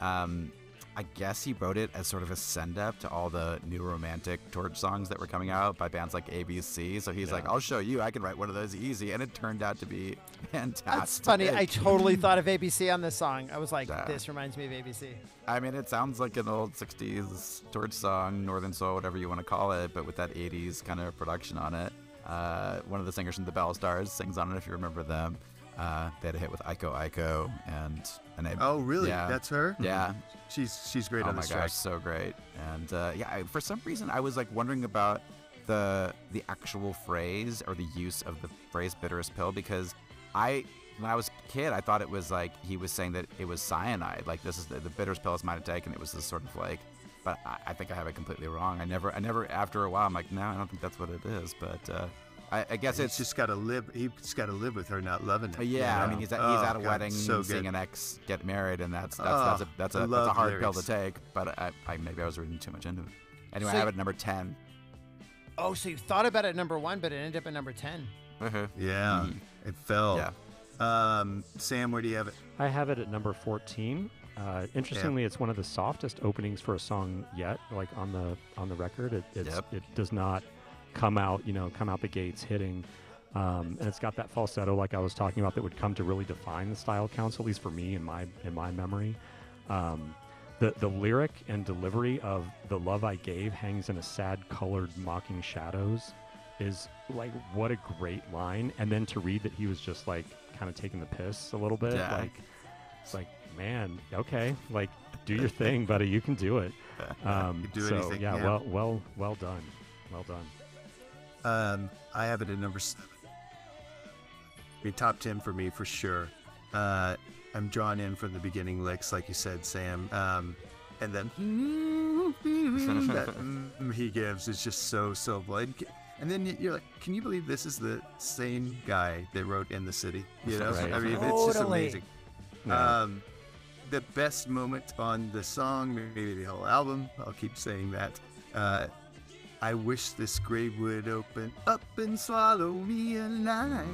Speaker 3: Um, I guess he wrote it as sort of a send up to all the new romantic torch songs that were coming out by bands like ABC. So he's like, "I'll show you. I can write one of those easy," and it turned out to be fantastic.
Speaker 4: That's funny. I totally thought of ABC on this song. I was like,
Speaker 3: Yeah.
Speaker 4: this reminds me of ABC.
Speaker 3: I mean, it sounds like an old 60s torch song, Northern Soul, whatever you want to call it, but with that 80s kind of production on it. Uh, one of the singers from the Belle Stars sings on it, if you remember them. Uh, they had a hit with Iko Iko and and I,
Speaker 1: Oh, really?
Speaker 3: Yeah.
Speaker 1: That's her?
Speaker 3: yeah,
Speaker 1: She's she's great
Speaker 3: oh
Speaker 1: on
Speaker 3: my gosh,
Speaker 1: track.
Speaker 3: so great. And uh, yeah, I, for some reason, I was like wondering about the the actual phrase or the use of the phrase "bitterest pill" because I, when I was a kid, I thought it was like he was saying that it was cyanide. Like this is the, the bitterest pill is mine to take, and it was this sort of like. But I, I think I have it completely wrong. I never, I never. After a while, I'm like, no, I don't think that's what it is. But uh, I, I guess
Speaker 1: He's
Speaker 3: it's
Speaker 1: just got to live. He's got to live with her not loving it.
Speaker 3: uh,
Speaker 1: you
Speaker 3: Yeah, I mean he's at,
Speaker 1: Oh,
Speaker 3: he's at a
Speaker 1: God,
Speaker 3: wedding,
Speaker 1: so
Speaker 3: seeing an ex get married, and that's that's
Speaker 1: Oh,
Speaker 3: that's a that's
Speaker 1: I
Speaker 3: a, that's a
Speaker 1: love
Speaker 3: hard pill to take. But I, I maybe I was reading too much into it. Anyway,
Speaker 4: So
Speaker 3: I have
Speaker 4: y-
Speaker 3: it number ten.
Speaker 4: Oh, so you thought about it at number one, but it ended up at number 10.
Speaker 1: Yeah,
Speaker 3: Mhm.
Speaker 1: it fell.
Speaker 3: Yeah.
Speaker 1: Um, Sam, where do you have it?
Speaker 2: I have it at number 14. Uh, interestingly, it's one of the softest openings for a song yet. Like on the on the record, it it's,
Speaker 3: Yep.
Speaker 2: it does not come out you know come out the gates hitting, um, and it's got that falsetto like I was talking about that would come to really define the style council, at least for me in my in my memory. Um, the the lyric and delivery of "The love I gave hangs in a sad colored mocking shadows" is like what a great line. And then to read that he was just like kind of taking the piss a little bit,
Speaker 3: Yeah.
Speaker 2: like it's like, man, okay, like do your thing, buddy. You can do it. Um,
Speaker 1: do
Speaker 2: so
Speaker 1: anything,
Speaker 2: yeah,
Speaker 1: yeah.
Speaker 2: well, well, well done, well done.
Speaker 1: Um, I have it at number seven. Be top ten for me for sure. Uh, I'm drawn in from the beginning licks, like you said, Sam. Um, and then that mm he gives is just so so blood. And then you're like, can you believe this is the same guy that wrote "In the City"? You know,
Speaker 2: Right.
Speaker 1: I mean, it's just amazing.
Speaker 2: Yeah.
Speaker 1: Um, the best moment on the song, maybe the whole album. I'll keep saying that. Uh, I wish this grave would open up and swallow me alive.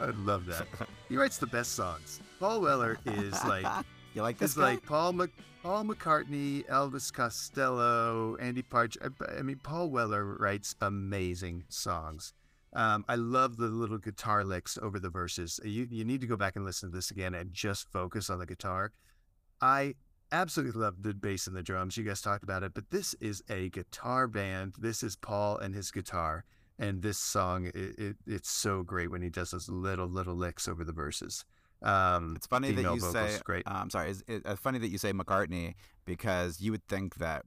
Speaker 1: I love that. He writes the best songs. Paul Weller is like
Speaker 3: You like this
Speaker 1: is
Speaker 3: guy?
Speaker 1: like Paul Mc, Paul McCartney, Elvis Costello, Andy Partridge. I, I mean, Paul Weller writes amazing songs. Um, I love the little guitar licks over the verses. You you need to go back and listen to this again and just focus on the guitar. I absolutely love the bass and the drums. You guys talked about it, but this is a guitar band. This is Paul and his guitar, and this song it, it, it's so great when he does those little little licks over the verses. Um,
Speaker 3: It's funny that you
Speaker 1: vocals,
Speaker 3: say.
Speaker 1: great.
Speaker 3: Uh, I'm sorry. It's, it's uh, funny that you say McCartney because you would think that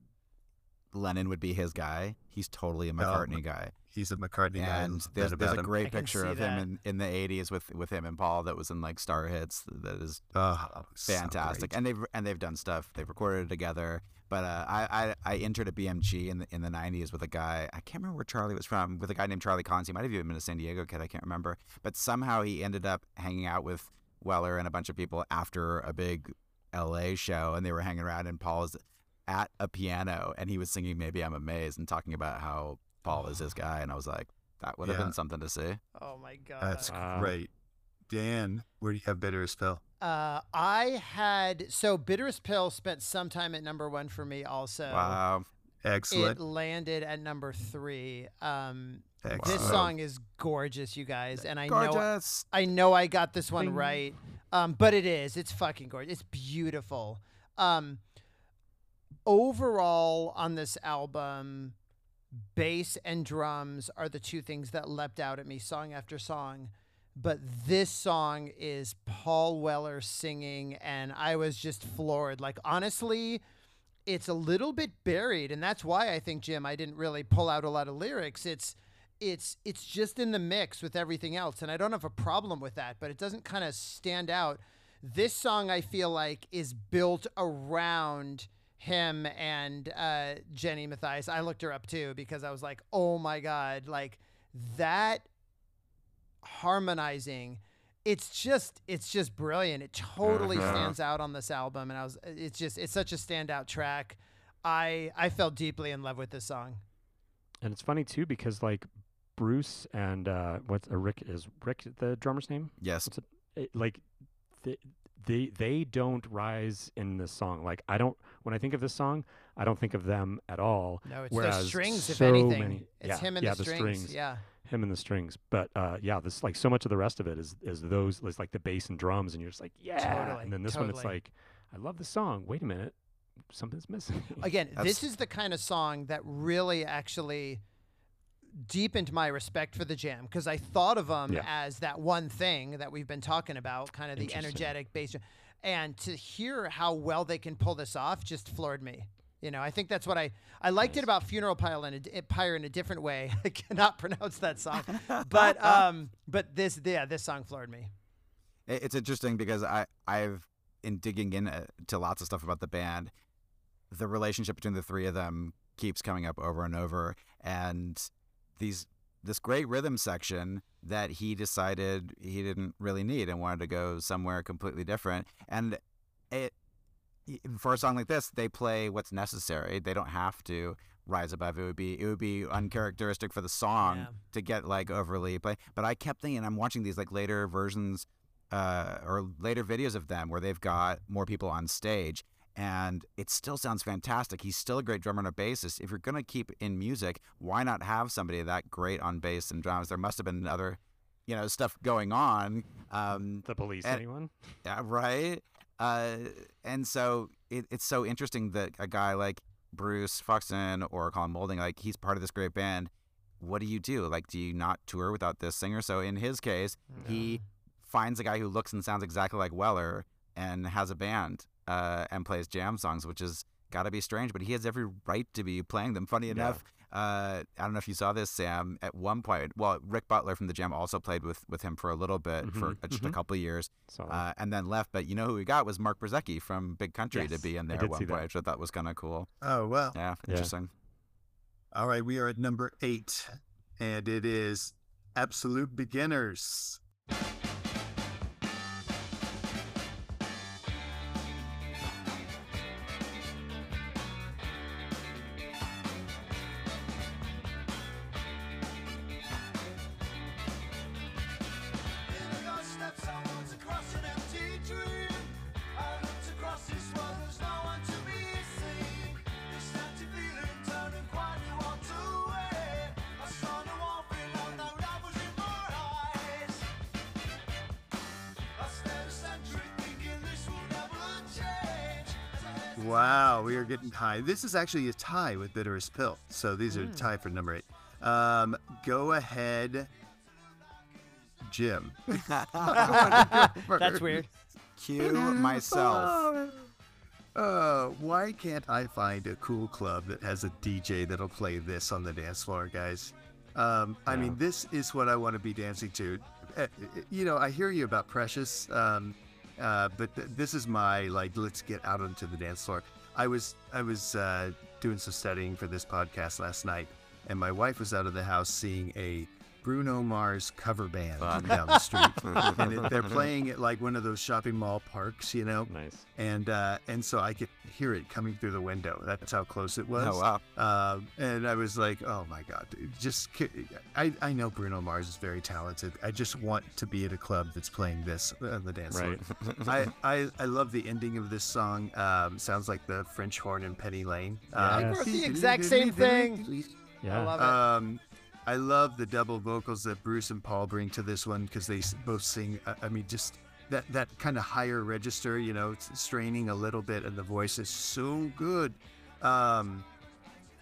Speaker 3: Lennon would be his guy. He's totally a McCartney guy.
Speaker 1: He's a McCartney guy.
Speaker 3: And there's, there's a
Speaker 1: him.
Speaker 3: great
Speaker 4: I
Speaker 3: picture of
Speaker 4: that.
Speaker 3: him in, in the 80s with with him and Paul that was in like Star Hits. That is
Speaker 1: Oh,
Speaker 3: fantastic.
Speaker 1: great.
Speaker 3: and they've and they've done stuff. They've recorded it together. But uh, I, I I entered a BMG in the in the 90s with a guy. I can't remember where Charlie was from. With a guy named Charlie Collins. He might have even been a San Diego kid. I can't remember. But somehow he ended up hanging out with Weller and a bunch of people after a big LA show, and they were hanging around. And Paul was at a piano, and he was singing "Maybe I'm Amazed" and talking about how Paul is his guy. And I was like, that would have
Speaker 1: Yeah.
Speaker 3: been something to see.
Speaker 4: Oh my god.
Speaker 1: That's
Speaker 2: Wow.
Speaker 1: great. Dan, where do you have Bitterest Pill?
Speaker 4: Uh, I had so bitterest pill spent some time at number one for me. Also,
Speaker 3: Wow.
Speaker 1: Excellent.
Speaker 4: it landed at number three. Um,
Speaker 1: Excellent.
Speaker 4: this song is gorgeous, you guys, and I know I know I got this one
Speaker 2: Bing.
Speaker 4: right. Um, but it is. It's fucking gorgeous. It's beautiful. Um, overall on this album, bass and drums are the two things that leapt out at me song after song. But this song is Paul Weller singing, and I was just floored. Like, honestly, it's a little bit buried, and that's why I think, Jim, I didn't really pull out a lot of lyrics. It's it's it's just in the mix with everything else, and I don't have a problem with that, but it doesn't kind of stand out. This song I feel like is built around him and uh, Jenny Mathias. I looked her up too because I was like, oh my god, like that harmonizing. It's just it's just brilliant. It totally
Speaker 3: Uh-huh.
Speaker 4: stands out on this album, and I was it's just it's such a standout track. I I fell deeply in love with this song.
Speaker 2: And it's funny too because like Bruce and uh, what's uh, Rick is Rick the drummer's name?
Speaker 3: Yes.
Speaker 2: What's it, it like they, they they don't rise in this song. Like I don't when I think of this song, I don't think of them at all.
Speaker 4: No, it's
Speaker 2: Whereas
Speaker 4: the strings, if anything.
Speaker 2: many-
Speaker 4: it's
Speaker 2: yeah,
Speaker 4: him and the strings.
Speaker 2: yeah,
Speaker 4: the, strings. Yeah.
Speaker 2: him and the strings. But uh, yeah, this like so much of the rest of it is is those is like the bass and drums, and you're just like yeah.
Speaker 4: Totally,
Speaker 2: and then this one, it's like I love the song. Wait a minute, something's missing.
Speaker 4: Again,
Speaker 3: That's-
Speaker 4: this is the kind of song that really actually deepened my respect for the jam because I thought of them
Speaker 2: Yeah.
Speaker 4: as that one thing that we've been talking about, kind of the energetic bass. drum. And to hear how well they can pull this off just floored me. You know, I think that's what I I liked it about Funeral Pyre in a, d- Pyre in a different way. I cannot pronounce that song, but um, but this yeah, this song floored me.
Speaker 3: It's interesting because I I've in digging in uh, to lots of stuff about the band, the relationship between the three of them keeps coming up over and over, and these this great rhythm section that he decided he didn't really need and wanted to go somewhere completely different, and it for a song like this they play what's necessary. They don't have to rise above. It would be it would be uncharacteristic for the song
Speaker 4: Yeah.
Speaker 3: to get like overly play. But I kept thinking, I'm watching these like later versions uh, or later videos of them where they've got more people on stage, and it still sounds fantastic. He's still a great drummer and a bassist. If you're gonna keep in music, why not have somebody that great on bass and drums? There must have been other, you know, stuff going on. Um,
Speaker 2: the police,
Speaker 3: and-
Speaker 2: anyone?
Speaker 3: yeah, right. Uh, and so it, it's so interesting that a guy like Bruce Foxton or Colin Moulding, like he's part of this great band. What do you do? Like, do you not tour without this singer? So in his case, he finds a guy who looks and sounds exactly like Weller and has a band uh, and plays jam songs, which is got to be strange. But he has every right to be playing them. Funny enough, Uh, I don't know if you saw this, Sam. At one point, well, Rick Buckler from the Jam also played with with him for a little bit, for
Speaker 2: Mhm,
Speaker 3: just a
Speaker 2: mhm.
Speaker 3: couple of years, uh, and then left. But you know who we got was Mark Brzezicki from Big Country to be in there
Speaker 2: did
Speaker 3: at one
Speaker 2: see that.
Speaker 3: point, which I thought was kind of cool.
Speaker 1: Oh well.
Speaker 3: Yeah,
Speaker 2: Yeah.
Speaker 3: interesting.
Speaker 1: All right, we are at number eight, and it is Absolute Beginners. Getting high. This is actually a tie with Bitterest Pill. So these are tied for number eight. Um, go ahead, Jim.
Speaker 4: That's weird.
Speaker 3: Cue myself.
Speaker 1: Uh, why can't I find a cool club that has a DJ that'll play this on the dance floor, guys? Um, I mean, this is what I want to be dancing to. Uh, you know, I hear you about Precious, um, uh, but th- this is my like. Let's get out onto the dance floor. I was I was uh, doing some studying for this podcast last night, and my wife was out of the house seeing a Bruno Mars cover band
Speaker 3: Fun.
Speaker 1: down the street, and it, they're playing at like one of those shopping mall parks, you know
Speaker 2: nice.
Speaker 1: and uh, and so I could hear it coming through the window. That's how close it was.
Speaker 3: Oh wow.
Speaker 1: Um, and I was like, oh my god, dude, just I I know Bruno Mars is very talented. I just want to be at a club that's playing this on the dance
Speaker 2: Right.
Speaker 1: floor. I, I I love the ending of this song. Um, sounds like the French horn in Penny Lane.
Speaker 2: I
Speaker 1: Um,
Speaker 2: wrote
Speaker 4: the exact same thing.
Speaker 2: Yeah.
Speaker 4: I love it.
Speaker 1: um, I love the double vocals that Bruce and Paul bring to this one because they both sing. I mean, just that that kind of higher register, you know, it's straining a little bit, and the voice is so good. Um,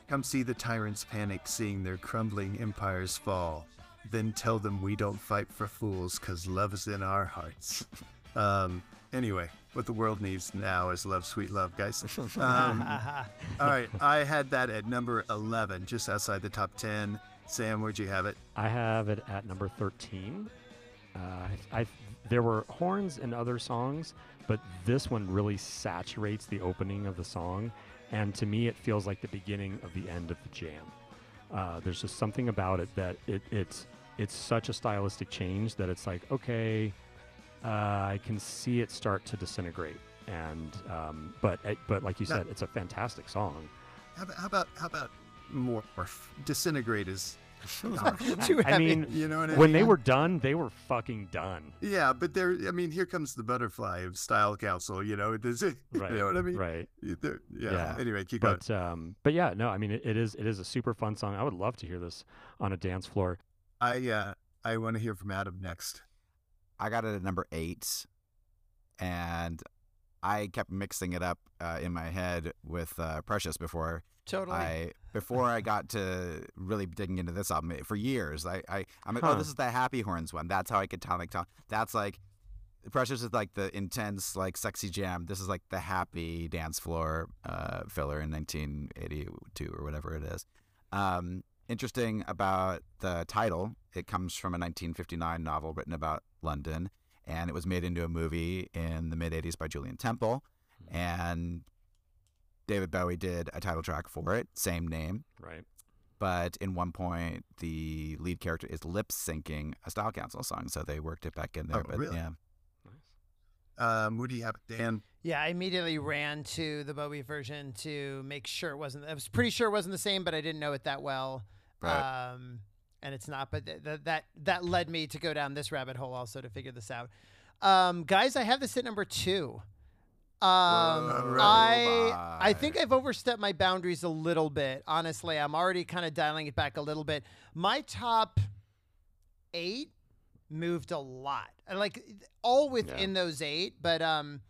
Speaker 1: come see the tyrants panic, seeing their crumbling empires fall. Then tell them we don't fight for fools, cause love is in our hearts. um, anyway, what the world needs now is love, sweet love, guys. Um, all right, I had that at number 11, just outside the top 10. Sam, where'd you have it?
Speaker 2: I have it at number 13. Uh, I, I there were horns in other songs, but this one really saturates the opening of the song, and to me, it feels like the beginning of the end of the jam. Uh, there's just something about it that it, it's it's such a stylistic change that it's like okay, uh, I can see it start to disintegrate, and um, but but like you
Speaker 1: Now-
Speaker 2: said, it's a fantastic song.
Speaker 1: How about how about, how about more? Disintegrate is,
Speaker 4: Too
Speaker 2: I
Speaker 4: heavy.
Speaker 2: mean,
Speaker 1: you know what I
Speaker 2: when they were done, they were fucking done.
Speaker 1: Yeah, but there. I mean, here comes the butterfly of Style Council. You know, does it?
Speaker 2: Right.
Speaker 1: You know what I mean?
Speaker 2: Right.
Speaker 1: There- yeah.
Speaker 2: Yeah,
Speaker 1: Anyway, keep going.
Speaker 2: But um, but yeah, no, I mean it, it is it is a super fun song. I would love to hear this on a dance floor.
Speaker 1: I uh, I want to hear from Adam next.
Speaker 3: I got it at number eight, and I kept mixing it up uh, in my head with uh, Precious before
Speaker 4: Totally.
Speaker 3: I before I got to really digging into this album. For years, I, I I'm like,
Speaker 2: Huh.
Speaker 3: oh, this is the Happy Horns one. That's how I could tell. Like, tell that's like Precious is like the intense, like sexy jam. This is like the happy dance floor uh, filler in 1982 or whatever it is. Um, interesting about the title. It comes from a 1959 novel written about London, and it was made into a movie in the mid 80s by Julien Temple. And David Bowie did a title track for it, same name.
Speaker 2: Right.
Speaker 3: But in one point, the lead character is lip syncing a Style Council song, so they worked it back in there.
Speaker 1: Oh,
Speaker 3: but
Speaker 1: really?
Speaker 3: yeah,
Speaker 1: Um, what do you have, Dan?
Speaker 4: Yeah, I immediately ran to the Bowie version to make sure it wasn't. I was pretty sure it wasn't the same, but I didn't know it that well.
Speaker 3: Right.
Speaker 4: Um, and it's not. But th- th- that that led me to go down this rabbit hole also to figure this out. Um, guys, I have this at number two. Um, I I think I've overstepped my boundaries a little bit. Honestly, I'm already kind of dialing it back a little bit. My top eight moved a lot. And like all within those eight, but um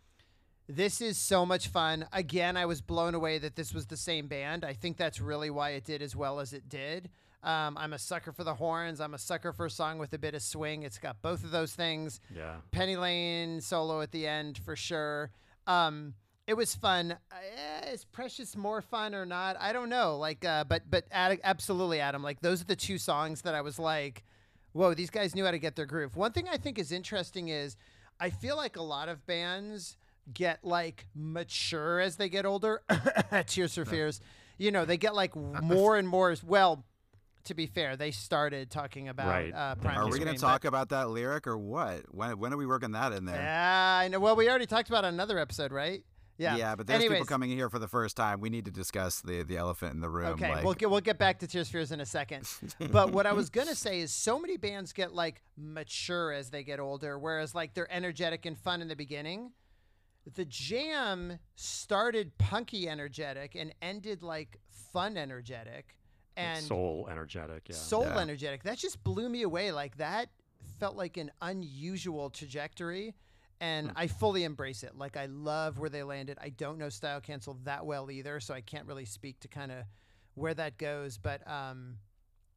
Speaker 4: this is so much fun. Again, I was blown away that this was the same band. I think that's really why it did as well as it did. Um, I'm a sucker for the horns. I'm a sucker for a song with a bit of swing. It's got both of those things.
Speaker 2: Yeah.
Speaker 4: Penny Lane solo at the end for sure. Um, it was fun. Uh, is Precious more fun or not? I don't know. Like, uh, but but Ad- absolutely, Adam. Like, those are the two songs that I was like, whoa, these guys knew how to get their groove. One thing I think is interesting is I feel like a lot of bands get like mature as they get older. Tears for Fears. You know, they get like more and more. Well, to be fair, they started talking about
Speaker 2: Right.
Speaker 4: uh,
Speaker 2: Are
Speaker 3: Are we going to
Speaker 4: but-
Speaker 3: talk about that lyric or what? When when are we working that in there?
Speaker 4: Yeah, I know. Well, we already talked about another episode, right? Yeah. Yeah,
Speaker 3: but there's
Speaker 4: Anyways,
Speaker 3: people coming in here for the first time. We need to discuss the the elephant in the room.
Speaker 4: Okay,
Speaker 3: like,
Speaker 4: we'll get we'll get back to Tears for Fears in a second. but what I was gonna say is, so many bands get like mature as they get older, whereas like they're energetic and fun in the beginning. The Jam started punky energetic and ended like fun energetic, and
Speaker 2: soul energetic. Yeah.
Speaker 4: soul
Speaker 3: Yeah.
Speaker 4: energetic. That just blew me away. Like that felt like an unusual trajectory. And I fully embrace it. Like I love where they landed. I don't know Style Council that well either, so I can't really speak to kind of where that goes. But um,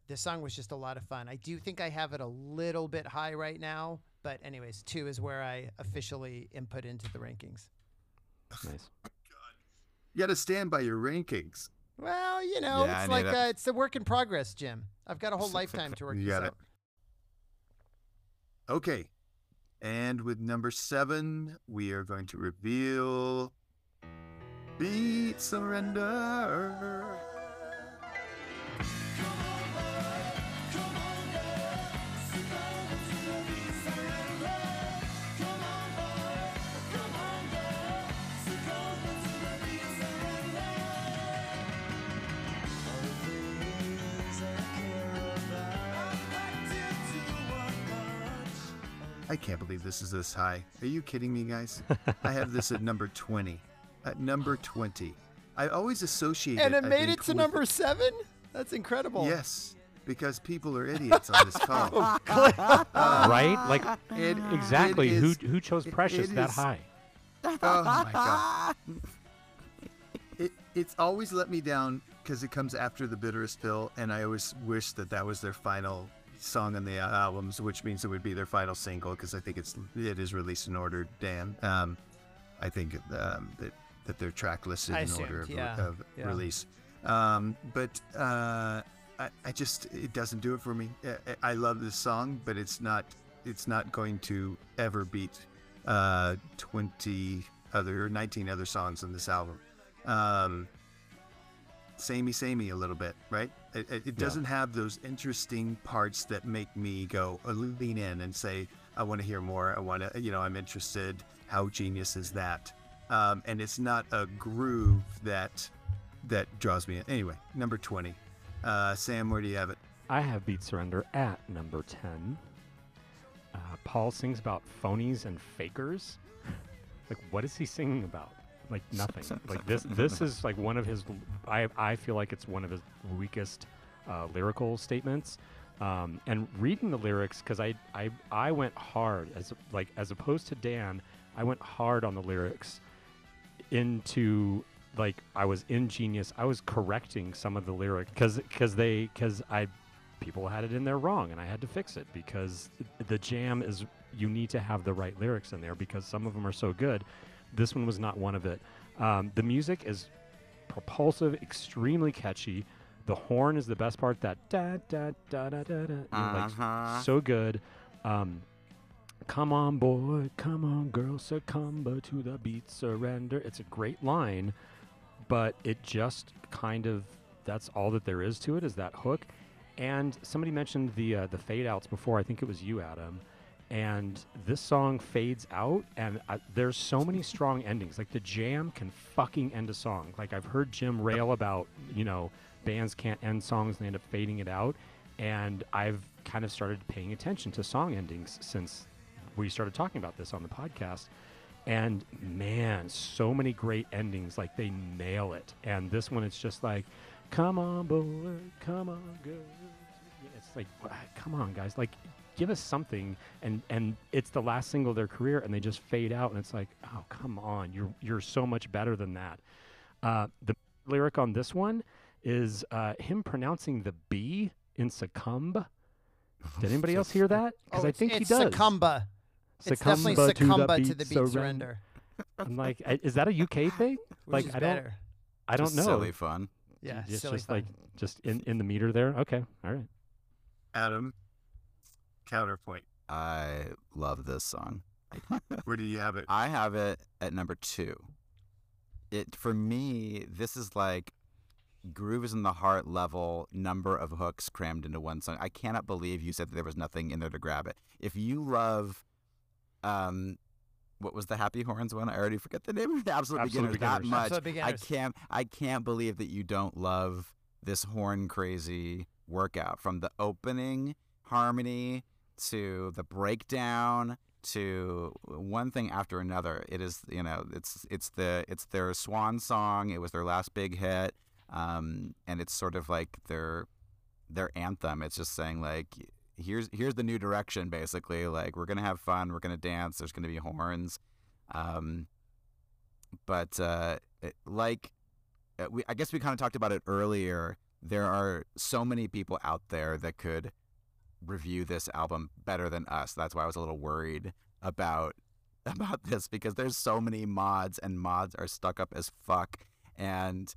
Speaker 4: this song was just a lot of fun. I do think I have it a little bit high right now, but anyways, two is where I officially input into the rankings.
Speaker 2: nice.
Speaker 1: You got to stand by your rankings.
Speaker 4: Well, you know,
Speaker 3: Yeah,
Speaker 4: it's like uh, it's a work in progress, Jim. I've got a whole lifetime to work
Speaker 1: You
Speaker 4: this
Speaker 1: got
Speaker 4: out.
Speaker 1: it. Okay. And with number seven, we are going to reveal Beat Surrender. I can't believe this is this high. Are you kidding me, guys? I have this at number 20. At number 20. I always associate
Speaker 4: And
Speaker 1: it.
Speaker 4: it
Speaker 1: I
Speaker 4: made
Speaker 1: think,
Speaker 4: it to
Speaker 1: with-
Speaker 4: number seven? That's incredible.
Speaker 1: Yes, because people are idiots on this oh, call.
Speaker 2: right? Like
Speaker 1: It-
Speaker 2: exactly.
Speaker 1: it
Speaker 2: Who
Speaker 1: is-
Speaker 2: who chose
Speaker 1: it-
Speaker 2: Precious
Speaker 1: it
Speaker 2: that
Speaker 1: is-
Speaker 2: high?
Speaker 1: Oh my god. It, it's always let me down because it comes after the bitterest pill, and I always wish that that was their final song on the albums, which means it would be their final single because I think it's it is released in order. Dan, um, I think um, that that they're track listed
Speaker 4: I
Speaker 1: in order of,
Speaker 4: yeah,
Speaker 1: of
Speaker 4: yeah.
Speaker 1: release. Um, but uh, I, I just it doesn't do it for me. I, I love this song, but it's not it's not going to ever beat uh, 20 other or 19 other songs on this album. Samey, samey a little bit, right? It, it, doesn't have those interesting parts that make me go uh, lean in and say, I want to hear more. I want to, you know, I'm interested. How genius is that? Um, and it's not a groove that that draws me in. Anyway, number 20. Uh, Sam, where do you have it?
Speaker 2: I have Beat Surrender at number 10. Uh, Paul sings about phonies and fakers. like, what is he singing about? Like nothing. like this. This is like one of his. I I feel like it's one of his weakest uh, lyrical statements. Um, and reading the lyrics, because I, I I went hard as like as opposed to Dan, I went hard on the lyrics into like I was ingenious. I was correcting some of the lyrics because because they because I people had it in there wrong and I had to fix it because the jam is you need to have the right lyrics in there because some of them are so good. This one was not one of it. Um, the music is propulsive, extremely catchy. The horn is the best part. That da da da da da da,
Speaker 3: Uh-huh.
Speaker 2: like so good. Um, come on, boy, come on, girl, succumb to the beat, surrender. It's a great line, but it just kind of that's all that there is to it is that hook. And somebody mentioned the uh, the fade outs before. I think it was you, Adam. And this song fades out, and I, there's so many strong endings. Like the jam can fucking end a song. Like I've heard Jim rail about, you know, bands can't end songs and they end up fading it out. And I've kind of started paying attention to song endings since we started talking about this on the podcast. And man, so many great endings. Like they nail it. And this one, it's just like, come on, boy, come on, girl. It's like, come on, guys. Like, give us something. And and it's the last single of their career, and they just fade out. And it's like, oh, come on, you're you're so much better than that. Uh, the lyric on this one is uh, him pronouncing the B in succumb. Did anybody else hear that? Because
Speaker 4: Oh,
Speaker 2: I
Speaker 4: it's-
Speaker 2: think he does.
Speaker 4: Succumba. It's definitely
Speaker 2: Succumba
Speaker 4: succumba
Speaker 2: to
Speaker 4: to
Speaker 2: the
Speaker 4: the
Speaker 2: beat
Speaker 4: beat
Speaker 2: surrender.
Speaker 4: surrender.
Speaker 2: I'm like, is that a UK thing?
Speaker 4: Which
Speaker 2: like
Speaker 4: is
Speaker 2: I don't,
Speaker 4: better?
Speaker 2: I don't
Speaker 3: Just
Speaker 2: know.
Speaker 3: Silly fun.
Speaker 4: Yeah,
Speaker 2: It's
Speaker 4: silly
Speaker 2: just
Speaker 4: fun.
Speaker 2: like just in in the meter there. Okay, all right.
Speaker 1: Adam, counterpoint.
Speaker 3: I love this song.
Speaker 1: Where do you have it?
Speaker 3: I have it at number two. It for me, this is like groove is in the heart level number of hooks crammed into one song. I cannot believe you said that there was nothing in there to grab it. If you love, um, what was the Happy Horns one? I already forget the name of the Absolute,
Speaker 2: Absolute
Speaker 3: Beginners. That much,
Speaker 4: Absolute
Speaker 3: I can't. I can't believe that you don't love this horn crazy workout from the opening harmony to the breakdown to one thing after another. It is, you know, it's it's the it's their swan song. It was their last big hit, um, and it's sort of like their their anthem. It's just saying like, here's here's the new direction. Basically, like we're gonna have fun. We're gonna dance. There's gonna be horns, um, but uh, it, like uh, we, I guess we kind of talked about it earlier. There are so many people out there that could review this album better than us. That's why I was a little worried about about this because there's so many mods and mods are stuck up as fuck. And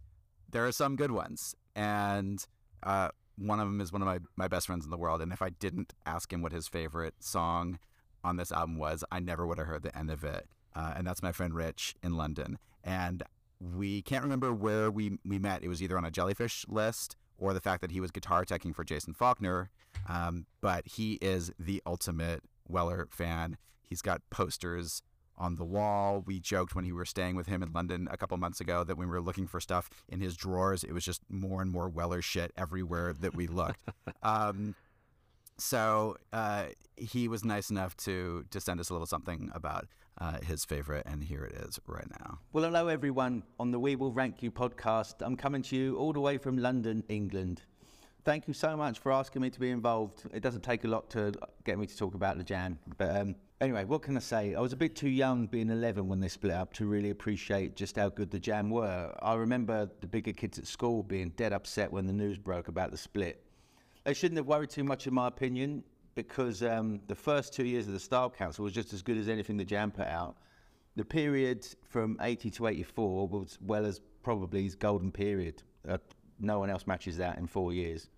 Speaker 3: there are some good ones. And uh, one of them is one of my, my best friends in the world. And if I didn't ask him what his favorite song on this album was I never would have heard the end of it. Uh, and that's my friend Rich in London. And we can't remember where we, we met. It was either on a jellyfish list or the fact that he was guitar teching for Jason Falkner um, but he is the ultimate Weller fan. He's got posters on the wall. We joked when we were staying with him in London a couple months ago that when we were looking for stuff in his drawers, it was just more and more Weller shit everywhere that we looked. um, so uh, he was nice enough to to send us a little something about uh, his favorite, and here it is right now.
Speaker 10: Well, hello everyone on the We Will Rank You podcast. I'm coming to you all the way from London, England. Thank you so much for asking me to be involved. It doesn't take a lot to get me to talk about the jam. But um, anyway, what can I say? I was a bit too young, being 11 when they split up, to really appreciate just how good the jam were. I remember the bigger kids at school being dead upset when the news broke about the split. They shouldn't have worried too much, in my opinion, because um, the first two years of the Style Council was just as good as anything the Jam put out. The period from 80 to 84 was well as probably his golden period. Uh, no one else matches that in four years.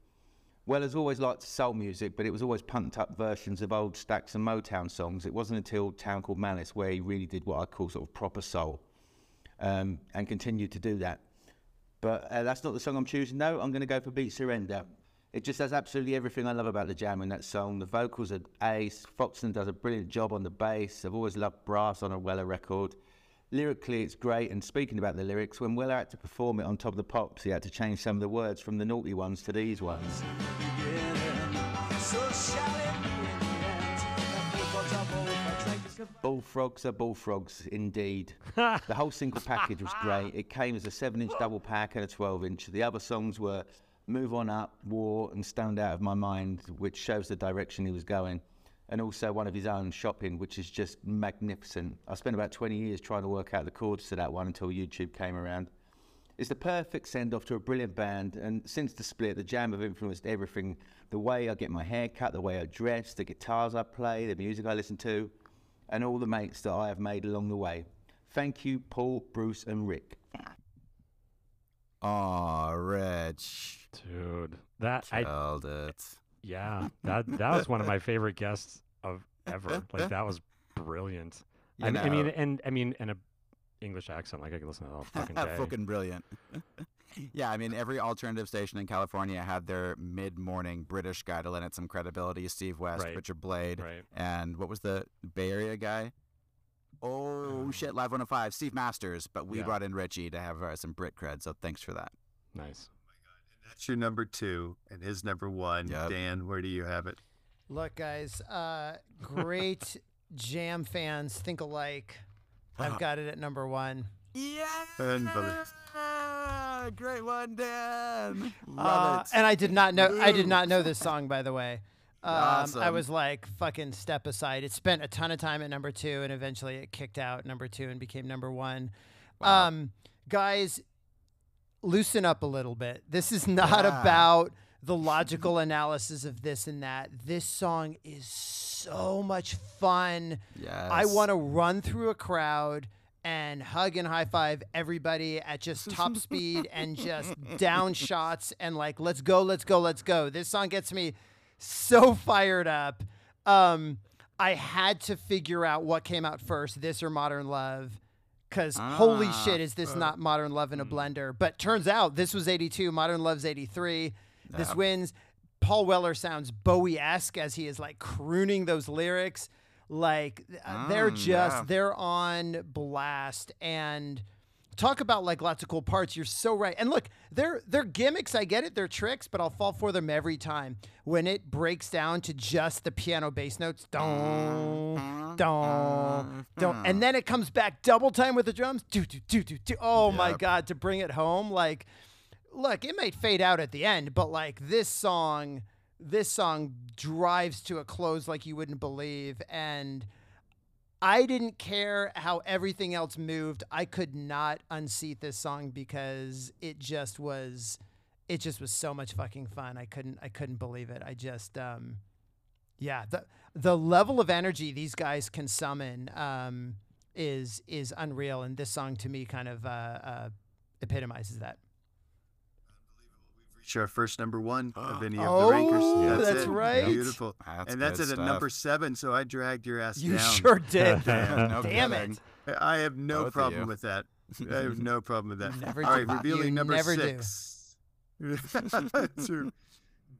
Speaker 10: Well, Weller's always liked soul music, but it was always pumped up versions of old Stax and Motown songs. It wasn't until Town Called Malice where he really did what I call sort of proper soul um, and continued to do that. But uh, that's not the song I'm choosing. No, I'm going to go for Beat Surrender. It just has absolutely everything I love about the jam in that song. The vocals are ace. Foxton does a brilliant job on the bass. I've always loved brass on a Weller record. Lyrically, it's great. And speaking about the lyrics, when Weller had to perform it on top of the pops, he had to change some of the words from the naughty ones to these ones. Bullfrogs are bullfrogs, indeed. the whole single package was great. It came as a 7 inch double pack and a 12 inch. The other songs were Move On Up, War, and Stoned Out of My Mind, which shows the direction he was going. And also one of his own, Shopping, which is just magnificent. I spent about 20 years trying to work out the chords to that one until YouTube came around. It's the perfect send off to a brilliant band, and since the split, the jam have influenced everything the way I get my hair cut, the way I dress, the guitars I play, the music I listen to, and all the mates that I have made along the way. Thank you, Paul, Bruce, and Rick.
Speaker 3: Ah, Aw, Rich.
Speaker 2: Dude, that I
Speaker 3: Killed it.
Speaker 2: yeah, that that was one of my favorite guests of ever. Like that was brilliant. I, mean- I mean, and I mean, and a English accent. Like I can listen to that all fucking day.
Speaker 3: Fucking brilliant. yeah, I mean, every alternative station in California had their mid-morning British guy to lend it some credibility. Steve West,
Speaker 2: Right.
Speaker 3: Richard Blade,
Speaker 2: Right.
Speaker 3: and what was the Bay Area guy? Oh shit, Live 105, Steve Masters. But we
Speaker 2: Yeah.
Speaker 3: brought in Richie to have uh, some Brit cred, so thanks for that.
Speaker 2: Nice.
Speaker 1: That's your number two, and his number one.
Speaker 3: Yep.
Speaker 1: Dan, where do you have it?
Speaker 4: Look, guys, uh, great jam fans think alike. I've got it at number one.
Speaker 3: Yeah,
Speaker 1: Unbelievable.
Speaker 3: great one, Dan. Love
Speaker 4: Uh,
Speaker 3: it.
Speaker 4: and I did not know. I did not know this song, by the way. Um, I was like, fucking step aside. It spent a ton of time at number two, and eventually it kicked out number two and became number one. Um, guys, loosen up a little bit. This is not
Speaker 3: Yeah.
Speaker 4: about the logical analysis of this and that. This song is so much fun.
Speaker 3: yes.
Speaker 4: I want to run through a crowd and hug and high five everybody at just top speed and just down shots and like let's go, let's go, let's go. This song gets me so fired up. Um, I had to figure out what came out first, this or Modern Love. Cause holy
Speaker 3: Ah,
Speaker 4: shit, is this not Modern Love in a blender? But turns out this was 82, Modern Love's 83. This
Speaker 3: Yeah.
Speaker 4: wins. Paul Weller sounds Bowie esque as he is like crooning those lyrics. Like uh, they're
Speaker 3: Mm,
Speaker 4: just
Speaker 3: yeah.
Speaker 4: they're on blast and talk about like lots of cool parts. You're so right. And look, they're they're gimmicks. I get it. They're tricks, but I'll fall for them every time. When it breaks down to just the piano bass notes, don't, don't, don't, and then it comes back double time with the drums. Do do do do do. Oh my god! To bring it home, like, look, it might fade out at the end, but like this song, this song drives to a close like you wouldn't believe, and. I didn't care how everything else moved. I could not unseat this song because it just was it just was so much fucking fun. I couldn't I couldn't believe it. I just um yeah, the the level of energy these guys can summon um is is unreal and this song to me kind of uh, uh epitomizes that.
Speaker 1: Reach our first number one of any of
Speaker 4: Oh,
Speaker 1: the rankers.
Speaker 4: Oh, that's
Speaker 1: it.
Speaker 4: right.
Speaker 1: Beautiful.
Speaker 3: That's
Speaker 1: and that's
Speaker 3: good
Speaker 1: at a number seven, so I dragged your ass
Speaker 4: You
Speaker 1: down.
Speaker 4: sure did.
Speaker 3: Damn, no
Speaker 4: Damn it.
Speaker 1: I have no
Speaker 3: Both
Speaker 1: problem with that. I have no problem with that.
Speaker 4: Never
Speaker 1: All right,
Speaker 4: do.
Speaker 1: revealing
Speaker 4: You
Speaker 1: number
Speaker 4: never do.
Speaker 1: six. True.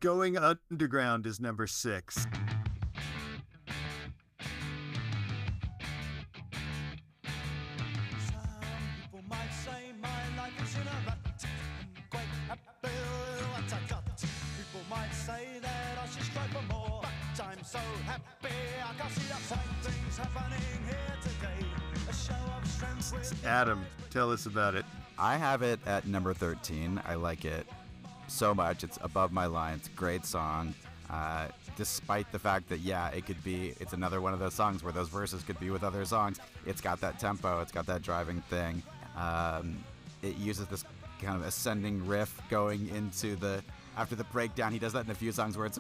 Speaker 1: Going underground is number six. Adam, tell us about it.
Speaker 3: I have it at number 13. I like it so much. It's above my line. It's a great song. Uh, despite the fact that, yeah, it could be, it's another one of those songs where those verses could be with other songs. It's got that tempo, it's got that driving thing. Um, it uses this kind of ascending riff going into the, after the breakdown. He does that in a few songs where it's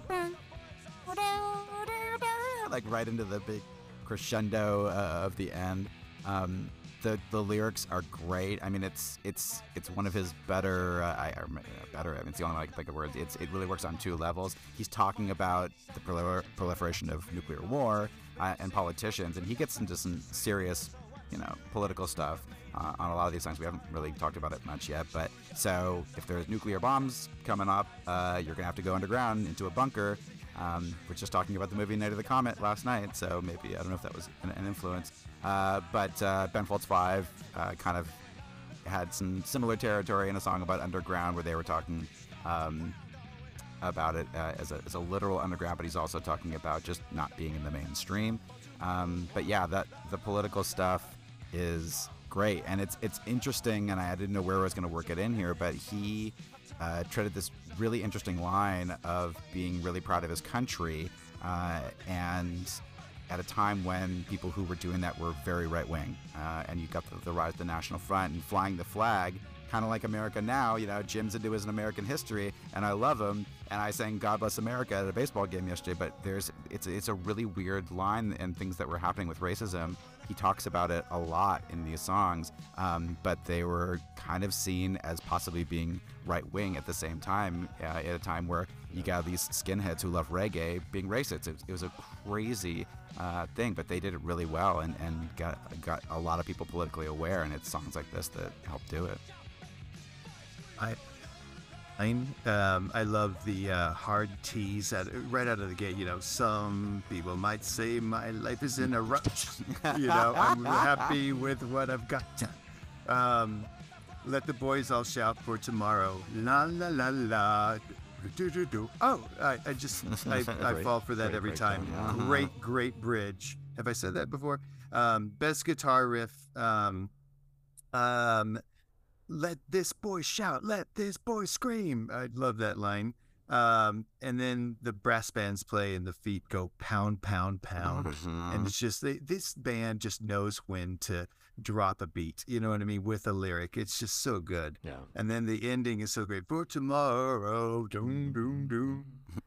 Speaker 3: like right into the big crescendo uh, of the end. Um, the the lyrics are great. I mean, it's it's it's one of his better. Uh, I uh, better. I mean, it's the only way I can think of words. It's it really works on two levels. He's talking about the prolifer- proliferation of nuclear war uh, and politicians, and he gets into some serious, you know, political stuff. Uh, on a lot of these songs, we haven't really talked about it much yet. But so, if there's nuclear bombs coming up, uh, you're gonna have to go underground into a bunker um, we're just talking about the movie Night of the Comet last night, so maybe I don't know if that was an, an influence. Uh, but uh, Ben Folds Five uh, kind of had some similar territory in a song about underground, where they were talking um, about it uh, as, a, as a literal underground, but he's also talking about just not being in the mainstream. Um, but yeah, that the political stuff is great, and it's it's interesting, and I didn't know where I was going to work it in here, but he uh, treaded this really interesting line of being really proud of his country, uh, and at a time when people who were doing that were very right wing, uh, and you got the, the rise of the National Front and flying the flag, kind of like America now. You know, Jim's into his American history, and I love him. And I sang "God Bless America" at a baseball game yesterday. But there's it's it's a really weird line and things that were happening with racism. He talks about it a lot in these songs, um, but they were kind of seen as possibly being right wing at the same time, uh, at a time where you got these skinheads who love reggae being racist. It, it was a crazy uh, thing, but they did it really well and, and got got a lot of people politically aware. And it's songs like this that helped do it.
Speaker 1: I, I, um, I love the uh, hard tease at, right out of the gate. You know, some people might say my life is in a rut. you know, I'm happy with what I've got. Um, let the boys all shout for tomorrow. La la la la. Do, do, do. Oh, I, I just I, I
Speaker 3: Great-
Speaker 1: fall for that
Speaker 3: great
Speaker 1: every
Speaker 3: breakdown,
Speaker 1: time.
Speaker 3: yeah.
Speaker 1: Great, great bridge. Have I said that before? Um, best guitar riff. Um, um, let this boy shout, let this boy scream. I love that line. Um, and then the brass bands play and the feet go pound, pound, pound.
Speaker 3: Mhm.
Speaker 1: And it's just they, this band just knows when to drop a beat. You know what I mean? With a lyric, it's just so good.
Speaker 2: Yeah.
Speaker 1: And then the ending is so great. For tomorrow, doom, doom, doom,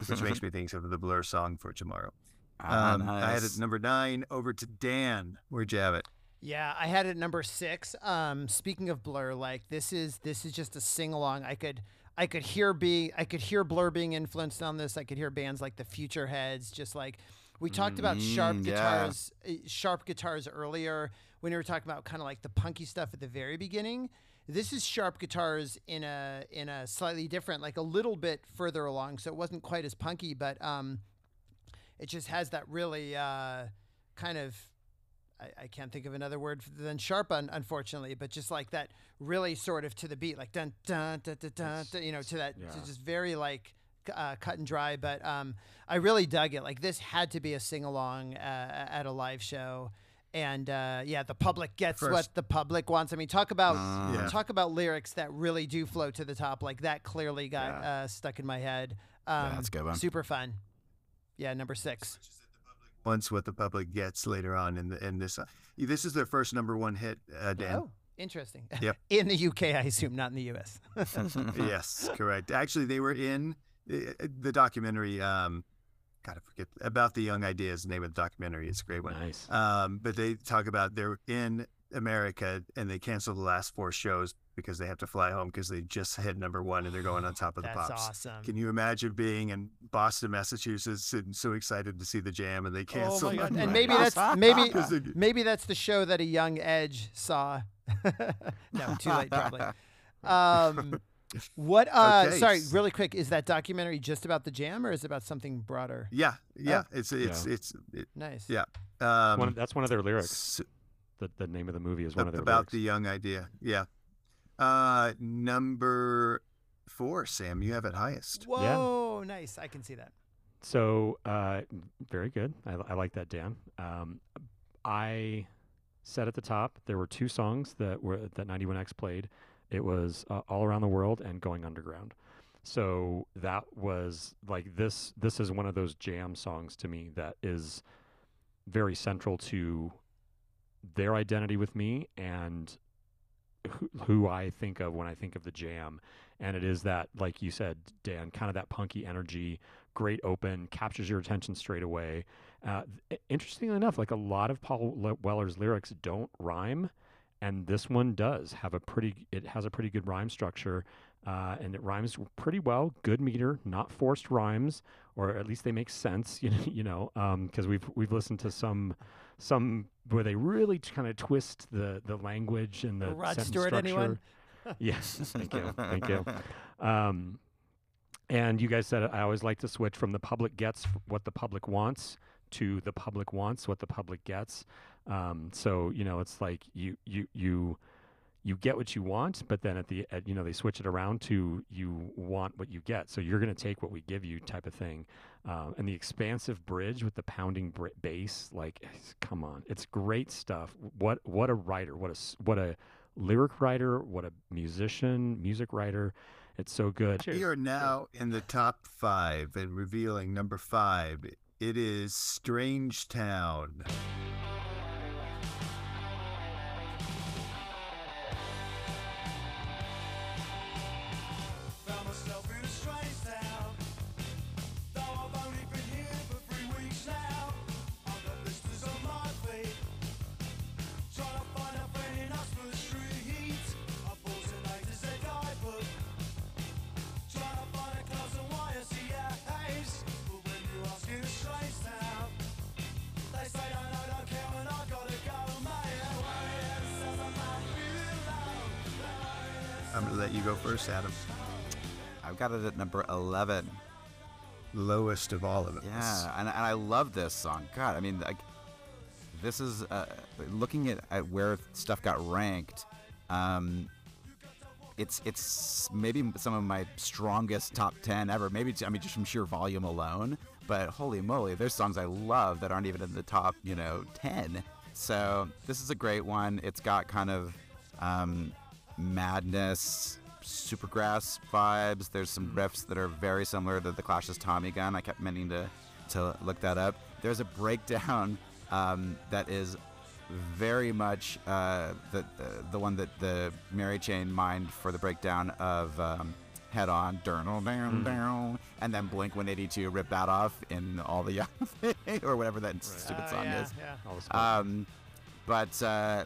Speaker 1: which makes me think of the Blur song for tomorrow.
Speaker 3: Ah,
Speaker 1: Um, I had it number nine. Over to Dan. Where'd you have it?
Speaker 4: Yeah, I had it number six. Um, speaking of Blur, like this is this is just a sing along. I could I could hear be I could hear Blur being influenced on this. I could hear bands like the Future Heads, just like we talked about sharp
Speaker 3: Mm, yeah.
Speaker 4: guitars, uh, sharp guitars earlier when we were talking about kind of like the punky stuff at the very beginning. This is sharp guitars in a in a slightly different, like a little bit further along, so it wasn't quite as punky, but um, it just has that really uh, kind of I, I can't think of another word than sharp, un- unfortunately, but just like that really sort of to the beat, like dun dun dun dun, dun, dun you know, to that,
Speaker 2: Yeah.
Speaker 4: to just very like uh, cut and dry. But um, I really dug it. Like this had to be a sing along uh, at a live show. And uh, yeah, the public gets what the public wants. I mean, talk about
Speaker 1: Yeah.
Speaker 4: talk about lyrics that really do float to the top. Like that clearly got
Speaker 2: Yeah.
Speaker 4: uh, stuck in my head. Um,
Speaker 3: that's a good one.
Speaker 4: Super fun. Yeah, number six.
Speaker 1: Once what the public gets later on in the in this. Uh, this is their first number one hit, uh, Dan.
Speaker 4: Oh, interesting.
Speaker 1: Yep.
Speaker 4: in the UK, I assume, not in the US.
Speaker 1: yes, correct. Actually, they were in uh, the documentary. Um, God, I forget about the young ideas. The name of the documentary. It's a great one.
Speaker 2: Nice.
Speaker 1: Um, but they talk about they're in America and they canceled the last four shows because they have to fly home because they just hit number one and they're going on top of the
Speaker 4: That's
Speaker 1: pops.
Speaker 4: awesome.
Speaker 1: Can you imagine being in Boston, Massachusetts, and so excited to see the jam and they
Speaker 4: Oh
Speaker 1: cancel?
Speaker 4: my God.
Speaker 1: it?
Speaker 4: And maybe that's maybe
Speaker 1: 'Cause they-
Speaker 4: maybe that's the show that a young Edge saw. no, too late probably. Um, what? Uh,
Speaker 1: Okay,
Speaker 4: Sorry, really quick. Is that documentary just about the jam, or is it about something broader?
Speaker 1: yeah, yeah. It's it's
Speaker 2: Yeah.
Speaker 1: it's it,
Speaker 4: Nice.
Speaker 1: yeah. Um,
Speaker 2: one that's one of their lyrics.
Speaker 1: s-
Speaker 2: The, the name of the movie is one of their
Speaker 1: about
Speaker 2: lyrics.
Speaker 1: the young idea. Yeah. Uh, number four, Sam. You have it highest.
Speaker 4: Whoa, nice. I can see that.
Speaker 2: So uh, very good. I, I like that, Dan. Um, I said at the top there were two songs that were that 91X played. It was uh, "All Around the World" and "Going Underground." So that was like this. This is one of those jam songs to me that is very central to their identity with me and who, I think of when I think of the jam. And it is that, like you said, Dan, kind of that punky energy, great open, captures your attention straight away. Uh, interestingly enough, like a lot of Paul Weller's lyrics don't rhyme, and this one does have a pretty. It has a pretty good rhyme structure, uh, and it rhymes pretty well. Good meter, not forced rhymes, or at least they make sense. You know, you know, because we've we've listened to some some where they really kind of twist the the language and the
Speaker 4: Rod
Speaker 2: sentence
Speaker 4: Stewart,
Speaker 2: structure.
Speaker 4: anyone?
Speaker 2: yes, thank you, thank you. Um, and you guys said I always like to switch from the public gets what the public wants to the public wants what the public gets. Um, so you know, it's like you you you you get what you want, but then at the at, you know they switch it around to you want what you get. So you're going to take what we give you, type of thing. Um, and the expansive bridge with the pounding br- bass, like come on, it's great stuff. What what a writer, what a what a lyric writer, what a musician, music writer. It's so good.
Speaker 1: We are now in the top five and revealing number five. It is Strange Town. Let you go first, Adam.
Speaker 3: I've got it at number 11.
Speaker 1: Lowest of all of us.
Speaker 3: Yeah, and, and I love this song. God, I mean, like, this is uh, looking at, at where stuff got ranked. Um, it's it's maybe some of my strongest top ten ever. Maybe I mean just from sheer volume alone. But holy moly, there's songs I love that aren't even in the top, you know, ten. So this is a great one. It's got kind of um, madness, supergrass vibes. There's some riffs that are very similar to the Clash's Tommy Gun. I kept meaning to to look that up. There's a breakdown um, that is very much uh, the, the the one that the Mary Chain mined for the breakdown of um, Head On, down down down, and then Blink 182 ripped that off in all the young or whatever that stupid
Speaker 4: Oh,
Speaker 3: song
Speaker 4: yeah,
Speaker 3: is.
Speaker 4: yeah.
Speaker 2: All the.
Speaker 3: Um, But uh,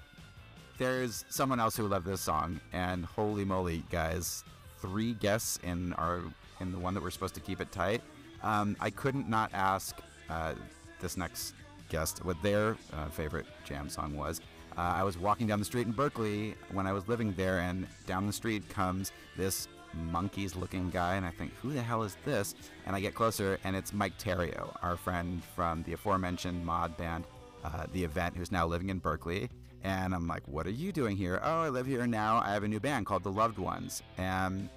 Speaker 3: there's someone else who loved this song, and holy moly, guys! Three guests in our in the one that we're supposed to keep it tight. Um, I couldn't not ask uh, this next guest what their uh, favorite jam song was. Uh, I was walking down the street in Berkeley when I was living there, and down the street comes this Monkees looking guy, and I think, who the hell is this? And I get closer, and it's Mike Terrio, our friend from the aforementioned mod band, uh, The Event, who's now living in Berkeley. And I'm like, what are you doing here? Oh, I live here now. I have a new band called The Loved Ones. And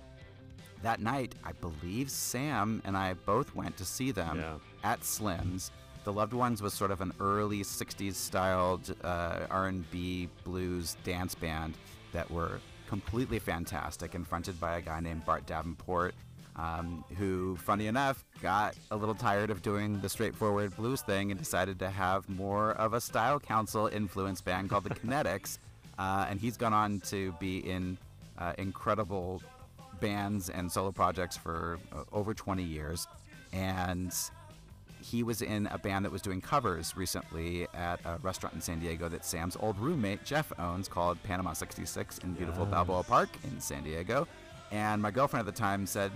Speaker 3: that night, I believe Sam and I both went to see them
Speaker 2: Yeah.
Speaker 3: at Slim's. The Loved Ones was sort of an early '60s styled uh, R&B blues dance band that were completely fantastic and fronted by a guy named Bart Davenport, um, who, funny enough, got a little tired of doing the straightforward blues thing and decided to have more of a style council influence band called the Kinetics. Uh, and he's gone on to be in uh, incredible bands and solo projects for uh, over 20 years. And he was in a band that was doing covers recently at a restaurant in San Diego that Sam's old roommate Jeff owns called Panama 66 in beautiful Balboa Park in San Diego. And my girlfriend at the time said,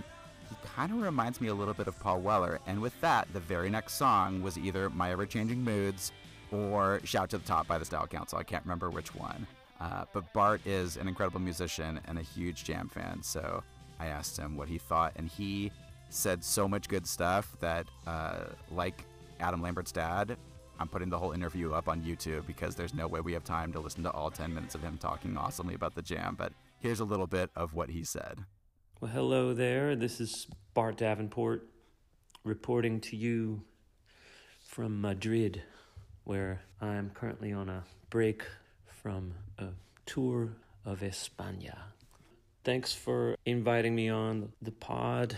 Speaker 3: he kind of reminds me a little bit of Paul Weller. And with that, the very next song was either My Ever Changing Moods or Shout to the Top by the Style Council. I can't remember which one. Uh, but Bart is an incredible musician and a huge jam fan. So I asked him what he thought, and he said so much good stuff that, uh, like Adam Lambert's dad, I'm putting the whole interview up on YouTube because there's no way we have time to listen to all 10 minutes of him talking awesomely about the jam. But here's a little bit of what he said.
Speaker 11: Well, hello there. This is Bart Davenport reporting to you from Madrid, where I am currently on a break from a tour of España. Thanks for inviting me on the pod.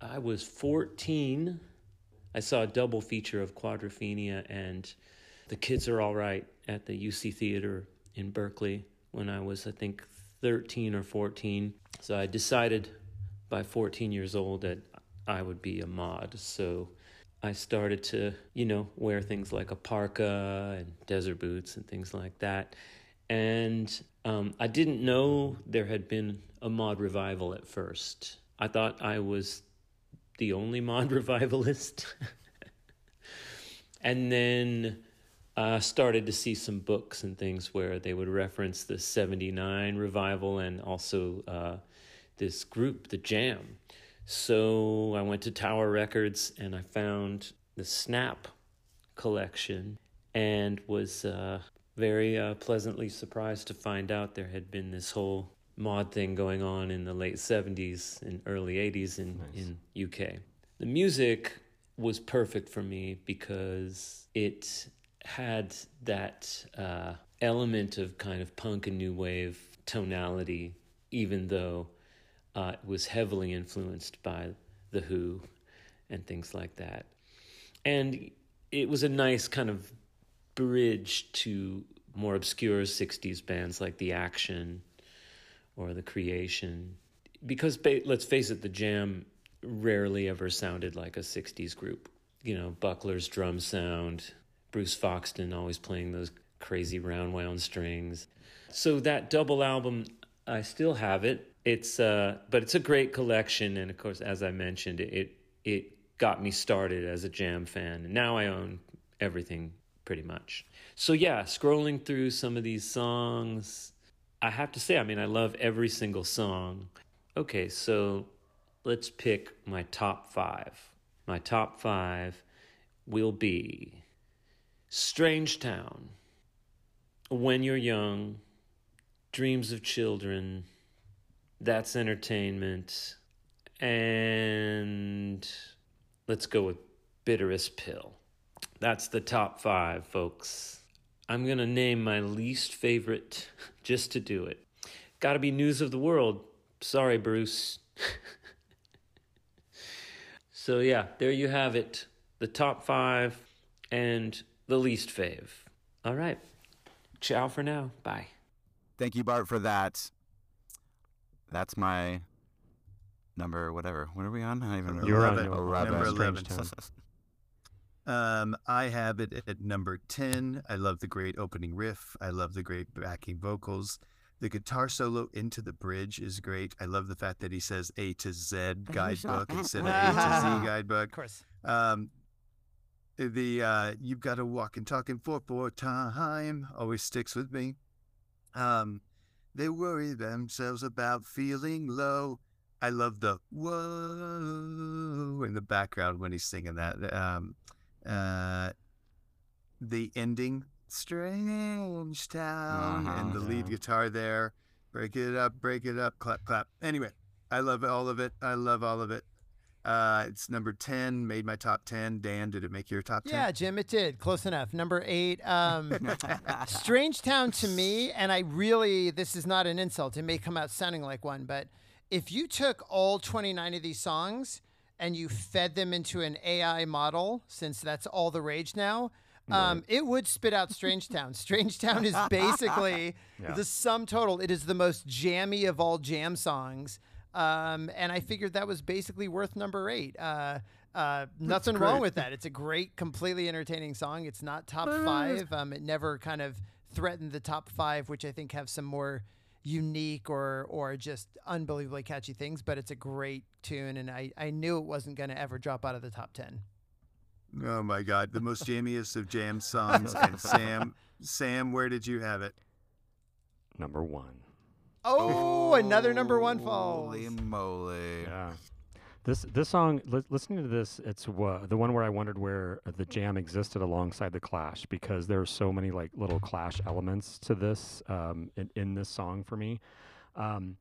Speaker 11: I was 14. I saw a double feature of Quadrophenia and The Kids Are All Right at the UC Theater in Berkeley when I was, I think, 13 or 14. So I decided by 14 years old that I would be a mod. So I started to, you know, wear things like a parka and desert boots and things like that. And um, I didn't know there had been a mod revival at first. I thought I was the only mod revivalist. and then I started to see some books and things where they would reference the 79 revival and also uh, this group, The Jam. So I went to Tower Records and I found the Snap collection and was uh, very uh, pleasantly surprised to find out there had been this whole mod thing going on in the late 70s and early 80s in, in UK. The music was perfect for me because it had that uh, element of kind of punk and new wave tonality, even though uh, it was heavily influenced by The Who and things like that. And it was a nice kind of bridge to more obscure 60s bands like The Action or The Creation. Because let's face it, The Jam rarely ever sounded like a 60s group. You know, Buckler's drum sound, Bruce Foxton always playing those crazy round wound strings. So that double album, I still have it. It's uh, but it's a great collection, and of course, as I mentioned, it it got me started as a Jam fan, and now I own everything pretty much. So yeah, scrolling through some of these songs, I have to say, I mean, I love every single song. Okay, so let's pick my top five. My top five will be Strange Town, When You're Young, Dreams of Children, That's Entertainment, and let's go with Bitterest Pill. That's the top five, folks. I'm going to name my least favorite just to do it. Gotta be News of the World. Sorry, Bruce. so, yeah, there you have it. The top five and the least fave. All right. Ciao for now. Bye.
Speaker 3: Thank you, Bart, for that. That's my number, whatever. What are we on? I don't even
Speaker 6: Number
Speaker 3: remember.
Speaker 6: You're on
Speaker 3: 11.
Speaker 6: number 11.
Speaker 1: Um, I have it at number 10. I love the great opening riff. I love the great backing vocals. The guitar solo into the bridge is great. I love the fact that he says A to Z guidebook instead of A to Z guidebook.
Speaker 4: Of course.
Speaker 1: Um, the uh, you've got to walk and talking for for time always sticks with me. Um, they worry themselves about feeling low. I love the whoa in the background when he's singing that. Um, uh, the ending, strange town, and the lead guitar there. Break it up, break it up, clap, clap. Anyway, I love all of it. I love all of it. Uh, it's number 10, made my top 10. Dan, did it make your top 10?
Speaker 4: Yeah, Jim, it did. Close enough. Number eight, um, Strange Town to me, and I really, this is not an insult. It may come out sounding like one, but if you took all 29 of these songs and you fed them into an AI model, since that's all the rage now, um, it would spit out Strange Town. Strange Town is basically
Speaker 2: Yeah.
Speaker 4: the sum total. It is the most jammy of all jam songs. Um, and I figured that was basically worth number eight. Uh, uh, nothing wrong with that. It's a great, completely entertaining song. It's not top five. Um, it never kind of threatened the top five, which I think have some more unique or or just unbelievably catchy things. But it's a great tune, and I, I knew it wasn't going to ever drop out of the top ten.
Speaker 1: Oh my God, the most jammiest of jam songs. And Sam, Sam, where did you have it?
Speaker 2: Number one.
Speaker 4: Oh, another number one falls.
Speaker 3: Holy moly.
Speaker 2: Yeah. This this song, li- listening to this, it's wa- the one where I wondered where the jam existed alongside the Clash because there are so many like little Clash elements to this um, in, in this song for me. Um,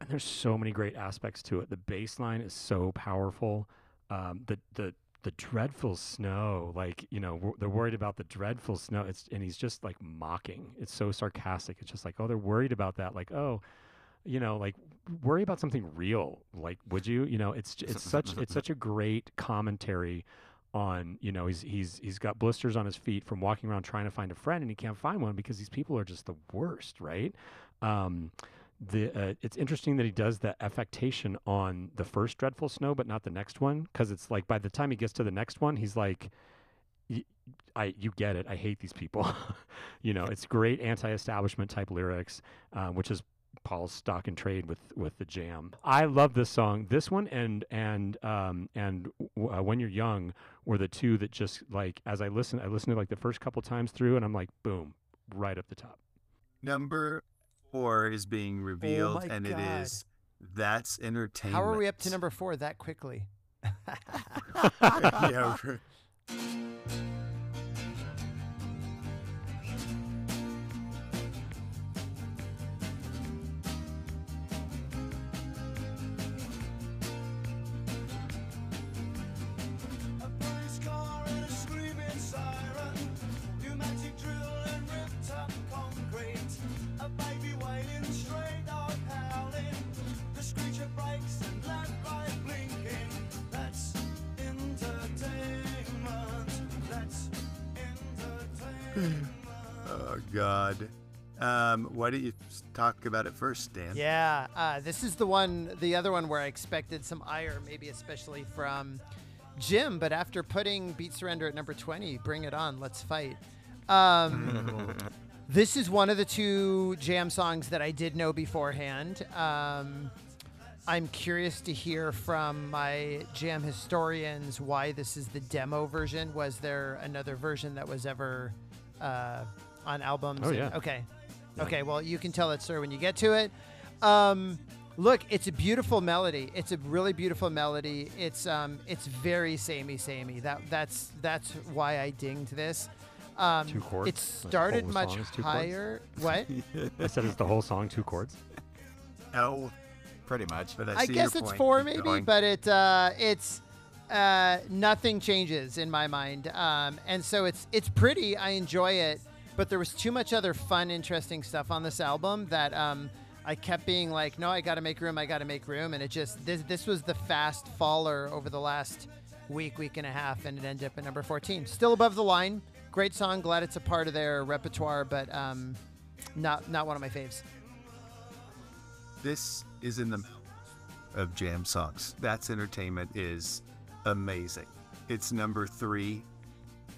Speaker 2: and there's so many great aspects to it. The bass line is so powerful. Um, the the the dreadful snow, like you know, they're worried about the dreadful snow. It's and he's just like mocking. It's so sarcastic. It's just like, oh, they're worried about that. Like, oh, you know, like worry about something real. Like, would you? You know, it's it's such it's such a great commentary on you know he's he's he's got blisters on his feet from walking around trying to find a friend and he can't find one because these people are just the worst, right? Um, the uh, it's interesting that he does the affectation on the first dreadful snow but not the next one because it's like by the time he gets to the next one he's like I you get it. I hate these people. You know it's great anti-establishment type lyrics uh, which is Paul's stock and trade with with the jam. I love this song. This one and and um and uh, when you're young were the two that just like as I listen I listened to like the first couple times through and I'm like boom right up the top.
Speaker 1: Number four is being oh revealed,
Speaker 4: my
Speaker 1: and
Speaker 4: God.
Speaker 1: it is That's Entertainment.
Speaker 4: How are we up to number four that quickly?
Speaker 1: yeah, God. Um, why don't you talk about it first, Dan?
Speaker 4: Yeah, uh, this is the one, the other one where I expected some ire, maybe especially from Jim. But after putting Beat Surrender at number 20, bring it on, let's fight. Um, this is one of the two jam songs that I did know beforehand. Um, I'm curious to hear from my jam historians why this is the demo version. Was there another version that was ever uh, on albums?
Speaker 2: Oh,
Speaker 4: And-
Speaker 2: yeah.
Speaker 4: Okay. Okay. Well, you can tell it, sir, when you get to it. Um, look, it's a beautiful melody. It's a really beautiful melody. It's um, it's very samey, samey. That that's that's why I dinged this. Um,
Speaker 2: Two chords?
Speaker 4: It started
Speaker 2: whole
Speaker 4: much
Speaker 2: song chords?
Speaker 4: higher. What?
Speaker 2: I said it's the whole song two chords
Speaker 1: Oh,
Speaker 3: Pretty much.
Speaker 1: but I,
Speaker 4: I
Speaker 1: see
Speaker 4: guess it's
Speaker 1: point.
Speaker 4: four,
Speaker 1: Keep
Speaker 4: maybe,
Speaker 1: going.
Speaker 4: but it uh, it's uh, nothing changes in my mind, um, and so it's it's pretty. I enjoy it, but there was too much other fun, interesting stuff on this album that um, I kept being like, no, I got to make room, I got to make room, and it just this this was the fast faller over the last week, week and a half, and it ended up at number fourteen, still above the line. Great song, glad it's a part of their repertoire, but um, not not one of my faves.
Speaker 1: This is in the mouth of jam songs. That's Entertainment is amazing. It's number three.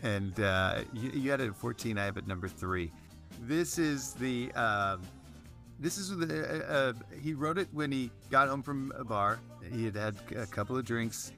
Speaker 1: And uh, you, you had it at 14. I have it number three. This is the. Um, this is the. Uh, uh, he wrote it when he got home from a bar. He had had a couple of drinks,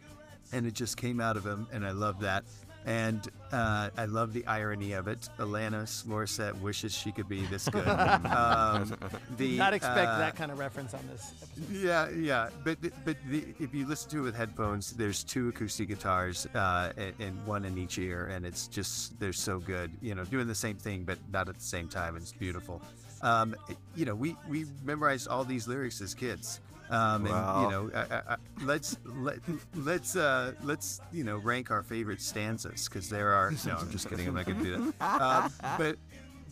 Speaker 1: and it just came out of him, and I love that. And uh, I love the irony of it. Alanis Morissette wishes she could be this good. um, the,
Speaker 4: Not expect
Speaker 1: uh,
Speaker 4: that kind of reference on this episode.
Speaker 1: yeah, yeah, but but the, if you listen to it with headphones, there's two acoustic guitars uh, and, and one in each ear, and it's just they're so good. You know, doing the same thing but not at the same time. and It's beautiful. Um, you know, we we memorized all these lyrics as kids. Um, and
Speaker 3: Wow.
Speaker 1: you know, I, I, let's let let's uh, let's you know rank our favorite stanzas because there are. No, I'm just kidding. I'm not gonna do that. Um, but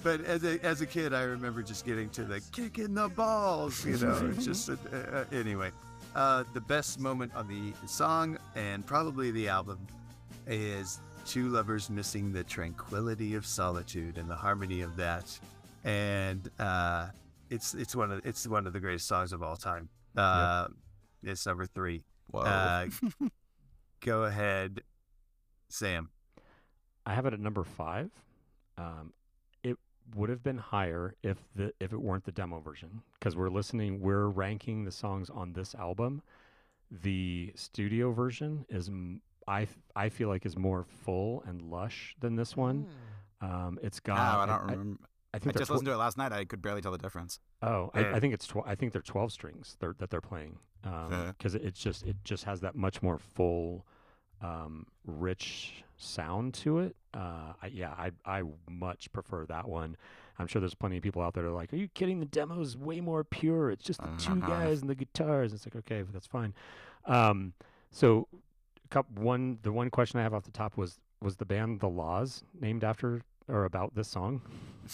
Speaker 1: but as a as a kid, I remember just getting to the kicking the balls. You know, it's just uh, uh, anyway. Uh, the best moment on the song and probably the album is two lovers missing the tranquility of solitude and the harmony of that, and uh, it's it's one of it's one of the greatest songs of all time. Uh, It's number three.
Speaker 3: Whoa.
Speaker 1: Uh, go ahead, Sam.
Speaker 2: I have it at number five. Um, it would have been higher if the if it weren't the demo version because we're listening. We're ranking the songs on this album. The studio version is I I feel like is more full and lush than this one. Um, it's
Speaker 3: Oh,
Speaker 2: got.
Speaker 3: I don't remember.
Speaker 2: I
Speaker 3: I,
Speaker 2: think they're
Speaker 3: just
Speaker 2: tw-
Speaker 3: listened to it last night. I could barely tell the difference.
Speaker 2: Oh,
Speaker 1: Yeah.
Speaker 2: I, I think it's tw- I think they're twelve strings they're, that they're playing
Speaker 3: Yeah.
Speaker 2: because it's just it just has that much more full, um, rich sound to it. Uh, I, yeah, I I much prefer that one. I'm sure there's plenty of people out there that are like, "Are you kidding? The demo's way more pure. It's just the two
Speaker 3: Uh-huh.
Speaker 2: guys and the guitars." It's like, okay, that's fine. Um, so, cup one, the one question I have off the top was was the band The Laws named after or about this song?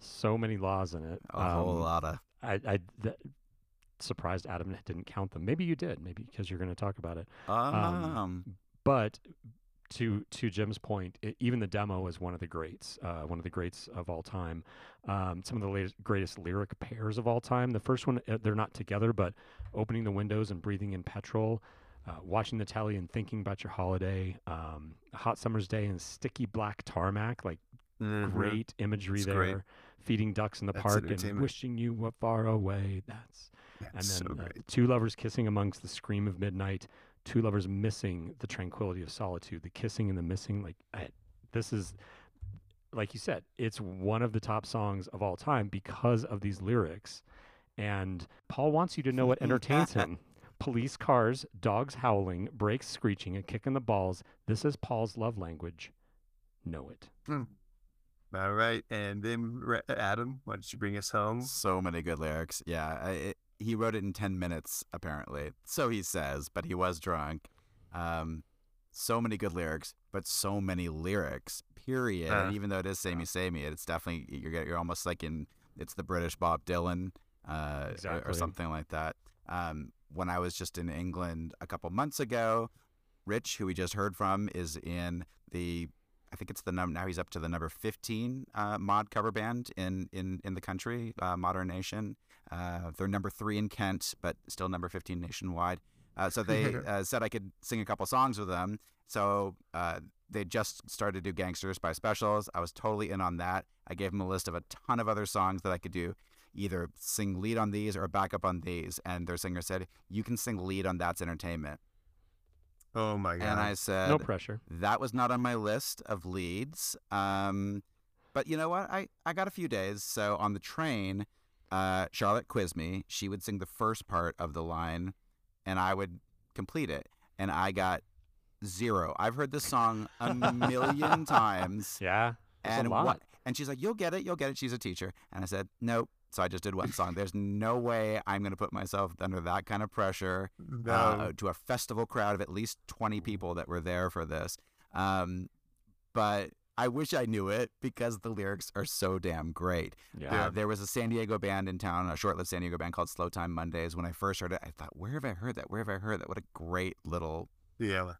Speaker 2: So many laws in it.
Speaker 3: A whole
Speaker 2: Um,
Speaker 3: lot of.
Speaker 2: I, I th- surprised Adam didn't count them. Maybe you did. Maybe because you're going to talk about it.
Speaker 3: Um,
Speaker 2: But to to Jim's point, i even the demo is one of the greats. Uh, one of the greats of all time. Um, some of the latest, greatest lyric pairs of all time. The first one, uh, they're not together, but opening the windows and breathing in petrol. Uh, watching the telly and thinking about your holiday, um, hot summer's day and sticky black tarmac, like
Speaker 1: Mhm.
Speaker 2: great imagery
Speaker 1: It's
Speaker 2: there.
Speaker 1: great.
Speaker 2: Feeding ducks in the
Speaker 1: That's
Speaker 2: park and wishing you were far away. That's
Speaker 1: Yeah,
Speaker 2: and
Speaker 1: so
Speaker 2: then uh, two lovers kissing amongst the scream of midnight. Two lovers missing the tranquility of solitude. The kissing and the missing. Like I, this is, like you said, it's one of the top songs of all time because of these lyrics. And Paul wants you to know what entertains him. Police cars, dogs howling, brakes screeching, a kick in the balls. This is Paul's love language. Know it.
Speaker 1: All right, and then Adam, why don't you bring us home?
Speaker 3: so many good lyrics. Yeah, I, it, he wrote it in 10 minutes, apparently. So he says, but he was drunk. Um, so many good lyrics, but so many lyrics, period.
Speaker 1: Uh,
Speaker 3: Even though it is samey, samey, it's definitely, you're, get- you're almost like in, it's the British Bob Dylan uh, or- or, something like that. Um, when I was just in England a couple months ago, Rich, who we just heard from, is in the I think it's the number now he's up to the number 15 uh, mod cover band in in in the country, uh, Modernation. Uh, they're number three in Kent, but still number 15 nationwide. Uh, so they uh, said I could sing a couple songs with them. So uh, they just started to do Gangsters by Specials. I was totally in on that. I gave them a list of a ton of other songs that I could do, either sing lead on these or backup on these. And their singer said, "You can sing lead on That's Entertainment."
Speaker 1: Oh my god!
Speaker 3: And I said,
Speaker 2: No pressure.
Speaker 3: that was not on my list of leads. Um, but you know what? I, I got a few days. So on the train, uh, Charlotte quizzed me. She would sing the first part of the line, and I would complete it. And I got zero. I've heard this song a million times.
Speaker 2: Yeah.
Speaker 3: And
Speaker 2: a lot.
Speaker 3: what? And she's like, "You'll get it. You'll get it." She's a teacher. And I said, "Nope." So I just did one song. There's no way I'm going to put myself under that kind of pressure
Speaker 1: no.
Speaker 3: uh, to a festival crowd of at least 20 people that were there for this. Um, but I wish I knew it because the lyrics are so damn great.
Speaker 2: Yeah.
Speaker 3: Uh, there was a San Diego band in town, a short lived San Diego band called Slow Time Mondays. When I first heard it, I thought, where have I heard that? Where have I heard that? What a great little
Speaker 1: yeah,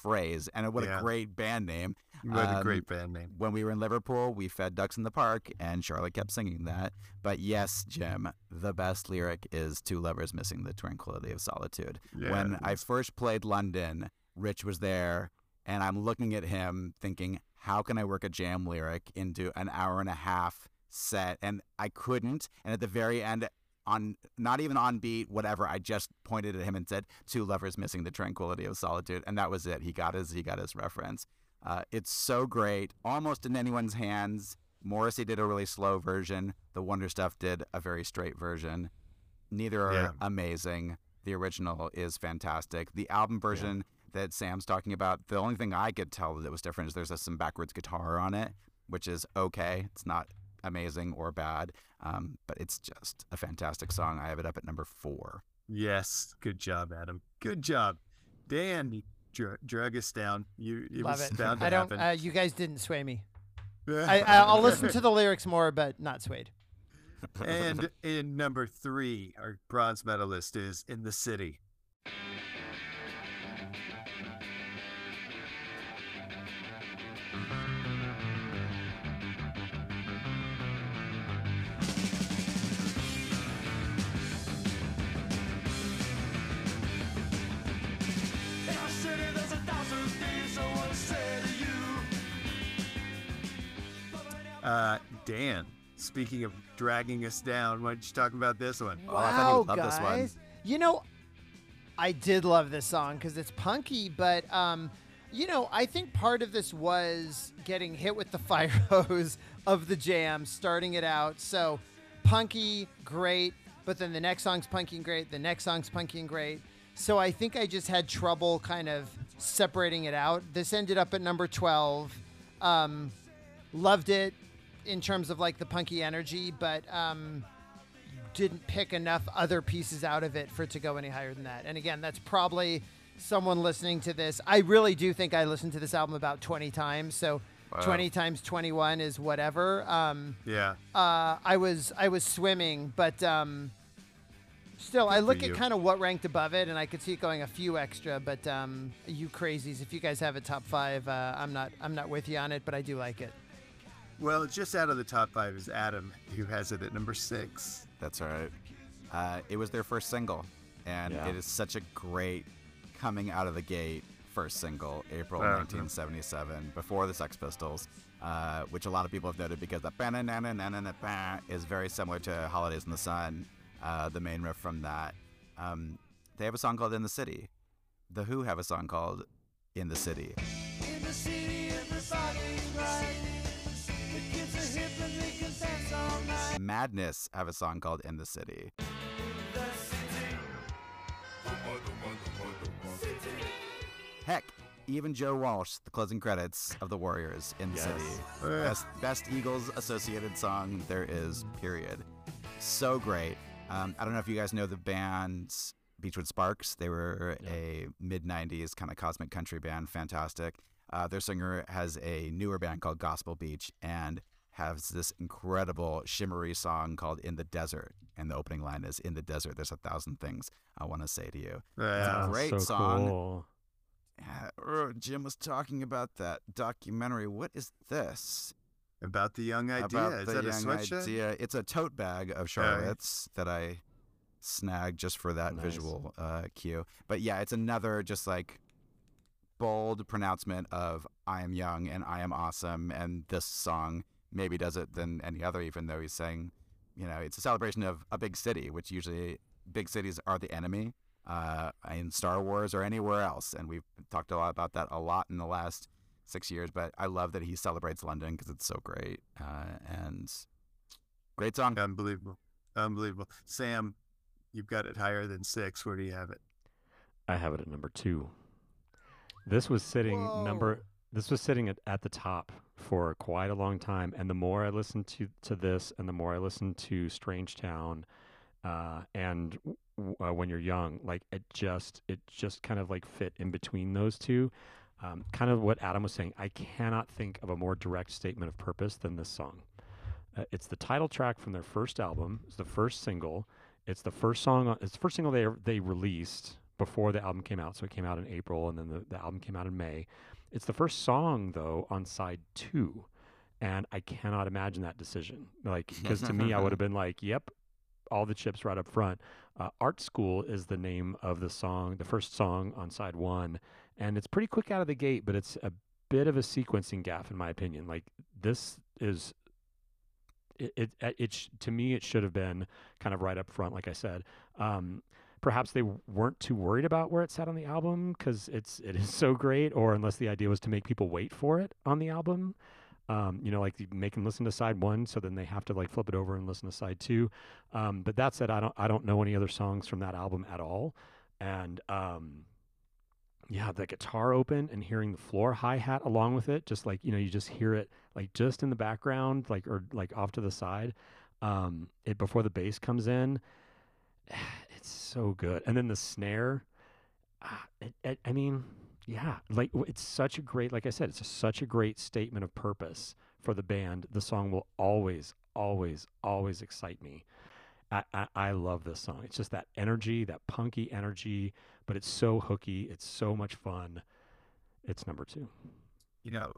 Speaker 3: phrase and what
Speaker 1: Yeah.
Speaker 3: a great band name.
Speaker 1: what a
Speaker 3: Um,
Speaker 1: great band name.
Speaker 3: When we were in Liverpool, we fed ducks in the park, and Charlotte kept singing that. But yes, Jim, the best lyric is Two Lovers Missing the Tranquility of Solitude.
Speaker 1: Yeah,
Speaker 3: when I first played London, Rich was there, and I'm looking at him thinking, how can I work a jam lyric into an hour and a half set? And I couldn't. And at the very end, on not even on beat, whatever, I just pointed at him and said, Two lovers missing the tranquility of solitude. And that was it. He got his he got his reference. Uh, it's so great, almost in anyone's hands. Morrissey did a really slow version. The Wonder Stuff did a very straight version. Neither are
Speaker 1: Yeah.
Speaker 3: amazing. The original is fantastic. The album version that Sam's talking about, the only thing I could tell that was different is there's a, some backwards guitar on it, which is okay. It's not amazing or bad, um, but it's just a fantastic song. I have it up at number four.
Speaker 1: Yes, good job, Adam. Good job, Dan. You dr- drug us down. You it
Speaker 4: Love
Speaker 1: was
Speaker 4: it.
Speaker 1: bound to
Speaker 4: I don't.
Speaker 1: happen.
Speaker 4: Uh, you guys didn't sway me. I, I, I'll listen to the lyrics more, but not swayed.
Speaker 1: and in number three, our bronze medalist is "In the City." Uh, Dan. Speaking of dragging us down, why don't you talk about this one?
Speaker 3: Oh, I thought he would
Speaker 4: Wow,
Speaker 3: love this one.
Speaker 4: guys. You know, I did love this song because it's punky, but um, you know, I think part of this was getting hit with the fire hose of the jam, starting it out. So punky, great, but then the next song's punky and great, the next song's punky and great. So I think I just had trouble kind of separating it out. This ended up at number 12. Um, loved it in terms of like the punky energy, but um, didn't pick enough other pieces out of it for it to go any higher than that. And again, that's probably someone listening to this. I really do think I listened to this album about 20 times. So
Speaker 3: Wow.
Speaker 4: 20 times 21 is whatever. Um,
Speaker 1: Yeah.
Speaker 4: uh, I was I was swimming, but um, still, I
Speaker 1: Good for
Speaker 4: look at kind of what ranked above it, and I could see it going a few extra. But um, you crazies, if you guys have a top five, uh, I'm not I'm not with you on it, but I do like it.
Speaker 1: Well, just out of the top five is Adam, who has it at number six.
Speaker 3: That's all right. Uh, it was their first single, and
Speaker 2: Yeah.
Speaker 3: it is such a great coming out of the gate first single, April
Speaker 1: Uh-huh.
Speaker 3: 1977, before the Sex Pistols, uh, which a lot of people have noted because the ba-na-na-na-na-na-na is very similar to Holidays in the Sun, uh, the main riff from that. Um, they have a song called In the City. The Who have a song called In the City.
Speaker 9: In the city,
Speaker 3: Madness have a song called In the City.
Speaker 9: The city.
Speaker 3: Heck, even Joe Walsh, the closing credits of the Warriors in the
Speaker 2: Yes.
Speaker 3: city. Best, best Eagles associated song there is, period. So great. Um, I don't know if you guys know the band Beachwood Sparks. They were a mid 90s kind of cosmic country band. Fantastic. Uh, their singer has a newer band called Gospel Beach and has this incredible shimmery song called In the Desert. And the opening line is In the desert, there's a thousand things I want to say to you.
Speaker 1: Yeah.
Speaker 3: a great
Speaker 2: so
Speaker 3: song.
Speaker 2: Cool.
Speaker 3: Yeah, er, Jim was talking about that documentary. What is this?
Speaker 1: About the young idea.
Speaker 3: About
Speaker 1: is
Speaker 3: the
Speaker 1: that a sweatshirt?
Speaker 3: idea. It's a tote bag of Charlotte's that I snagged just for that
Speaker 2: Nice.
Speaker 3: visual uh, cue. But yeah, it's another just like bold pronouncement of I am young and I am awesome. And this song maybe does it than any other, even though he's saying, you know, it's a celebration of a big city, which usually big cities are the enemy uh, in Star Wars or anywhere else. And we've talked a lot about that a lot in the last six years. But I love that he celebrates London because it's so great. Uh, and great song.
Speaker 1: Unbelievable. Unbelievable. Sam, you've got it higher than six. Where do you have it?
Speaker 2: I have it at number two. This was sitting number. This was sitting at, at the top for quite a long time, and the more I listened to to this, and the more I listened to Strange Town, uh, and uh, when you're young, like it just it just kind of like fit in between those two. Um, kind of what Adam was saying. I cannot think of a more direct statement of purpose than this song. Uh, it's the title track from their first album. It's the first single. It's the first song. On, it's the first single they they released before the album came out. So it came out in April, and then the, the album came out in May. It's the first song though on side two, and I cannot imagine that decision. Like because to me, I would have been like, "Yep, all the chips right up front." Uh, Art School is the name of the song, the first song on side one, and it's pretty quick out of the gate, but it's a bit of a sequencing gaff in my opinion. Like this is it it, it sh- to me it should have been kind of right up front, like I said. Um, perhaps they weren't too worried about where it sat on the album because it's it is so great, or unless the idea was to make people wait for it on the album. Um, you know, like make them listen to side one, so then they have to like flip it over and listen to side two. Um, but that said, I don't I don't know any other songs from that album at all, and um, yeah, the guitar open and hearing the floor hi hat along with it, just like you know, you just hear it like just in the background, like or like off to the side, um, it before the bass comes in. It's so good, and then the snare. ah, it, it, I mean, yeah, like it's such a great, like I said, it's a, such a great statement of purpose for the band. The song will always, always, always excite me. I, I, I love this song. It's just that energy, that punky energy, but it's so hooky. It's so much fun. It's number two.
Speaker 1: You know,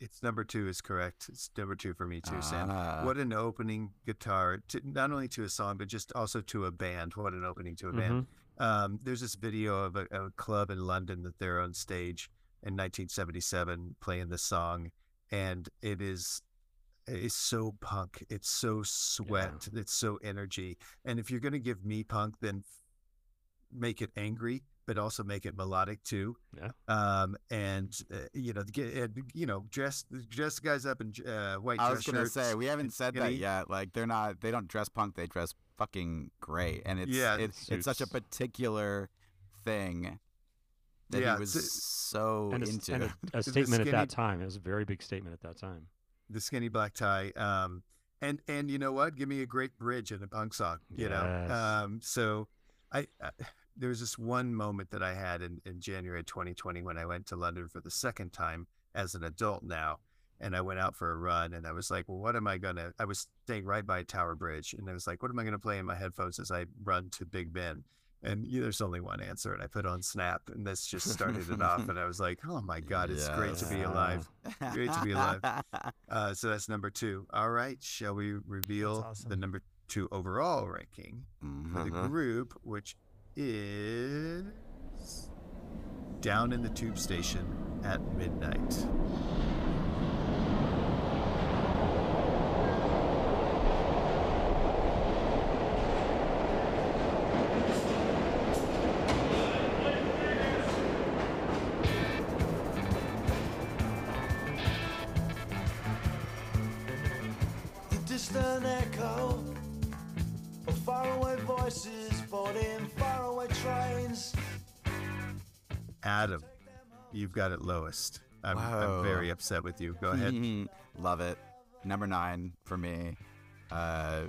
Speaker 1: it's number two is correct. It's number two for me too, Sam.
Speaker 3: Ah.
Speaker 1: What an opening guitar, to, not only to a song, but just also to a band. What an opening to a
Speaker 2: Mm-hmm.
Speaker 1: band. Um, there's this video of a, a club in London that they're on stage in 1977 playing the song, and it is it's so punk. It's so sweat. It's so energy. And if you're gonna give me punk, then f- make it angry, but also make it melodic too.
Speaker 2: Yeah.
Speaker 1: Um, and uh, you know, get and, you know, dress dress guys up in uh, white.
Speaker 3: I was gonna
Speaker 1: shirts
Speaker 3: say we haven't
Speaker 1: and
Speaker 3: said that yet. Like they're not. They don't dress punk. They dress fucking great, and it's
Speaker 1: Yeah,
Speaker 3: it's it's such a particular thing that
Speaker 1: Yeah,
Speaker 3: he was
Speaker 1: it's
Speaker 3: so
Speaker 2: and, a, s-
Speaker 3: into.
Speaker 2: and a, a
Speaker 1: The
Speaker 2: statement at that time. It was a very big statement at that time.
Speaker 1: the skinny black tie. Um, and and you know what? Give me a great bridge in a punk song. You
Speaker 2: Yes.
Speaker 1: know. Um, so I, I there was this one moment that I had in in January 2020 when I went to London for the second time as an adult now. And I went out for a run and I was like, well, what am I going to? I was staying right by Tower Bridge and I was like, what am I going to play in my headphones as I run to Big Ben? And yeah, there's only one answer. And I put on Snap and this just started it off. And I was like, oh my God, it's great to be alive. Great to be alive. Uh, so that's number two. All right. Shall we reveal the number two overall ranking for the
Speaker 3: Mhm.
Speaker 1: group, which is down in the tube station at midnight? Got it lowest. I'm, I'm very upset with you. Go ahead.
Speaker 3: love it. Number nine for me. Uh,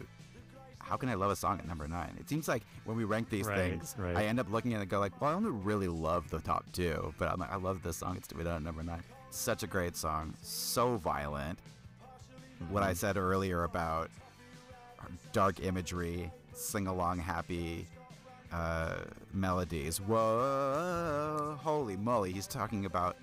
Speaker 3: how can I love a song at number nine? It seems like when we rank these
Speaker 2: Right,
Speaker 3: things,
Speaker 2: right.
Speaker 3: I end up looking at it and go like, well, I don't really love the top two, but I'm like, I love this song. It's to be done at number nine. Such a great song. So violent. What I said earlier about dark imagery, sing along happy uh, melodies. Whoa, holy moly! He's talking about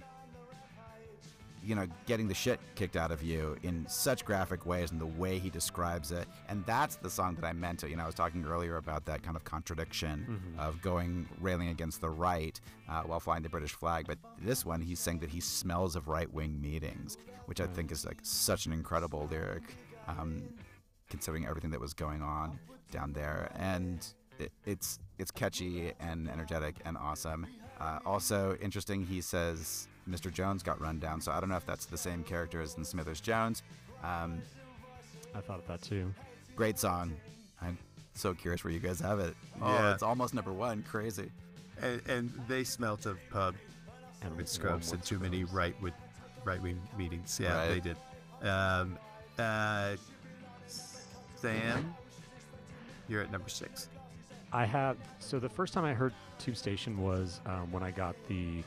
Speaker 3: you know getting the shit kicked out of you in such graphic ways, and the way he describes it. And that's the song that I meant to. You know, I was talking earlier about that kind of contradiction of going railing against the right uh, while flying the British flag. But this one, he's saying that he smells of right-wing meetings, which I think is like such an incredible lyric. Um, considering everything that was going on down there. And it, it's it's catchy and energetic and awesome. Uh, also interesting, he says Mr. Jones got run down. So I don't know if that's the same character as in Smithers Jones. Um,
Speaker 2: I thought of that too.
Speaker 3: great song. I'm so curious where you guys have it. Oh,
Speaker 1: Yeah.
Speaker 3: it's almost number one. Crazy.
Speaker 1: And, and they smelt of pub
Speaker 2: And
Speaker 1: with scrubs and too many right with right wing meetings. Yeah,
Speaker 3: Right.
Speaker 1: they did. Um, uh, Sam, you're at number six.
Speaker 2: I have so the first time I heard Tube Station was um, when I got the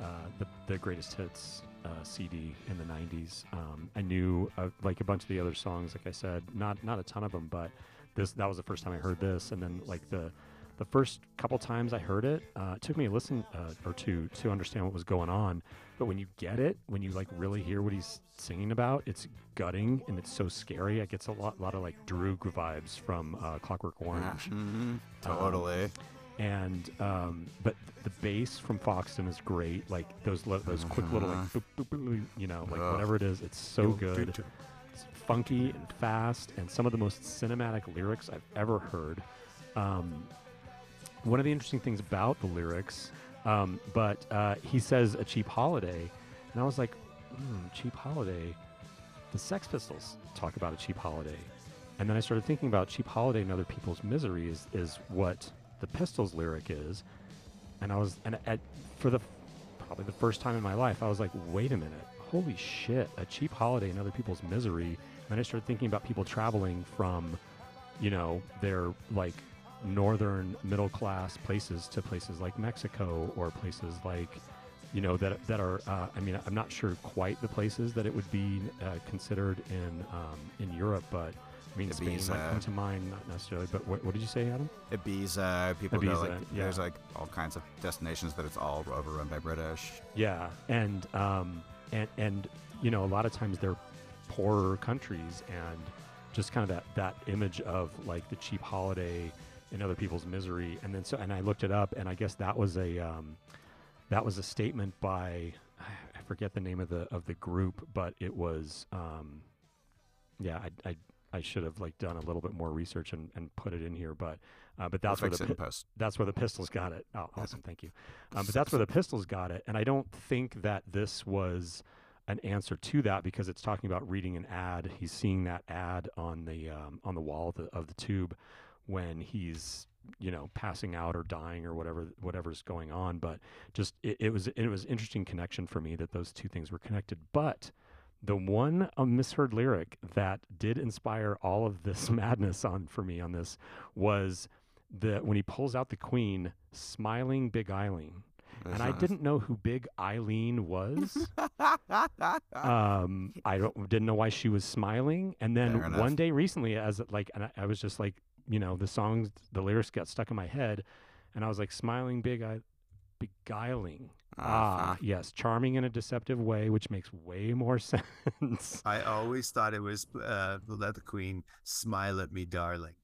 Speaker 2: uh, the, the greatest hits uh, CD in the '90s. Um, I knew uh, like a bunch of the other songs, like I said, not not a ton of them, but this that was the first time I heard this, and then like the the first couple times I heard it, uh, it took me a listen uh, or two to understand what was going on. But when you get it, when you like really hear what he's singing about, it's gutting and it's so scary. It gets a lot, lot of like Droog vibes from uh, Clockwork Orange.
Speaker 3: Mhm. Totally.
Speaker 2: and um, but the bass from Foxton is great. Like those li- those quick little like boop, boop, boop, boop, you know like whatever it is, it's so good. It's funky and fast, and some of the most cinematic lyrics I've ever heard. Um, one of the interesting things about the lyrics, um, but uh, he says a cheap holiday, and I was like, hmm, cheap holiday. The Sex Pistols talk about a cheap holiday, and then I started thinking about cheap holiday and other people's misery is, is what the Pistols lyric is, and I was and at, for the probably the first time in my life, I was like, wait a minute, holy shit, a cheap holiday and other people's misery. And I started thinking about people traveling from, you know, their like northern middle class places to places like Mexico or places like, you know, that that are. Uh, I mean, I'm not sure quite the places that it would be uh, considered in um, in Europe, but. I mean, Spain might come to mind, not necessarily. But what, what did you say, Adam?
Speaker 3: Ibiza, people go like
Speaker 2: Ibiza, yeah.
Speaker 3: there's like all kinds of destinations that it's all overrun by British.
Speaker 2: Yeah, and um, and and you know, a lot of times they're poorer countries, and just kind of that that image of like the cheap holiday and other people's misery, and then so and I looked it up, and I guess that was a um, that was a statement by I forget the name of the of the group, but it was um, yeah, I. I I should have like done a little bit more research and, and put it in here, but uh, but that's
Speaker 3: We'll
Speaker 2: where the
Speaker 3: it in
Speaker 2: pi-
Speaker 3: post.
Speaker 2: that's where the Pistols got it. Oh, awesome, thank you. Um, but that's where the Pistols got it, and I don't think that this was an answer to that because it's talking about reading an ad. He's seeing that ad on the um, on the wall of the, of the tube when he's you know passing out or dying or whatever whatever's going on. But just it, it was it was an interesting connection for me that those two things were connected. But the one uh, misheard lyric that did inspire all of this madness on for me on this was the when he pulls out the queen smiling big eileen and i didn't know who big eileen was um i don't didn't know why she was smiling and then one day recently as like and I, I was just like you know the songs the lyrics got stuck in my head and i was like smiling big eye beguiling ah
Speaker 3: Uh-huh.
Speaker 2: yes charming in a deceptive way which makes way more sense
Speaker 1: I always thought it was uh, let the queen smile at me, darling.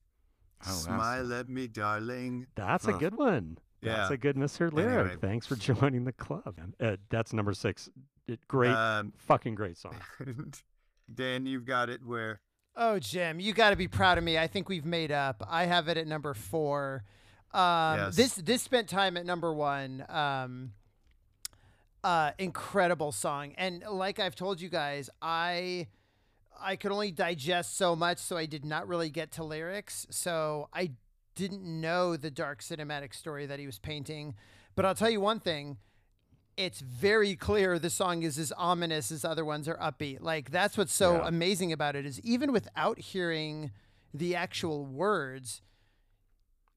Speaker 3: Oh, that's-
Speaker 1: smile at me, darling.
Speaker 2: That's a good one. That's
Speaker 1: Yeah.
Speaker 2: a good Mr. lyric.
Speaker 1: Anyway.
Speaker 2: Thanks for joining the club. Uh, that's number six. It, great,
Speaker 1: Um,
Speaker 2: fucking great song.
Speaker 1: Dan, you've got it where
Speaker 4: Oh, Jim, you got to be proud of me. I think we've made up. I have it at number four. Um,
Speaker 1: Yes.
Speaker 4: This this spent time at number one. Um, uh, incredible song, and like I've told you guys, I I could only digest so much, so I did not really get to lyrics. So I didn't know the dark cinematic story that he was painting. But I'll tell you one thing it's very clear the song is as ominous as other ones are upbeat. Like that's what's so
Speaker 2: Yeah.
Speaker 4: amazing about it is even without hearing the actual words,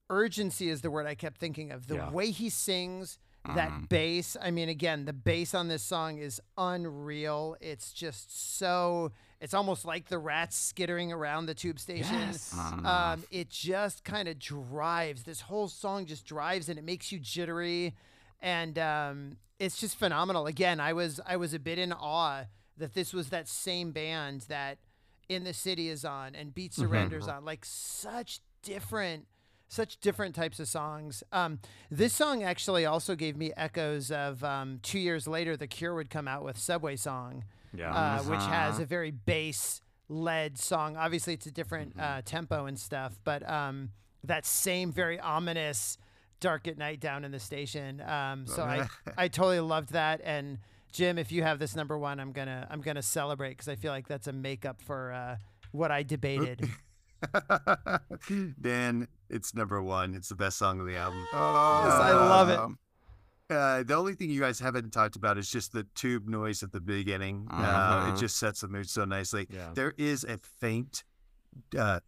Speaker 4: urgency is the word I kept thinking of. The
Speaker 2: Yeah.
Speaker 4: way he sings that bass. I mean, again, the bass on this song is unreal. It's just so. It's almost like the rats skittering around the tube station.
Speaker 2: Yes.
Speaker 4: Um, it just kind of drives. This whole song just drives, and it makes you jittery, and um, it's just phenomenal. Again, I was I was a bit in awe that this was that same band that in the city is on and beat surrenders on. Like such different such different types of songs. Um, this song actually also gave me echoes of um, two years later the cure would come out with subway song
Speaker 2: Yeah.
Speaker 4: uh, which has a very bass led song. Obviously it's a different uh, tempo and stuff but um, that same very ominous dark at night down in the station um, so I, I totally loved that and jim if you have this number one i'm gonna i'm gonna celebrate because i feel like that's a makeup for uh, what i debated
Speaker 1: Dan, it's number one. It's the best song of the album.
Speaker 4: Yes, I love it.
Speaker 3: Um,
Speaker 1: Uh, the only thing you guys haven't talked about is just the tube noise at the beginning. Uh,
Speaker 3: Uh-huh.
Speaker 1: it just sets the mood so nicely.
Speaker 2: Yeah.
Speaker 1: There is a faint uh,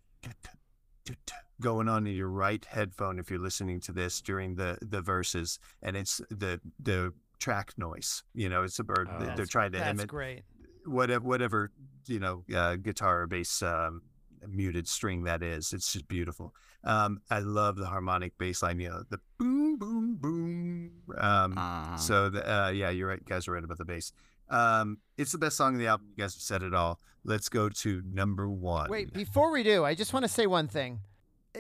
Speaker 1: going on in your right headphone if you're listening to this during the, the verses, and it's the the track noise. You know, it's a bird.
Speaker 2: Oh.
Speaker 1: they're trying to
Speaker 4: that's
Speaker 1: emit
Speaker 4: great
Speaker 1: whatever whatever you know uh, guitar or bass um, muted string that is it's just beautiful um, i love the harmonic bass line you know the boom boom boom um,
Speaker 3: uh,
Speaker 1: so the, uh, yeah you're right you guys are right about the bass um, it's the best song of the album you guys have said it all let's go to number one
Speaker 4: Wait, before we do, I just want to say one thing.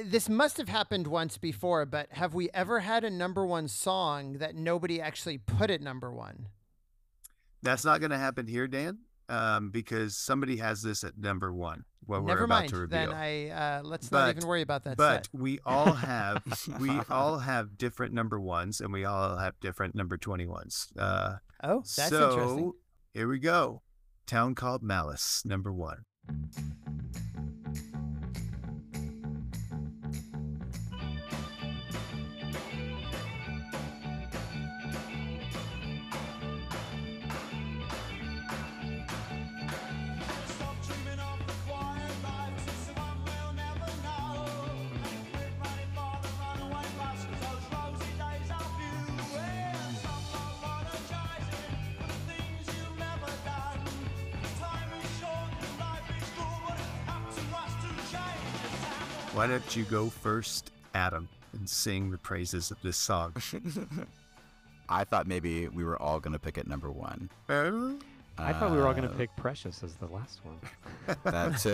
Speaker 4: This must have happened once before, but have we ever had a number one song that nobody actually put at number one?
Speaker 1: That's not going to happen here, Dan, um, because somebody has this at number one. What we're
Speaker 4: Never
Speaker 1: about
Speaker 4: mind.
Speaker 1: to reveal.
Speaker 4: Then I uh, let's
Speaker 1: But-
Speaker 4: not even worry about that.
Speaker 1: but
Speaker 4: set.
Speaker 1: we all have we all have different number ones, and we all have different number twenty ones. Uh,
Speaker 4: oh, that's
Speaker 1: so
Speaker 4: interesting.
Speaker 1: here we go. Town called Malice, number one. Why don't you go first, Adam, and sing the praises of this song?
Speaker 3: I thought maybe we were all going to pick it number one.
Speaker 2: I thought we were all going
Speaker 3: Uh,
Speaker 2: to pick Precious as the last one.
Speaker 3: That too.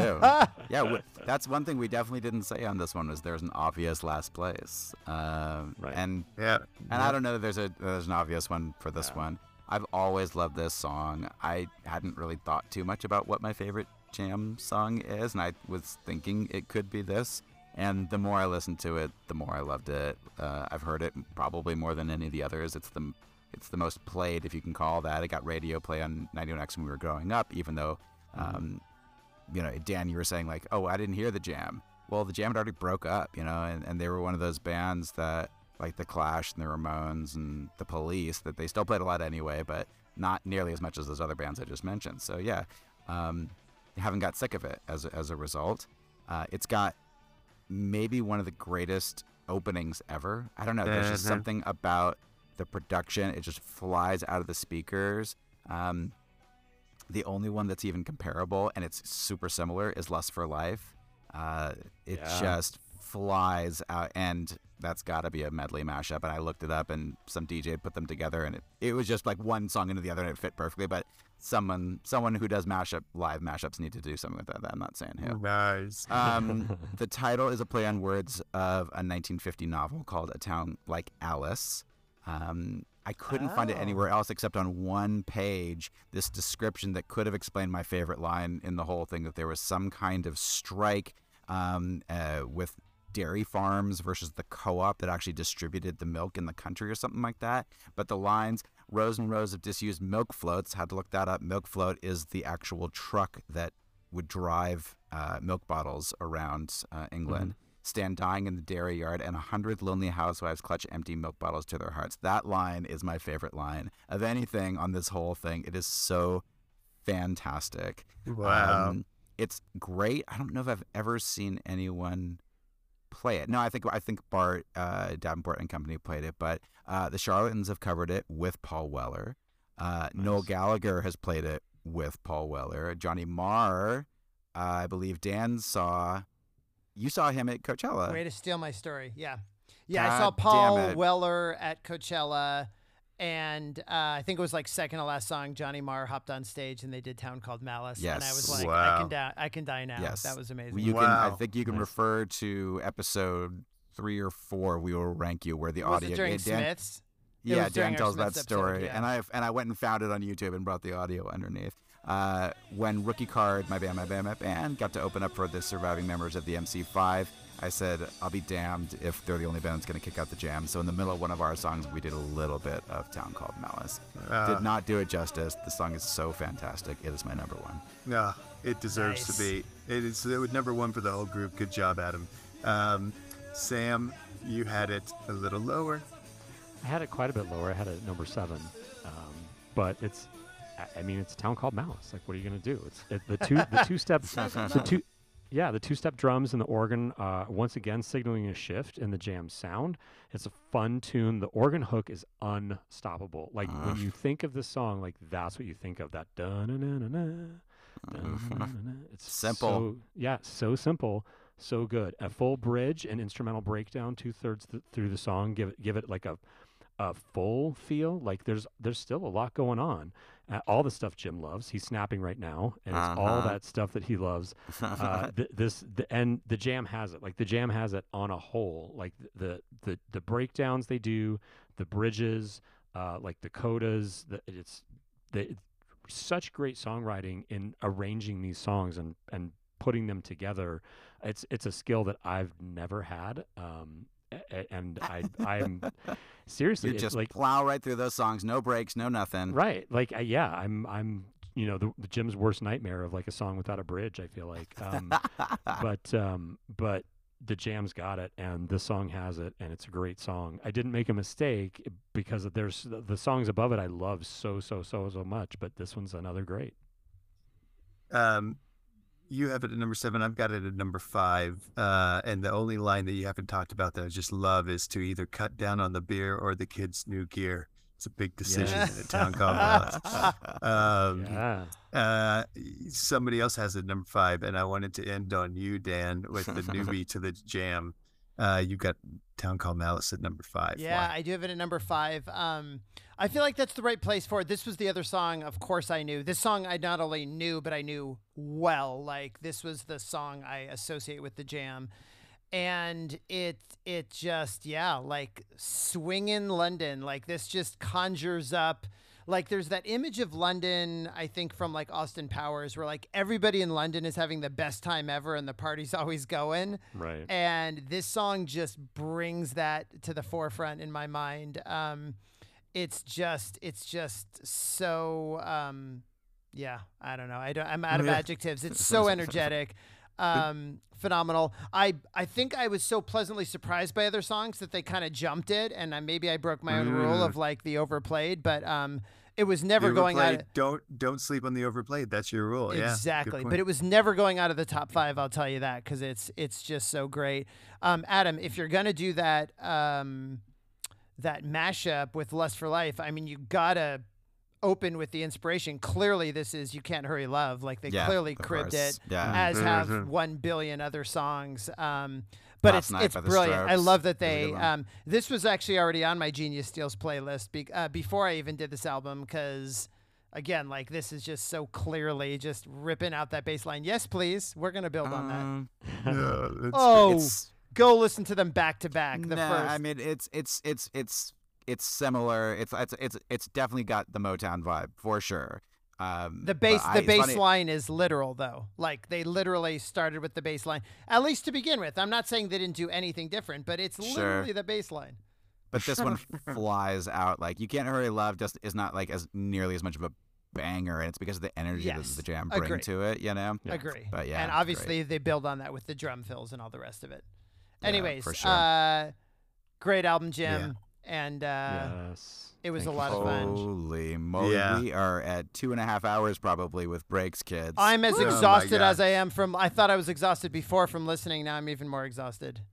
Speaker 3: yeah, w- that's one thing we definitely didn't say on this one was there's an obvious last place. Um,
Speaker 2: Right.
Speaker 3: And
Speaker 1: yeah.
Speaker 3: and I don't know that there's a there's an obvious one for this one. I've always loved this song. I hadn't really thought too much about what my favorite jam song is, and I was thinking it could be this. And the more I listened to it, the more I loved it. Uh, I've heard it probably more than any of the others. It's the it's the most played, if you can call that. It got radio play on 91X when we were growing up, even though, um, you know, Dan, you were saying like, oh, I didn't hear the Jam. Well, the Jam had already broke up, you know, and, and they were one of those bands that, like the Clash and the Ramones and the Police, that they still played a lot anyway, but not nearly as much as those other bands I just mentioned. So yeah, um, haven't got sick of it as a, as a result. Uh, it's got maybe one of the greatest openings ever. I don't know. There's just
Speaker 1: Mhm.
Speaker 3: something about the production. It just flies out of the speakers. Um, the only one that's even comparable and it's super similar is Lust for Life. Uh, it
Speaker 2: Yeah.
Speaker 3: just flies out, and that's got to be a medley mashup. And I looked it up, and some DJ put them together, and it, it was just like one song into the other, and it fit perfectly. But someone someone who does mashup live mashups need to do something with that. I'm not saying who.
Speaker 1: Nice.
Speaker 3: Um, the title is a play on words of a 1950 novel called A Town Like Alice. Um, I couldn't find it
Speaker 4: Oh.
Speaker 3: anywhere else except on one page. This description that could have explained my favorite line in the whole thing that there was some kind of strike um, uh, with dairy farms versus the co-op that actually distributed the milk in the country or something like that. But the lines rows and rows of disused milk floats had to look that up. Milk float is the actual truck that would drive uh, milk bottles around uh, England. Stand dying in the dairy yard, and a hundred lonely housewives clutch empty milk bottles to their hearts. That line is my favorite line of anything on this whole thing. It is so fantastic.
Speaker 1: Wow.
Speaker 3: Um, it's great. I don't know if I've ever seen anyone play it. No, I think I think Bart uh, Davenport and company played it, but uh, the Charlatans have covered it with Paul Weller. Uh, Noel Gallagher has played it with Paul Weller. Johnny Marr, uh, I believe Dan saw. You saw him at Coachella.
Speaker 4: Way to steal my story. Yeah. Yeah, I saw Paul. Weller at Coachella, and uh, I think it was like second to last song. Johnny Marr hopped on stage, and they did "Town Called Malice," and I was
Speaker 3: Yes.
Speaker 4: like, "I can die. I can die now."
Speaker 3: Yes.
Speaker 4: that was amazing.
Speaker 3: You can. I think you can
Speaker 2: Nice.
Speaker 3: refer to episode three or four. We will rank you where the
Speaker 4: was
Speaker 3: audio.
Speaker 4: it during
Speaker 3: yeah, Dan,
Speaker 4: Smith's? It
Speaker 3: Yeah,
Speaker 4: was
Speaker 3: Dan
Speaker 4: our
Speaker 3: tells that
Speaker 4: Smiths episode,
Speaker 3: story,
Speaker 4: yeah.
Speaker 3: and I and I went and found it on YouTube and brought the audio underneath. Uh, when Rookie Card, my band, my band, my band, got to open up for the surviving members of the MC5, I said, "I'll be damned if they're the only band that's going to kick out the jam." So in the middle of one of our songs, we did a little bit of "Town Called Malice."
Speaker 1: Uh,
Speaker 3: Did not do it justice. The song is so fantastic. It is my number one.
Speaker 1: No, it deserves
Speaker 4: Nice.
Speaker 1: to be. It is it was number one for the whole group. Good job, Adam. Um, Sam, you had it a little lower.
Speaker 2: I had it quite a bit lower. I had it at number seven, um, but it's. I- I mean, it's a town called Malice. Like, what are you gonna do? It's it, the two the two step the two. Yeah, the two-step drums and the organ, uh, once again signaling a shift in the jam sound. It's a fun tune. The organ hook is unstoppable. Like when you think of the song, like that's what you think of. That dun na na na. It's
Speaker 3: Simple.
Speaker 2: So, yeah, so simple, so good. A full bridge and instrumental breakdown, two thirds th- through the song. Give it, give it like a, a full feel. Like there's there's still a lot going on. All the stuff Jim loves, he's snapping right now, and it's all
Speaker 3: Uh-huh.
Speaker 2: that stuff that he loves. Uh, th- this the, and the jam has it. Like the jam has it on a whole. Like the the the breakdowns they do, the bridges, uh, like the codas. The, it's the such great songwriting in arranging these songs and and putting them together. It's it's a skill that I've never had. Um, and I I'm seriously
Speaker 3: You just
Speaker 2: like
Speaker 3: plow right through those songs, no breaks, no nothing.
Speaker 2: right like I, yeah I'm I'm you know the, the Jim's worst nightmare of like a song without a bridge. I feel like, um, but um, but the jam's got it and the song has it and it's a great song. I didn't make a mistake because there's the, the songs above it I love so so so so much, but this one's another great.
Speaker 1: Um, you have it at number seven. I've got it at number five. Uh, and the only line that you haven't talked about that I just love is to either cut down on the beer or the kids' new gear. It's a big decision in a town called Dallas. Um,
Speaker 2: Yeah.
Speaker 1: uh, somebody else has it number five, and I wanted to end on you, Dan, with the newbie to the jam. Uh, you got Town Called Malice at number five.
Speaker 4: Yeah,
Speaker 1: Why?
Speaker 4: I do have it at number five. Um, I feel like that's the right place for it. This was the other song, of course, I knew. This song I not only knew, but I knew well. Like, this was the song I associate with the jam. And it, it just, yeah, like swinging London. Like, this just conjures up. Like, there's that image of London, I think, from like Austin Powers, where like everybody in London is having the best time ever and the party's always going
Speaker 2: Right.
Speaker 4: and this song just brings that to the forefront in my mind um it's just it's just so um yeah i don't know i don't i'm out of
Speaker 1: Yeah.
Speaker 4: adjectives it's so energetic um phenomenal i i think i was so pleasantly surprised by other songs that they kind of jumped it and I, maybe i broke my own rule
Speaker 1: Mm.
Speaker 4: of like the overplayed but um it was never going out
Speaker 1: overplayed, Don't don't sleep on the overplayed. That's your rule.
Speaker 4: Exactly,
Speaker 1: point.
Speaker 4: but it was never going out of the top five. I'll tell you that because it's it's just so great. Um, Adam, if you're gonna do that um, that mashup with Lust for Life, I mean, you gotta open with the inspiration. Clearly, this is "You Can't Hurry Love." Like they
Speaker 3: Yeah,
Speaker 4: clearly cribbed
Speaker 3: course.
Speaker 4: it,
Speaker 3: Yeah.
Speaker 4: as have
Speaker 1: Mhm.
Speaker 4: one billion other songs. Um, but
Speaker 3: Last
Speaker 4: it's it's
Speaker 3: by the
Speaker 4: brilliant. I love that they. Um, this was actually already on my Genius Steals playlist be, uh, before I even did this album because again, like this is just so clearly just ripping out that bass line. Yes, please. We're gonna build on that.
Speaker 3: Um,
Speaker 1: Yeah, it's-
Speaker 4: Oh,
Speaker 3: it's-
Speaker 4: go listen to them back to back. The
Speaker 3: nah,
Speaker 4: first.
Speaker 3: I mean it's it's it's it's it's similar. It's it's it's it's definitely got the Motown vibe for sure. Um,
Speaker 4: the
Speaker 3: but
Speaker 4: bass, the
Speaker 3: it's
Speaker 4: bass line is literal though. Like they literally started with the bass line, at least to begin with. I'm not saying they didn't do anything different, but it's
Speaker 3: Sure.
Speaker 4: literally the bass line.
Speaker 3: But this one flies out. Like you can't hurry love just is not like as nearly as much of a banger, and it's because of the energy
Speaker 4: Yes,
Speaker 3: that the jam bring
Speaker 4: agree.
Speaker 3: to it. You know.
Speaker 2: Yeah.
Speaker 4: Agree.
Speaker 3: But yeah,
Speaker 4: and
Speaker 3: great.
Speaker 4: obviously they build on that with the drum fills and all the rest of it.
Speaker 3: Yeah,
Speaker 4: Anyways,
Speaker 3: for sure.
Speaker 4: uh, great album, Jim, and uh,
Speaker 2: yes.
Speaker 4: it was
Speaker 2: Thank
Speaker 4: a lot
Speaker 2: so
Speaker 4: of fun.
Speaker 3: Holy moly!
Speaker 1: Yeah.
Speaker 3: We are at two and a half hours probably with breaks, kids.
Speaker 4: I'm as
Speaker 1: Oh my
Speaker 4: exhausted as I am from. I thought I was exhausted before from listening. Now I'm even more exhausted.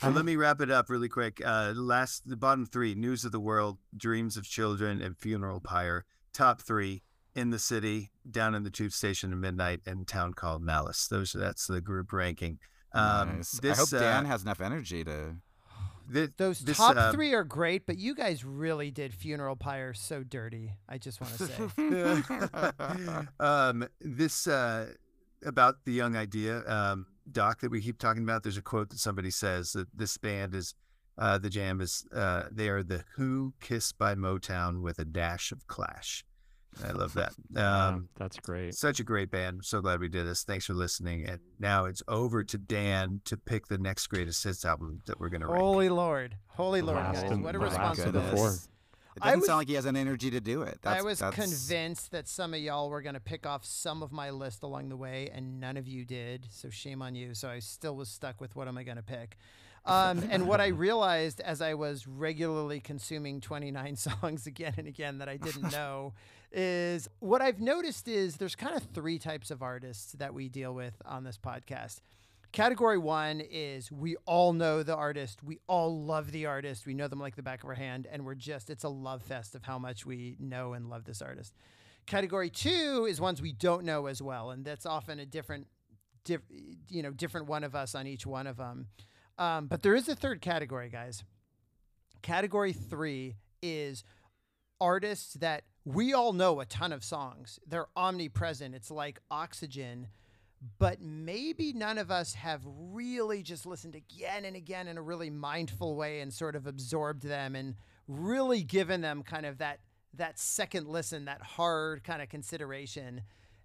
Speaker 1: So let me wrap it up really quick. Uh, last, the bottom three: News of the World, Dreams of Children, and Funeral Pyre. Top three: In the City, Down in the Tube Station at Midnight, and Town Called Malice. Those that's the group ranking. Um,
Speaker 3: Nice.
Speaker 1: This,
Speaker 3: I hope
Speaker 1: uh,
Speaker 3: Dan has enough energy to.
Speaker 1: thi-
Speaker 4: Those
Speaker 1: this,
Speaker 4: top
Speaker 1: uh,
Speaker 4: three are great, but you guys really did Funeral Pyre so dirty. I just want to say.
Speaker 1: um, this uh, about the young idea um, doc that we keep talking about. There's a quote that somebody says that this band is uh, the Jam is uh, they are the Who kissed by Motown with a dash of Clash. I love that.
Speaker 2: Yeah,
Speaker 1: Um,
Speaker 2: that's great.
Speaker 1: such a great band. So glad we did this. Thanks for listening. And now it's over to Dan to pick the next greatest hits album that we're gonna rank.
Speaker 4: Holy Lord, holy Lord,
Speaker 2: Last
Speaker 4: guys!
Speaker 2: and
Speaker 4: What a
Speaker 2: my
Speaker 4: responsibility.
Speaker 2: before.
Speaker 3: It doesn't
Speaker 4: was-
Speaker 3: sound like he has an energy to do it. That's,
Speaker 4: I was
Speaker 3: that's,
Speaker 4: convinced that some of y'all were going to pick off some of my list along the way, and none of you did. So shame on you. So I still was stuck with what am I going to pick. Um, and what I realized as I was regularly consuming 29 songs again and again that I didn't know is what I've noticed is there's kind of three types of artists that we deal with on this podcast. Category one is we all know the artist. We all love the artist. We know them like the back of our hand. And we're just, it's a love fest of how much we know and love this artist. Category two is ones we don't know as well. And that's often a different, diff, you know, different one of us on each one of them. Um, but there is a third category, guys. Category three is artists that we all know a ton of songs. They're omnipresent. It's like oxygen, but maybe none of us have really just listened again and again in a really mindful way and sort of absorbed them and really given them kind of that that second listen, that hard kind of consideration.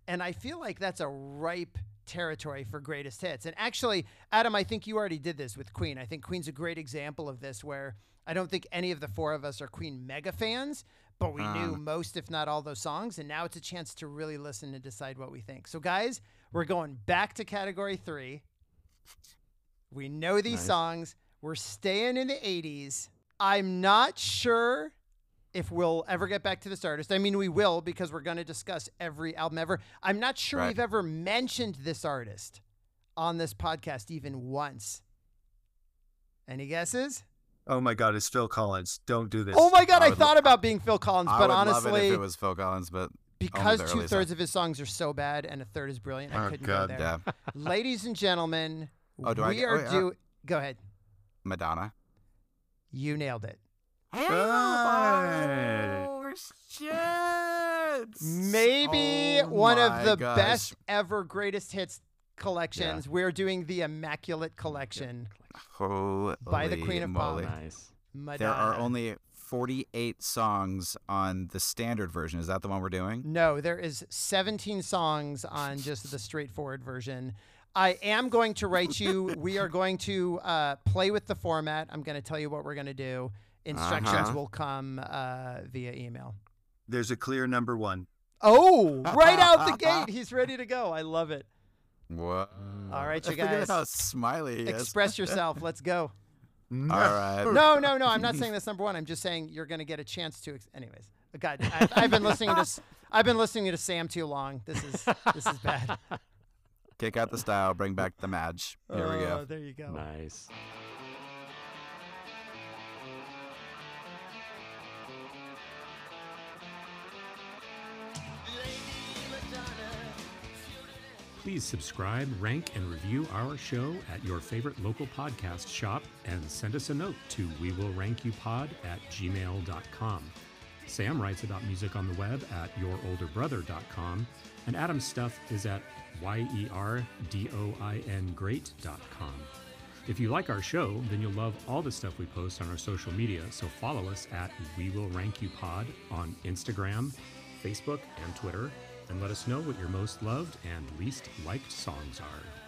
Speaker 4: And I feel like that's a ripe territory for greatest hits. And actually, Adam, I think you already did this with Queen. I think Queen's a great example of this where I don't think any of the four of us are Queen mega fans, but we knew
Speaker 3: Um.
Speaker 4: most, if not all, those songs. And now it's a chance to really listen and decide what we think. So, guys, we're going back to category three. We know these
Speaker 2: Nice.
Speaker 4: songs. We're staying in the 80s. I'm not sure if we'll ever get back to this artist. I mean, we will because we're going to discuss every album ever. I'm not sure
Speaker 3: Right.
Speaker 4: we've ever mentioned this artist on this podcast even once. Any guesses?
Speaker 1: Oh my God, it's Phil Collins. Don't do this.
Speaker 4: Oh my God,
Speaker 3: I
Speaker 4: I,
Speaker 3: would
Speaker 4: thought about being Phil Collins,
Speaker 3: I
Speaker 4: but
Speaker 3: would
Speaker 4: honestly,
Speaker 3: love it if it was Phil Collins, but
Speaker 4: because two thirds
Speaker 3: songs.
Speaker 4: of his songs are so bad and a third is brilliant, I
Speaker 1: Oh,
Speaker 4: couldn't
Speaker 1: God.
Speaker 4: go there.
Speaker 3: yeah,
Speaker 4: Ladies and gentlemen,
Speaker 3: Oh, do I
Speaker 4: we
Speaker 3: get-
Speaker 4: are
Speaker 3: oh, yeah.
Speaker 4: do. Go ahead.
Speaker 3: Madonna.
Speaker 4: You nailed it.
Speaker 1: Oh,
Speaker 4: Maybe
Speaker 3: Oh
Speaker 4: one of the
Speaker 3: gosh.
Speaker 4: best ever greatest hits collections. We're doing the Immaculate Collection.
Speaker 3: Holy
Speaker 4: By the Queen of Pop.
Speaker 2: Nice.
Speaker 4: Madonna.
Speaker 3: There are only 48 songs on the standard version. Is that the one we're doing?
Speaker 4: No, there is 17 songs on just the straightforward version. I am going to write you. we are going to uh, play with the format. I'm going to tell you what we're going to do. Instructions
Speaker 3: Uh-huh.
Speaker 4: will come uh, via email.
Speaker 1: There's a clear number one.
Speaker 4: Oh, right out the gate. He's ready to go. I love it.
Speaker 3: What?
Speaker 4: All right, you
Speaker 3: Look at
Speaker 4: guys.
Speaker 3: how smiley he is.
Speaker 4: Express yourself. Let's go.
Speaker 3: All right.
Speaker 4: No, no, no. I'm not saying that's number one. I'm just saying you're going to get a chance to. Ex- Anyways, God, I, I've been listening to. s- I've been listening to Sam too long. This is this is bad.
Speaker 3: Kick out the style, bring back the match. Here we
Speaker 4: Oh,
Speaker 3: go.
Speaker 4: There you go.
Speaker 2: Nice. Please subscribe, rank, and review our show at your favorite local podcast shop and send us a note to we will rank you pod at gmail.com. Sam writes about music on the web at yourolderbrother.com, and Adam's stuff is at E yerdoin great.com. If you like our show, then you'll love all the stuff we post on our social media, so follow us at We Will Rank You Pod on Instagram, Facebook, and Twitter, and let us know what your most loved and least liked songs are.